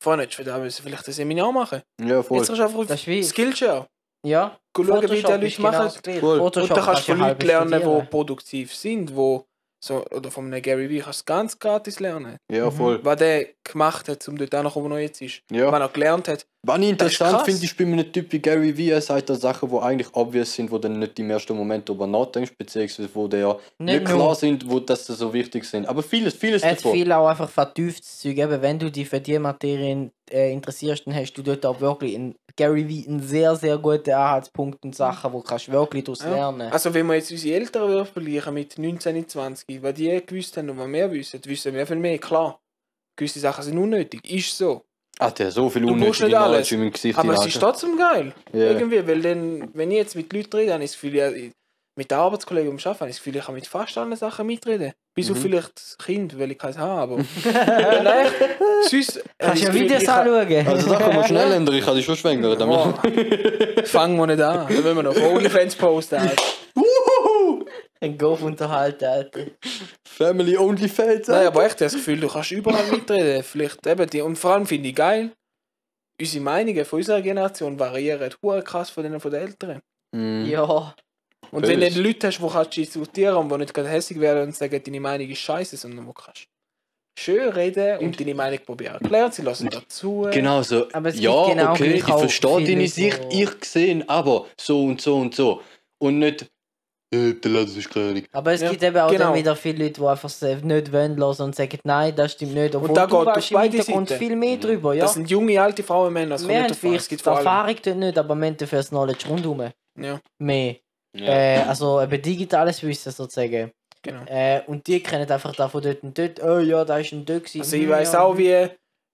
Vorher hättest du da müssen vielleicht ein Seminar machen. Ja, voll. Jetzt hast du einfach Das ist wie- Skillshare. Ja. Schauen, wie die Leute genau machen. Photoshop Und da kannst du von Leuten lernen, die produktiv sind, wo so, oder von einem Gary Vee kannst du ganz gratis lernen. Ja, voll. Was der gemacht hat, um dort anzukommen, wo er jetzt ist. Ja. Was er gelernt hat. Was ich interessant finde, ist bei einem Typ wie Gary Vee, er sagt da Sachen, die eigentlich obvious sind, wo du nicht im ersten Moment darüber nachdenkst, beziehungsweise wo dir ja nicht, Nicht klar sind, wo das so wichtig sind. Aber vieles, vieles hat davon. viel auch einfach vertieftes Zeug. Eben, wenn du dich für die Materie äh, interessierst, dann hast du dort auch wirklich in Gary Vee einen sehr, sehr guten Anhaltspunkt und Sachen, wo du kannst wirklich daraus Ja. lernen Also wenn wir jetzt unsere Eltern vergleichen mit 19, 20, was die gewusst haben und was wir wissen, wissen wir viel mehr. Klar, gewisse Sachen sind unnötig. Ist so. Ah, der hat so viel Du brauchst unnötige. Knowledge in meinem Gesicht. Aber es ist trotzdem geil. Ja. Irgendwie, weil dann, wenn ich jetzt mit Leuten rede, habe ich das Gefühl, ja, ich- mit den Arbeitskollegen am Arbeiten, habe ich das Gefühl, ich kann mit fast allen Sachen mitreden. Bis auf Mhm. vielleicht das Kind, weil ich keins habe. Aber ja, nein, sonst... habe ich Kannst du Gefühl, Videos anschauen? Also da kann man schnell ändern, ich kann dich schon schwängern. fangen wir nicht an. Dann wollen wir noch auf OnlyFans posten. Alter. Ein Golf unterhalten, Alter. Family Only Fans. Nein, aber echt, ich habe das Gefühl, du kannst überall mitreden. Vielleicht eben die. Und vor allem finde ich geil, unsere Meinungen von unserer Generation variieren hure krass von denen von den Älteren. Mhm. Ja. Und wenn du. Leute hast, die kannst diskutieren und die nicht gerade hässlich werden und sagen, deine Meinung ist scheiße, sondern wo kannst schön reden und deine Meinung probieren erklären, sie lassen dazu. Genau so. Aber es ja, genau okay, ich verstehe deine Sicht, wo- ich sehe, aber so und so und so. Und nicht, äh, der Laden ist Ahnung. Aber es Ja, gibt eben auch genau. dann wieder viele Leute, die einfach nicht wollen lassen und sagen, nein, das stimmt nicht. Obwohl da du geht im beide Hintergrund Seiten. viel mehr drüber, ja. Das sind junge, alte Frauen, Männer. Das wir nicht haben. Es vielleicht gibt die vor allem. Erfahrung dort nicht, aber wir haben dafür das Knowledge rundherum. Ja, Mehr. Ja. Äh, also eben digitales Wissen sozusagen. genau. Äh, und die kennen einfach da von dort und dort, oh ja, da ist ein dort. Also ich hm, weiß ja, auch, hm. wie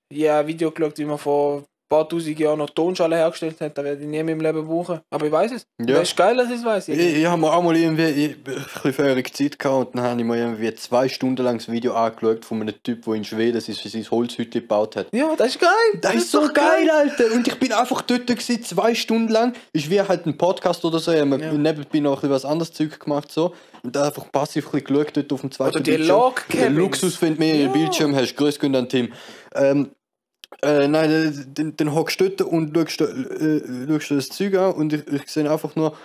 ich ein Video geschaut, wie man vor ein paar tausend Jahren noch Tonschale hergestellt hat, dann werde ich nie in meinem Leben brauchen. Aber ich weiß es. Ja. Das ist geil, dass ich es weiß. Ich, ich habe mir auch mal irgendwie ich, ein bisschen feurige Zeit gehabt und dann habe ich mir irgendwie zwei Stunden lang das Video angeschaut von einem Typ, der in Schweden sein, sein Holzhütte gebaut hat. Ja, das ist geil. Das, ist so doch geil, Alter! Und ich bin einfach dort gewesen, zwei Stunden lang. Ist wie halt ein Podcast oder so. Ich habe Ja. nebenbei noch ein bisschen was anderes Zeug gemacht. So. Und dann einfach passiv ein bisschen geschaut dort auf dem zweiten Oder die Bildschirm. Log. Luxus findet mehr Ja. Bildschirm hast. Grüß Gott an Tim. Ähm, äh, nein, äh, dann, dann hockst du dort und schaust, äh, schaust das Zeug an und ich, ich sehe einfach nur,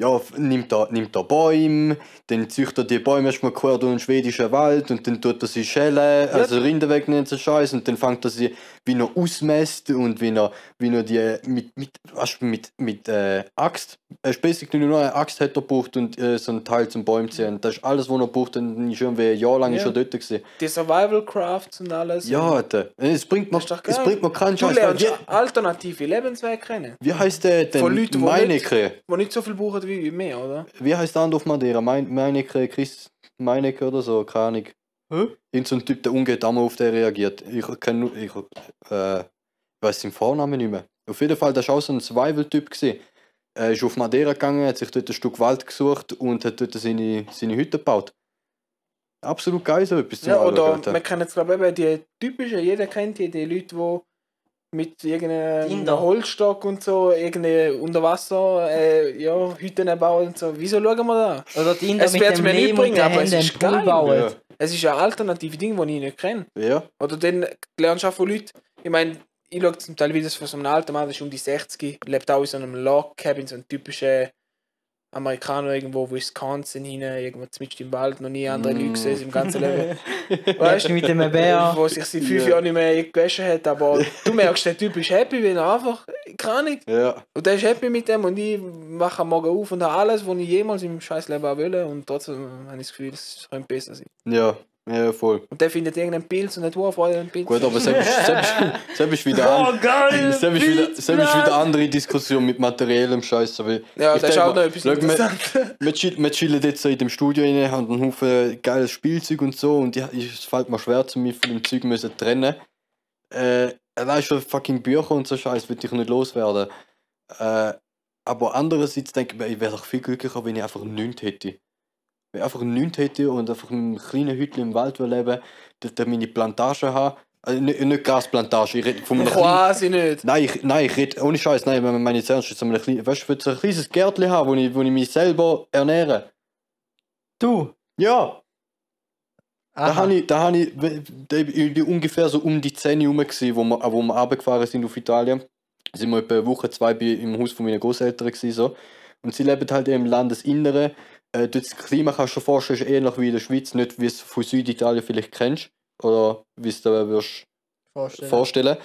ja, nimmt da, nimmt da Bäume, dann züchtet er die Bäume erstmal quer durch den schwedischen Wald und dann tut er sie schälen, also Rinder wegnehmen, so Scheiß, und dann fängt er sie, wie er ausmäst und wie er, wie er die mit, mit, du, mit, mit äh, Axt, er ist basically nur eine Axt hat er gebraucht und äh, so ein Teil zum Bäumen ziehen. Das ist alles, was er braucht, und ist irgendwie ein Jahr lang ist Ja. er dort gewesen. Die Survival Crafts und alles. Ja, Alter. Es bringt mir, ist es bringt mir keinen Du Scheiß. weil lernst Wie, alternative Lebenswege kennen. wie heißt der denn? Von Leuten, die. Die nicht so viel brauchen wie wir, oder? Wie heißt der andere auf Madeira? Mein, Meinecke, Chris Meinecke oder so, keine Ahnung. Irgend so ein Typ, der ungeht einmal auf den reagiert. Ich kenne nur, ich äh, weiß den Vornamen nicht mehr. Auf jeden Fall, das war auch so ein Survival-Typ. Er ist auf Madeira gegangen, hat sich dort ein Stück Wald gesucht und hat dort seine, seine Hütte gebaut. Absolut geil so etwas zum Ja, oder man kennt jetzt glaube ich eben die typischen, jeder kennt die, die Leute, die mit irgendeinem Tinder. Holzstock und so, irgendeine Unterwasser, äh, ja, Hütten bauen und so. Wieso schauen wir da? Oder die Inder Es dem mir nicht bringen, den aber es Händen ist geil. bauen. Ja. Es ist ein alternatives Ding, das ich nicht kenne. Ja, Oder dann lernst du auch von Leuten, ich meine, ich schaue zum Teil Videos von so einem alten Mann, der ist um die 60, lebt auch in so einem Log Cabin, so ein typischer Amerikaner irgendwo, Wisconsin hinein, irgendwo mitten im Wald, noch nie andere Mm. Leute gesehen im ganzen Leben. Weißt du, mit dem Bär. Wo sich seit fünf Ja. Jahren nicht mehr gewaschen hat, aber du merkst, der Typ ist happy, wenn er einfach, keine Ahnung, ja. und der ist happy mit dem und ich mache am Morgen auf und habe alles, was ich jemals im scheiß Leben auch will und trotzdem habe ich das Gefühl, es könnte besser sein. Ja, ja, voll. Und der findet irgendeinen Pilz und hohe Freude an dem Pilz. Gut, aber selbst, selbst, selbst ist wieder an, Oh, geil! selbst ist wieder, selbst wieder eine andere Diskussion mit materiellem Scheiß. Aber Ja, ich das ist auch noch etwas interessant. Wir chillen, wir chillen jetzt so in dem Studio rein, haben einen Haufen geiles Spielzeug und so und ja, es fällt mir schwer, zu mir von dem Zeug müssen trennen. Äh, allein schon fucking Bücher und so Scheiß will ich nicht loswerden. Äh, aber andererseits denke ich mir, ich wäre doch viel glücklicher, wenn ich einfach nichts hätte. Wenn ich einfach nichts hätte und einfach in einem kleinen Hütchen im Wald leben, dort meine Plantage habe. Also nicht, nicht Gasplantage, ich rede von kleinen... Quasi nicht. Nein, ich, nein, ich rede ohne Scheiß, nein, wenn man meine jetzt weißt du, ich will so ein kleines Gärtchen haben, wo ich, wo ich mich selber ernähre. Du. Ja, da Aha. habe ich, da habe ich, da ich ungefähr so um die 10 herum gewesen, wo wir, wo wir runtergefahren sind auf Italien. Sind wir etwa eine Woche, zwei im Haus von meinen Großeltern gewesen, so. Und sie leben halt im Landesinneren. Äh, das Klima kannst du dir vorstellen, ist ähnlich wie in der Schweiz, nicht wie es von Süditalien vielleicht kennst. Oder wie es dir Vorstellen. vorstellen.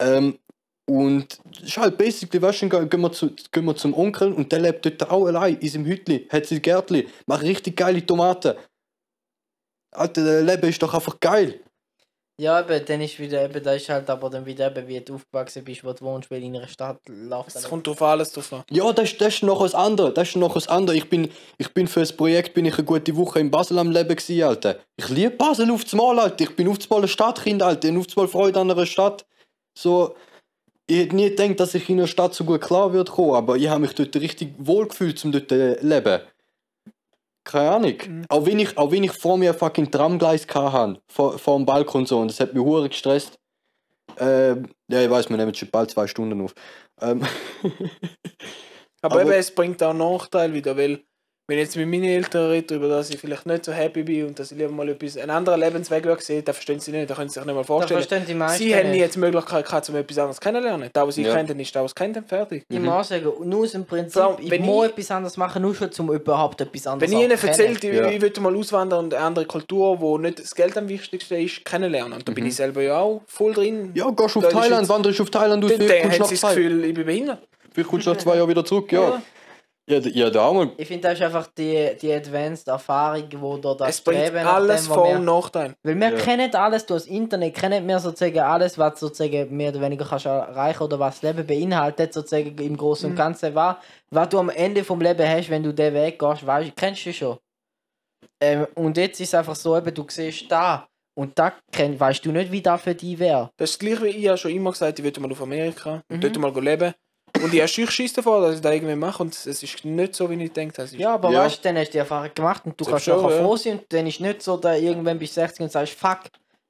Ähm, und es ist halt basically, weißt du, gehen wir, zu, gehen wir zum Onkel und der lebt dort auch allein in seinem Hütli, hat sein Gärtli, macht richtig geile Tomaten. Alter, der Leben ist doch einfach geil. Ja, eben, dann ist wieder, eben, da ist halt aber dann wieder eben, wie du aufgewachsen bist, wo du wohnst, weil in einer Stadt läuft Es kommt auf alles drauf an. Ja, das, ist- das ist noch was anderes. Das ist noch was anderes. Ich bin, ich bin für das Projekt bin ich eine gute Woche in Basel am Leben gewesen, Alter. Ich liebe Basel aufs Mal, Alter. Ich bin aufs Mal ein Stadtkind, Alter. Ich habe aufs Mal Freude an einer Stadt. So, ich hätte nie gedacht, dass ich in einer Stadt so gut klar würde kommen, aber ich habe mich dort richtig wohl gefühlt, um dort zu leben. Keine Ahnung. Mhm. Auch, wenn ich, auch wenn ich vor mir ein fucking Tramgleis hatte, vor, vor dem Balkon so, und das hat mich hure gestresst. Ähm, ja, ich weiß, wir nehmen schon bald zwei Stunden auf. Ähm, Aber, Aber- eben, es bringt auch Nachteil wieder, weil wenn ich jetzt mit meinen Eltern rede, darüber, dass ich vielleicht nicht so happy bin und dass ich lieber mal etwas, einen anderen Lebensweg sehe, dann verstehen sie nicht, da können sie sich nicht mal Da vorstellen. verstehen die meisten Sie haben nie nicht. jetzt die Möglichkeit gehabt, um etwas anderes kennenzulernen. Da, was sie Ja. kennen, ist da, was kennen, fertig. Ich muss auch sagen, nur aus dem Prinzip, allem, ich wenn muss ich- etwas anderes machen, nur schon zum überhaupt etwas anderes Wenn ich ihnen erzählt, ich, Ja. ich würde mal auswandern und eine andere Kultur, wo nicht das Geld am wichtigsten ist, kennenlernen. Und da bin ich selber ja auch voll drin. ja, gehst auf Da ist Thailand, wanderst auf Thailand aus, dann vielleicht dann kommst hat du sie nach das Gefühl, ich bin behindert. vielleicht kommst du nach zwei Jahren wieder zurück, ja. Ja, ja, da auch mal. Ich finde, das ist einfach die, die Advanced Erfahrung, wo da das Es bringt Streben nach alles dem, wo Vor- wir- und Nachteile. Weil wir Ja. kennen alles durch das Internet, kennen wir sozusagen alles, was sozusagen mehr oder weniger kannst erreichen oder was das Leben beinhaltet, sozusagen im Großen Mhm. und Ganzen war. Was du am Ende vom Leben hast, wenn du den Weg gehst, weißt, kennst du schon. Ähm, und jetzt ist es einfach so, eben, du siehst da Und da kenn, weißt du nicht, wie das für dich wäre. Das ist gleich wie ich habe schon immer gesagt, ich will mal auf Amerika und Mhm. dort mal leben. Und ich habe Schiss davor, dass ich das irgendwie mache und es ist nicht so, wie ich denke. Es ist Ja, aber Ja. weißt du, dann hast du die Erfahrung gemacht und du Das kannst schon, nachher ja. froh sein und dann ist nicht so, dass irgendwann bist du 60 und sagst, fuck,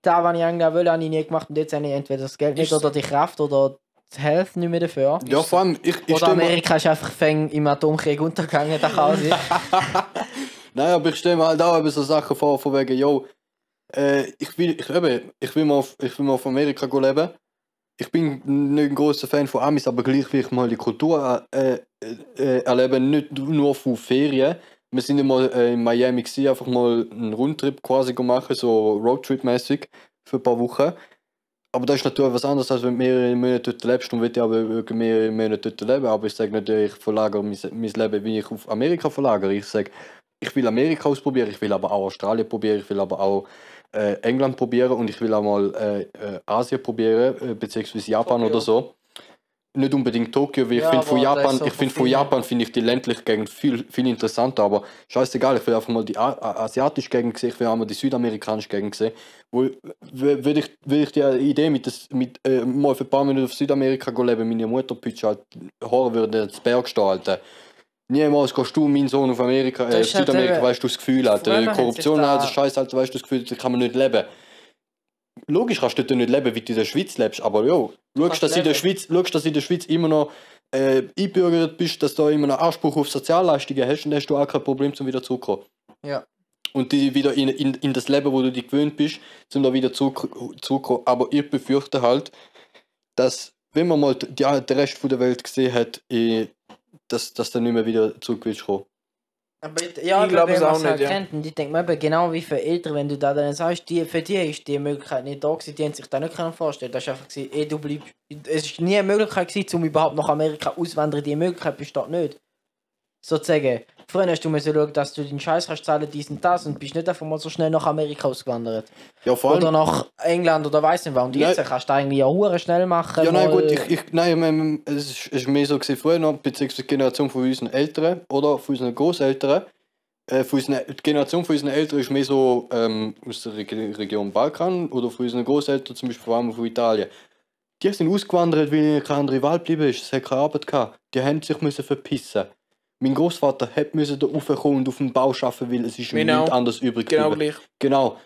da, was ich eigentlich will, habe ich nie gemacht und jetzt habe ich entweder das Geld nicht Ist- oder die Kraft oder die Health nicht mehr dafür. Ja, vor allem, ich, ich Oder Amerika ist einfach fäng im Atomkrieg untergegangen, da kann sein. Nein, aber ich stelle mir halt auch eben so Sachen vor, von wegen, yo, äh, ich will, ich, eben, ich will mal auf, ich will mal auf Amerika go leben. Ich bin nicht ein großer Fan von Amis, aber gleich will ich mal die Kultur äh, äh, erleben, nicht nur von Ferien. Wir sind ja mal äh, in Miami einfach mal einen Rundtrip quasi machen, so Roadtrip-mäßig für ein paar Wochen. Aber das ist natürlich was anderes, als wenn du mehrere Monate dort lebst und will ich aber wirklich mehrere Monate dort leben. Aber ich sage nicht, ich verlagere mein, mein Leben, wie ich auf Amerika verlagere. Ich sage, ich will Amerika ausprobieren, ich will aber auch Australien probieren, ich will aber auch äh, England probieren und ich will auch mal äh, äh, Asien probieren, äh, beziehungsweise Japan Tokio. oder so. Nicht unbedingt Tokio, weil ich Ja, finde von Japan, ich finde von Japan finde ich die ländliche Gegend viel, viel interessanter, aber scheißegal, ich will einfach mal die A asiatische Gegend sehen, ich will auch mal die südamerikanische Gegend sehen. Wo, würde ich, würde ich die Idee mit, das, mit äh, mal für ein paar Minuten auf Südamerika leben, meine Mutter pitch halt Horror würde das Berg stehen, Alter. Niemals gehst du, mein Sohn, auf Amerika, Das äh, ist halt Südamerika, eben- weißt du das Gefühl, Alter. Früher haben Korruption, sich da- Alter, Scheiß, Alter, weißt du das Gefühl, da kann man nicht leben. Logisch kannst du dort nicht leben, wie du in der Schweiz lebst, aber jo, kannst schaust, dass, du in der leben. Schweiz, schaust, dass du in der Schweiz immer noch äh, einbürgert bist, dass du immer noch Anspruch auf Sozialleistungen hast dann hast du auch kein Problem, zum wieder zurückzukommen. Ja. Und die wieder in, in, in das Leben, wo du dich gewöhnt bist, zum da wieder zurück, zurückzukommen. Aber ich befürchte halt, dass, wenn man mal die, den Rest von der Welt gesehen hat, eh, dass, dass dann nicht mehr wieder zurück willst. Aber ich, ja, Ich glaube es wenn man auch nicht, ja. kennt, und ich denke mir eben, genau wie für Eltern, wenn du da dann sagst, die, für die ist die Möglichkeit nicht da gewesen, die haben sich das nicht können vorstellen Das ist einfach gewesen, eh, du bleibst, es ist nie eine Möglichkeit gewesen, um überhaupt nach Amerika auszuwandern, die Möglichkeit besteht nicht. Sozusagen, früher hast du müssen schauen, dass du den Scheiß kannst zahlen, dies und das, und bist nicht einfach mal so schnell nach Amerika ausgewandert. Ja, vor allem, Oder nach England oder weiss nicht was. Und jetzt Nein. kannst du eigentlich ja hure schnell machen. Ja, nein, mal- gut, ich, ich, nein, es ist mehr so gewesen früher noch, beziehungsweise die Generation von unseren Eltern oder von unseren Großeltern. Äh, von unseren, die Generation von unseren Eltern ist mehr so ähm, aus der Reg Region Balkan oder von unseren Großeltern, zum Beispiel vor allem von Italien. Die sind ausgewandert, weil keine andere Wahl geblieben ist. Es hat keine Arbeit gehabt. Die haben sich müssen verpissen. Mein Großvater hat müssen da raufkommen und auf dem Bau arbeiten, weil es ist Genau. nichts anderes übrig Genau gleich. Genau.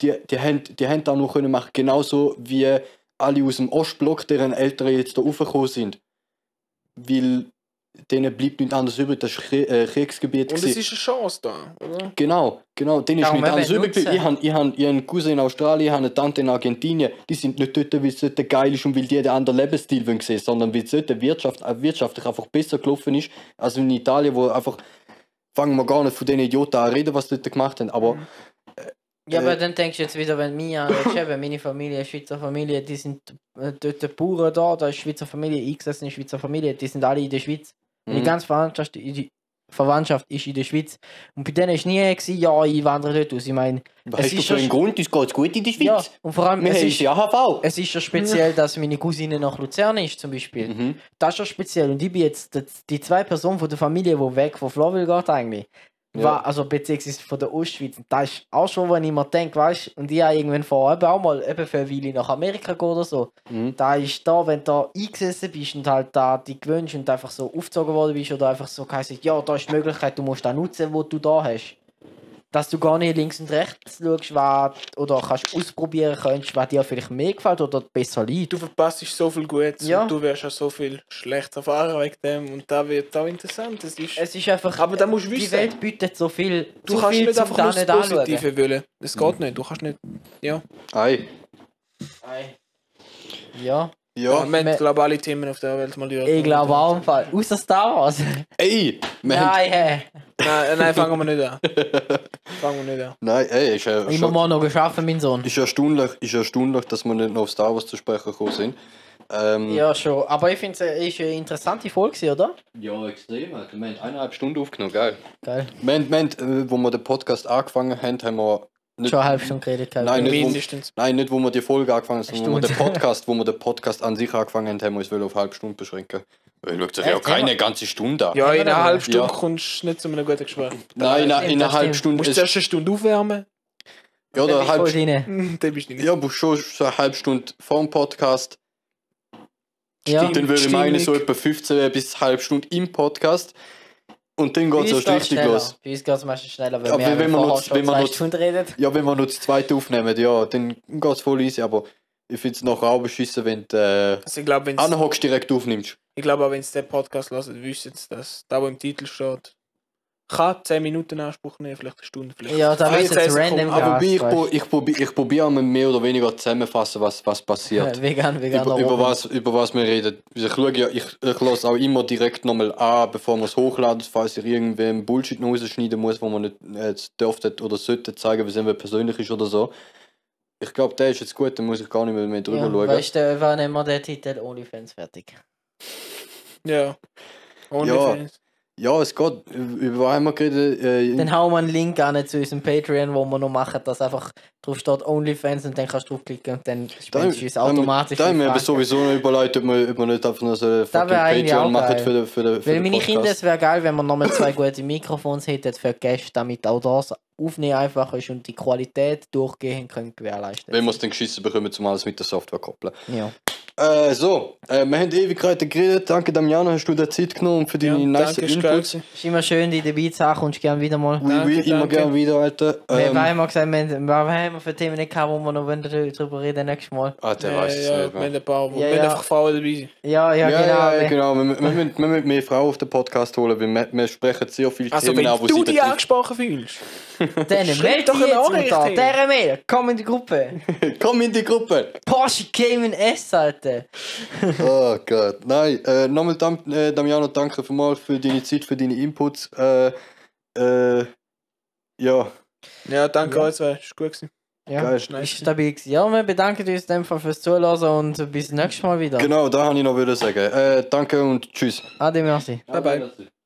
Die, die, haben, die haben das noch können machen, genauso wie alle aus dem Ostblock, deren Eltern jetzt da raufgekommen sind. Weil denen bleibt nichts anderes übrig, das ist Krie- äh, Kriegsgebiet. Und es ist eine Chance da, oder? Genau, genau, denen ist nichts anderes übrig. Ich habe ich hab, ich hab einen Cousin in Australien, ich habe eine Tante in Argentinien. Die sind nicht dort, weil es dort geil ist und weil die einen anderen Lebensstil wollen sehen, sondern weil es dort Wirtschaft, äh, wirtschaftlich einfach besser gelaufen ist, als in Italien, wo einfach, fangen wir gar nicht von den Idioten an reden, was sie dort gemacht haben, aber Ja, Äh, aber dann denkst du jetzt wieder, wenn mir eben, meine Familie, Schweizer Familie, die sind äh, dort Bauern da, da ist Schweizer Familie, eingesessen in Schweizer Familie, die sind alle in der Schweiz. Und Die Mhm. ganze Verwandtschaft, die Verwandtschaft ist in der Schweiz. Und bei denen ist nie gewesen, ja, ich wandere dort aus. Ich meine, es hast du ist für schon einen Grund? Uns geht es gut in der Schweiz. ja, und vor allem, Wir es ist, ja AHV. es ist ja speziell, dass meine Cousine nach Luzern ist, zum Beispiel. Mhm. Das ist ja speziell. Und ich bin jetzt die- die zwei Personen von der Familie, die weg von Florville geht eigentlich. Ja. War, also beziehungsweise von der Ostschweiz. Und Das ist auch schon, wenn ich mir denke, weißt und ich habe irgendwann vor eben auch mal eben für eine Weile nach Amerika gehen oder so. Mhm. Da ist da, wenn du da eingesessen bist und halt da die gewünscht und einfach so aufgezogen worden bist oder einfach so geheißen, ja, da ist die Möglichkeit, du musst da nutzen, wo du da hast. Dass du gar nicht links und rechts schaust, was, oder kannst ausprobieren kannst, was dir vielleicht mehr gefällt oder besser liegt. Du verpasst so viel Gutes Ja. und du wirst auch so viel schlecht erfahren wegen dem und da wird auch interessant. Das ist, Es ist einfach, aber da musst du die wissen, Welt bietet so viel, du zu kannst viel nicht einfach nur nicht das anschauen. Positive wollen. Das geht nicht. Du kannst nicht. Ja. Ei. Ja, ja. Ja, wir haben globale Themen auf der Welt mal durch. ich glaube auch im Fall. Außer Star Wars. ey! Wir haben, Nein, hä. Nein, nein, fangen wir nicht an. fangen wir nicht an. nein, ey, ist, ja Immer mal noch geschaffen, mein Sohn. ist, erstaunlich, ist erstaunlich, dass wir nicht noch auf Star Wars zu sprechen gekommen sind. Ähm, Ja, schon. Aber ich finde es ist eine interessante Folge, oder? ja, extrem. Alter. Wir haben eineinhalb Stunden aufgenommen, geil. Geil. Wir, haben- wir, haben, äh, wo wir den Podcast angefangen haben, haben wir. Nicht, Schon eine halbe Stunde geredet. gehabt. Nein, nicht, wo, nein, nicht wo wir die Folge angefangen haben, sondern wo wir den Stunde. Podcast, wo wir den Podcast an sich angefangen haben, haben wir uns auf eine halbe Stunde beschränken. Weil schaut sich ja keine ganze Stunde an. Ja, Haben in einer halben Stunde Ja. kommst du nicht zu einem guten Gespräch. Nein, in, stimmt, in einer halben. Stunde. Du musst Es, zuerst eine Stunde aufwärmen. Ja, oder du halb, voll drin. Da bist du nicht. ja, aber schon so eine halbe Stunde vor dem Podcast. Ja. Dann würde ich meinen, so etwa 15 bis eine halbe Stunde im Podcast. Und dann geht es erst richtig schneller. los. Bei uns geht es meistens schneller, weil Ja, wir wenn- man noch- schon wenn man zwei noch- Stunden reden. Ja, wenn wir noch das zweite aufnehmen, ja, dann geht es voll easy. Aber ich finde es nachher auch beschissen, wenn du äh, Also ich anhockst direkt aufnimmst. ich glaube auch, wenn es den Podcast hört, wüssten sie, dass da, wo im Titel steht, kann 10 Minuten in Anspruch nehmen, vielleicht eine Stunde, vielleicht. Ja, da ist jetzt 10 random. Aber ich, weißt ich, probiere ich probier einmal mehr oder weniger zusammenfassen, was, was passiert. Vegan, vegan. über, über, was, über was wir reden. Ich schaue ja, ich, ich lasse auch immer direkt nochmal an, bevor wir es hochladen, falls ich irgendwem Bullshit noch rausschneiden muss, wo man nicht äh, dürfte oder sollte zeigen, wie es persönlich ist oder so. Ich glaube, der ist jetzt gut, dann muss ich gar nicht mehr, mehr drüber Ja, schauen. weißt du, wann nehmen wir den Titel OnlyFans fertig? Ja. OnlyFans. Ja, es geht. Über was haben wir geredet? Äh, Dann hauen wir einen Link an zu unserem Patreon, wo wir noch machen, dass einfach drauf steht OnlyFans und dann kannst du draufklicken und dann spendest du uns automatisch. Da haben wir sowieso noch überlegt, ob wir, ob wir nicht einfach noch so ein Patreon machen für den, für den, für Weil den meine Podcast. Kinder, es wäre geil, wenn wir nochmal zwei gute Mikrofons hätten für Gäste, damit auch das Aufnehmen einfach ist und die Qualität durchgehend können gewährleisten. Wenn wir es dann geschissen bekommen, zum alles mit der Software koppeln. ja. Äh, so, äh, wir haben Ewigkeiten geredet. Danke, Damiano, hast du dir Zeit genommen für Ja, deine nice danke, Inputs. Ist immer schön, die dabei zu haben, kommst gerne wieder mal. Oui, Danke, oui, immer danke. gerne wieder, Alter. wir Ähm, haben immer gesagt, wir, haben- was haben wir für Themen nicht gehabt, wo wir noch drüber reden nächstes Mal. ah, der Ja, weiß es ja, nicht wir haben ein paar, Ja, wir ja. einfach Frauen dabei sind. Ja, ja, Ja, genau. ja, ja, wir- genau. Wir, wir, wir, müssen- wir müssen mehr Frauen auf den Podcast holen, weil wir, wir sprechen sehr viele Also Themen wenn an, wo du sie dich betreffen. angesprochen fühlst. Dann melde doch dich eine jetzt Nachricht dieser Mail. Komm in die Gruppe. Komm in die Gruppe! Porsche Cayman S, Alter. Oh Gott, nein. Äh, nochmal, Dam äh, Damiano, danke vielmals für deine Zeit, für deine Inputs. Äh, äh, ja, Ja, danke Ja. euch zwei, ist gut gewesen. Ja, Geil. Ist stabil. Ja, wir bedanken uns in dem Fall fürs Zuhören und bis nächstes Mal wieder. genau, da habe ich noch wieder sagen. Äh, danke und tschüss. Ade, merci. Bye, bye.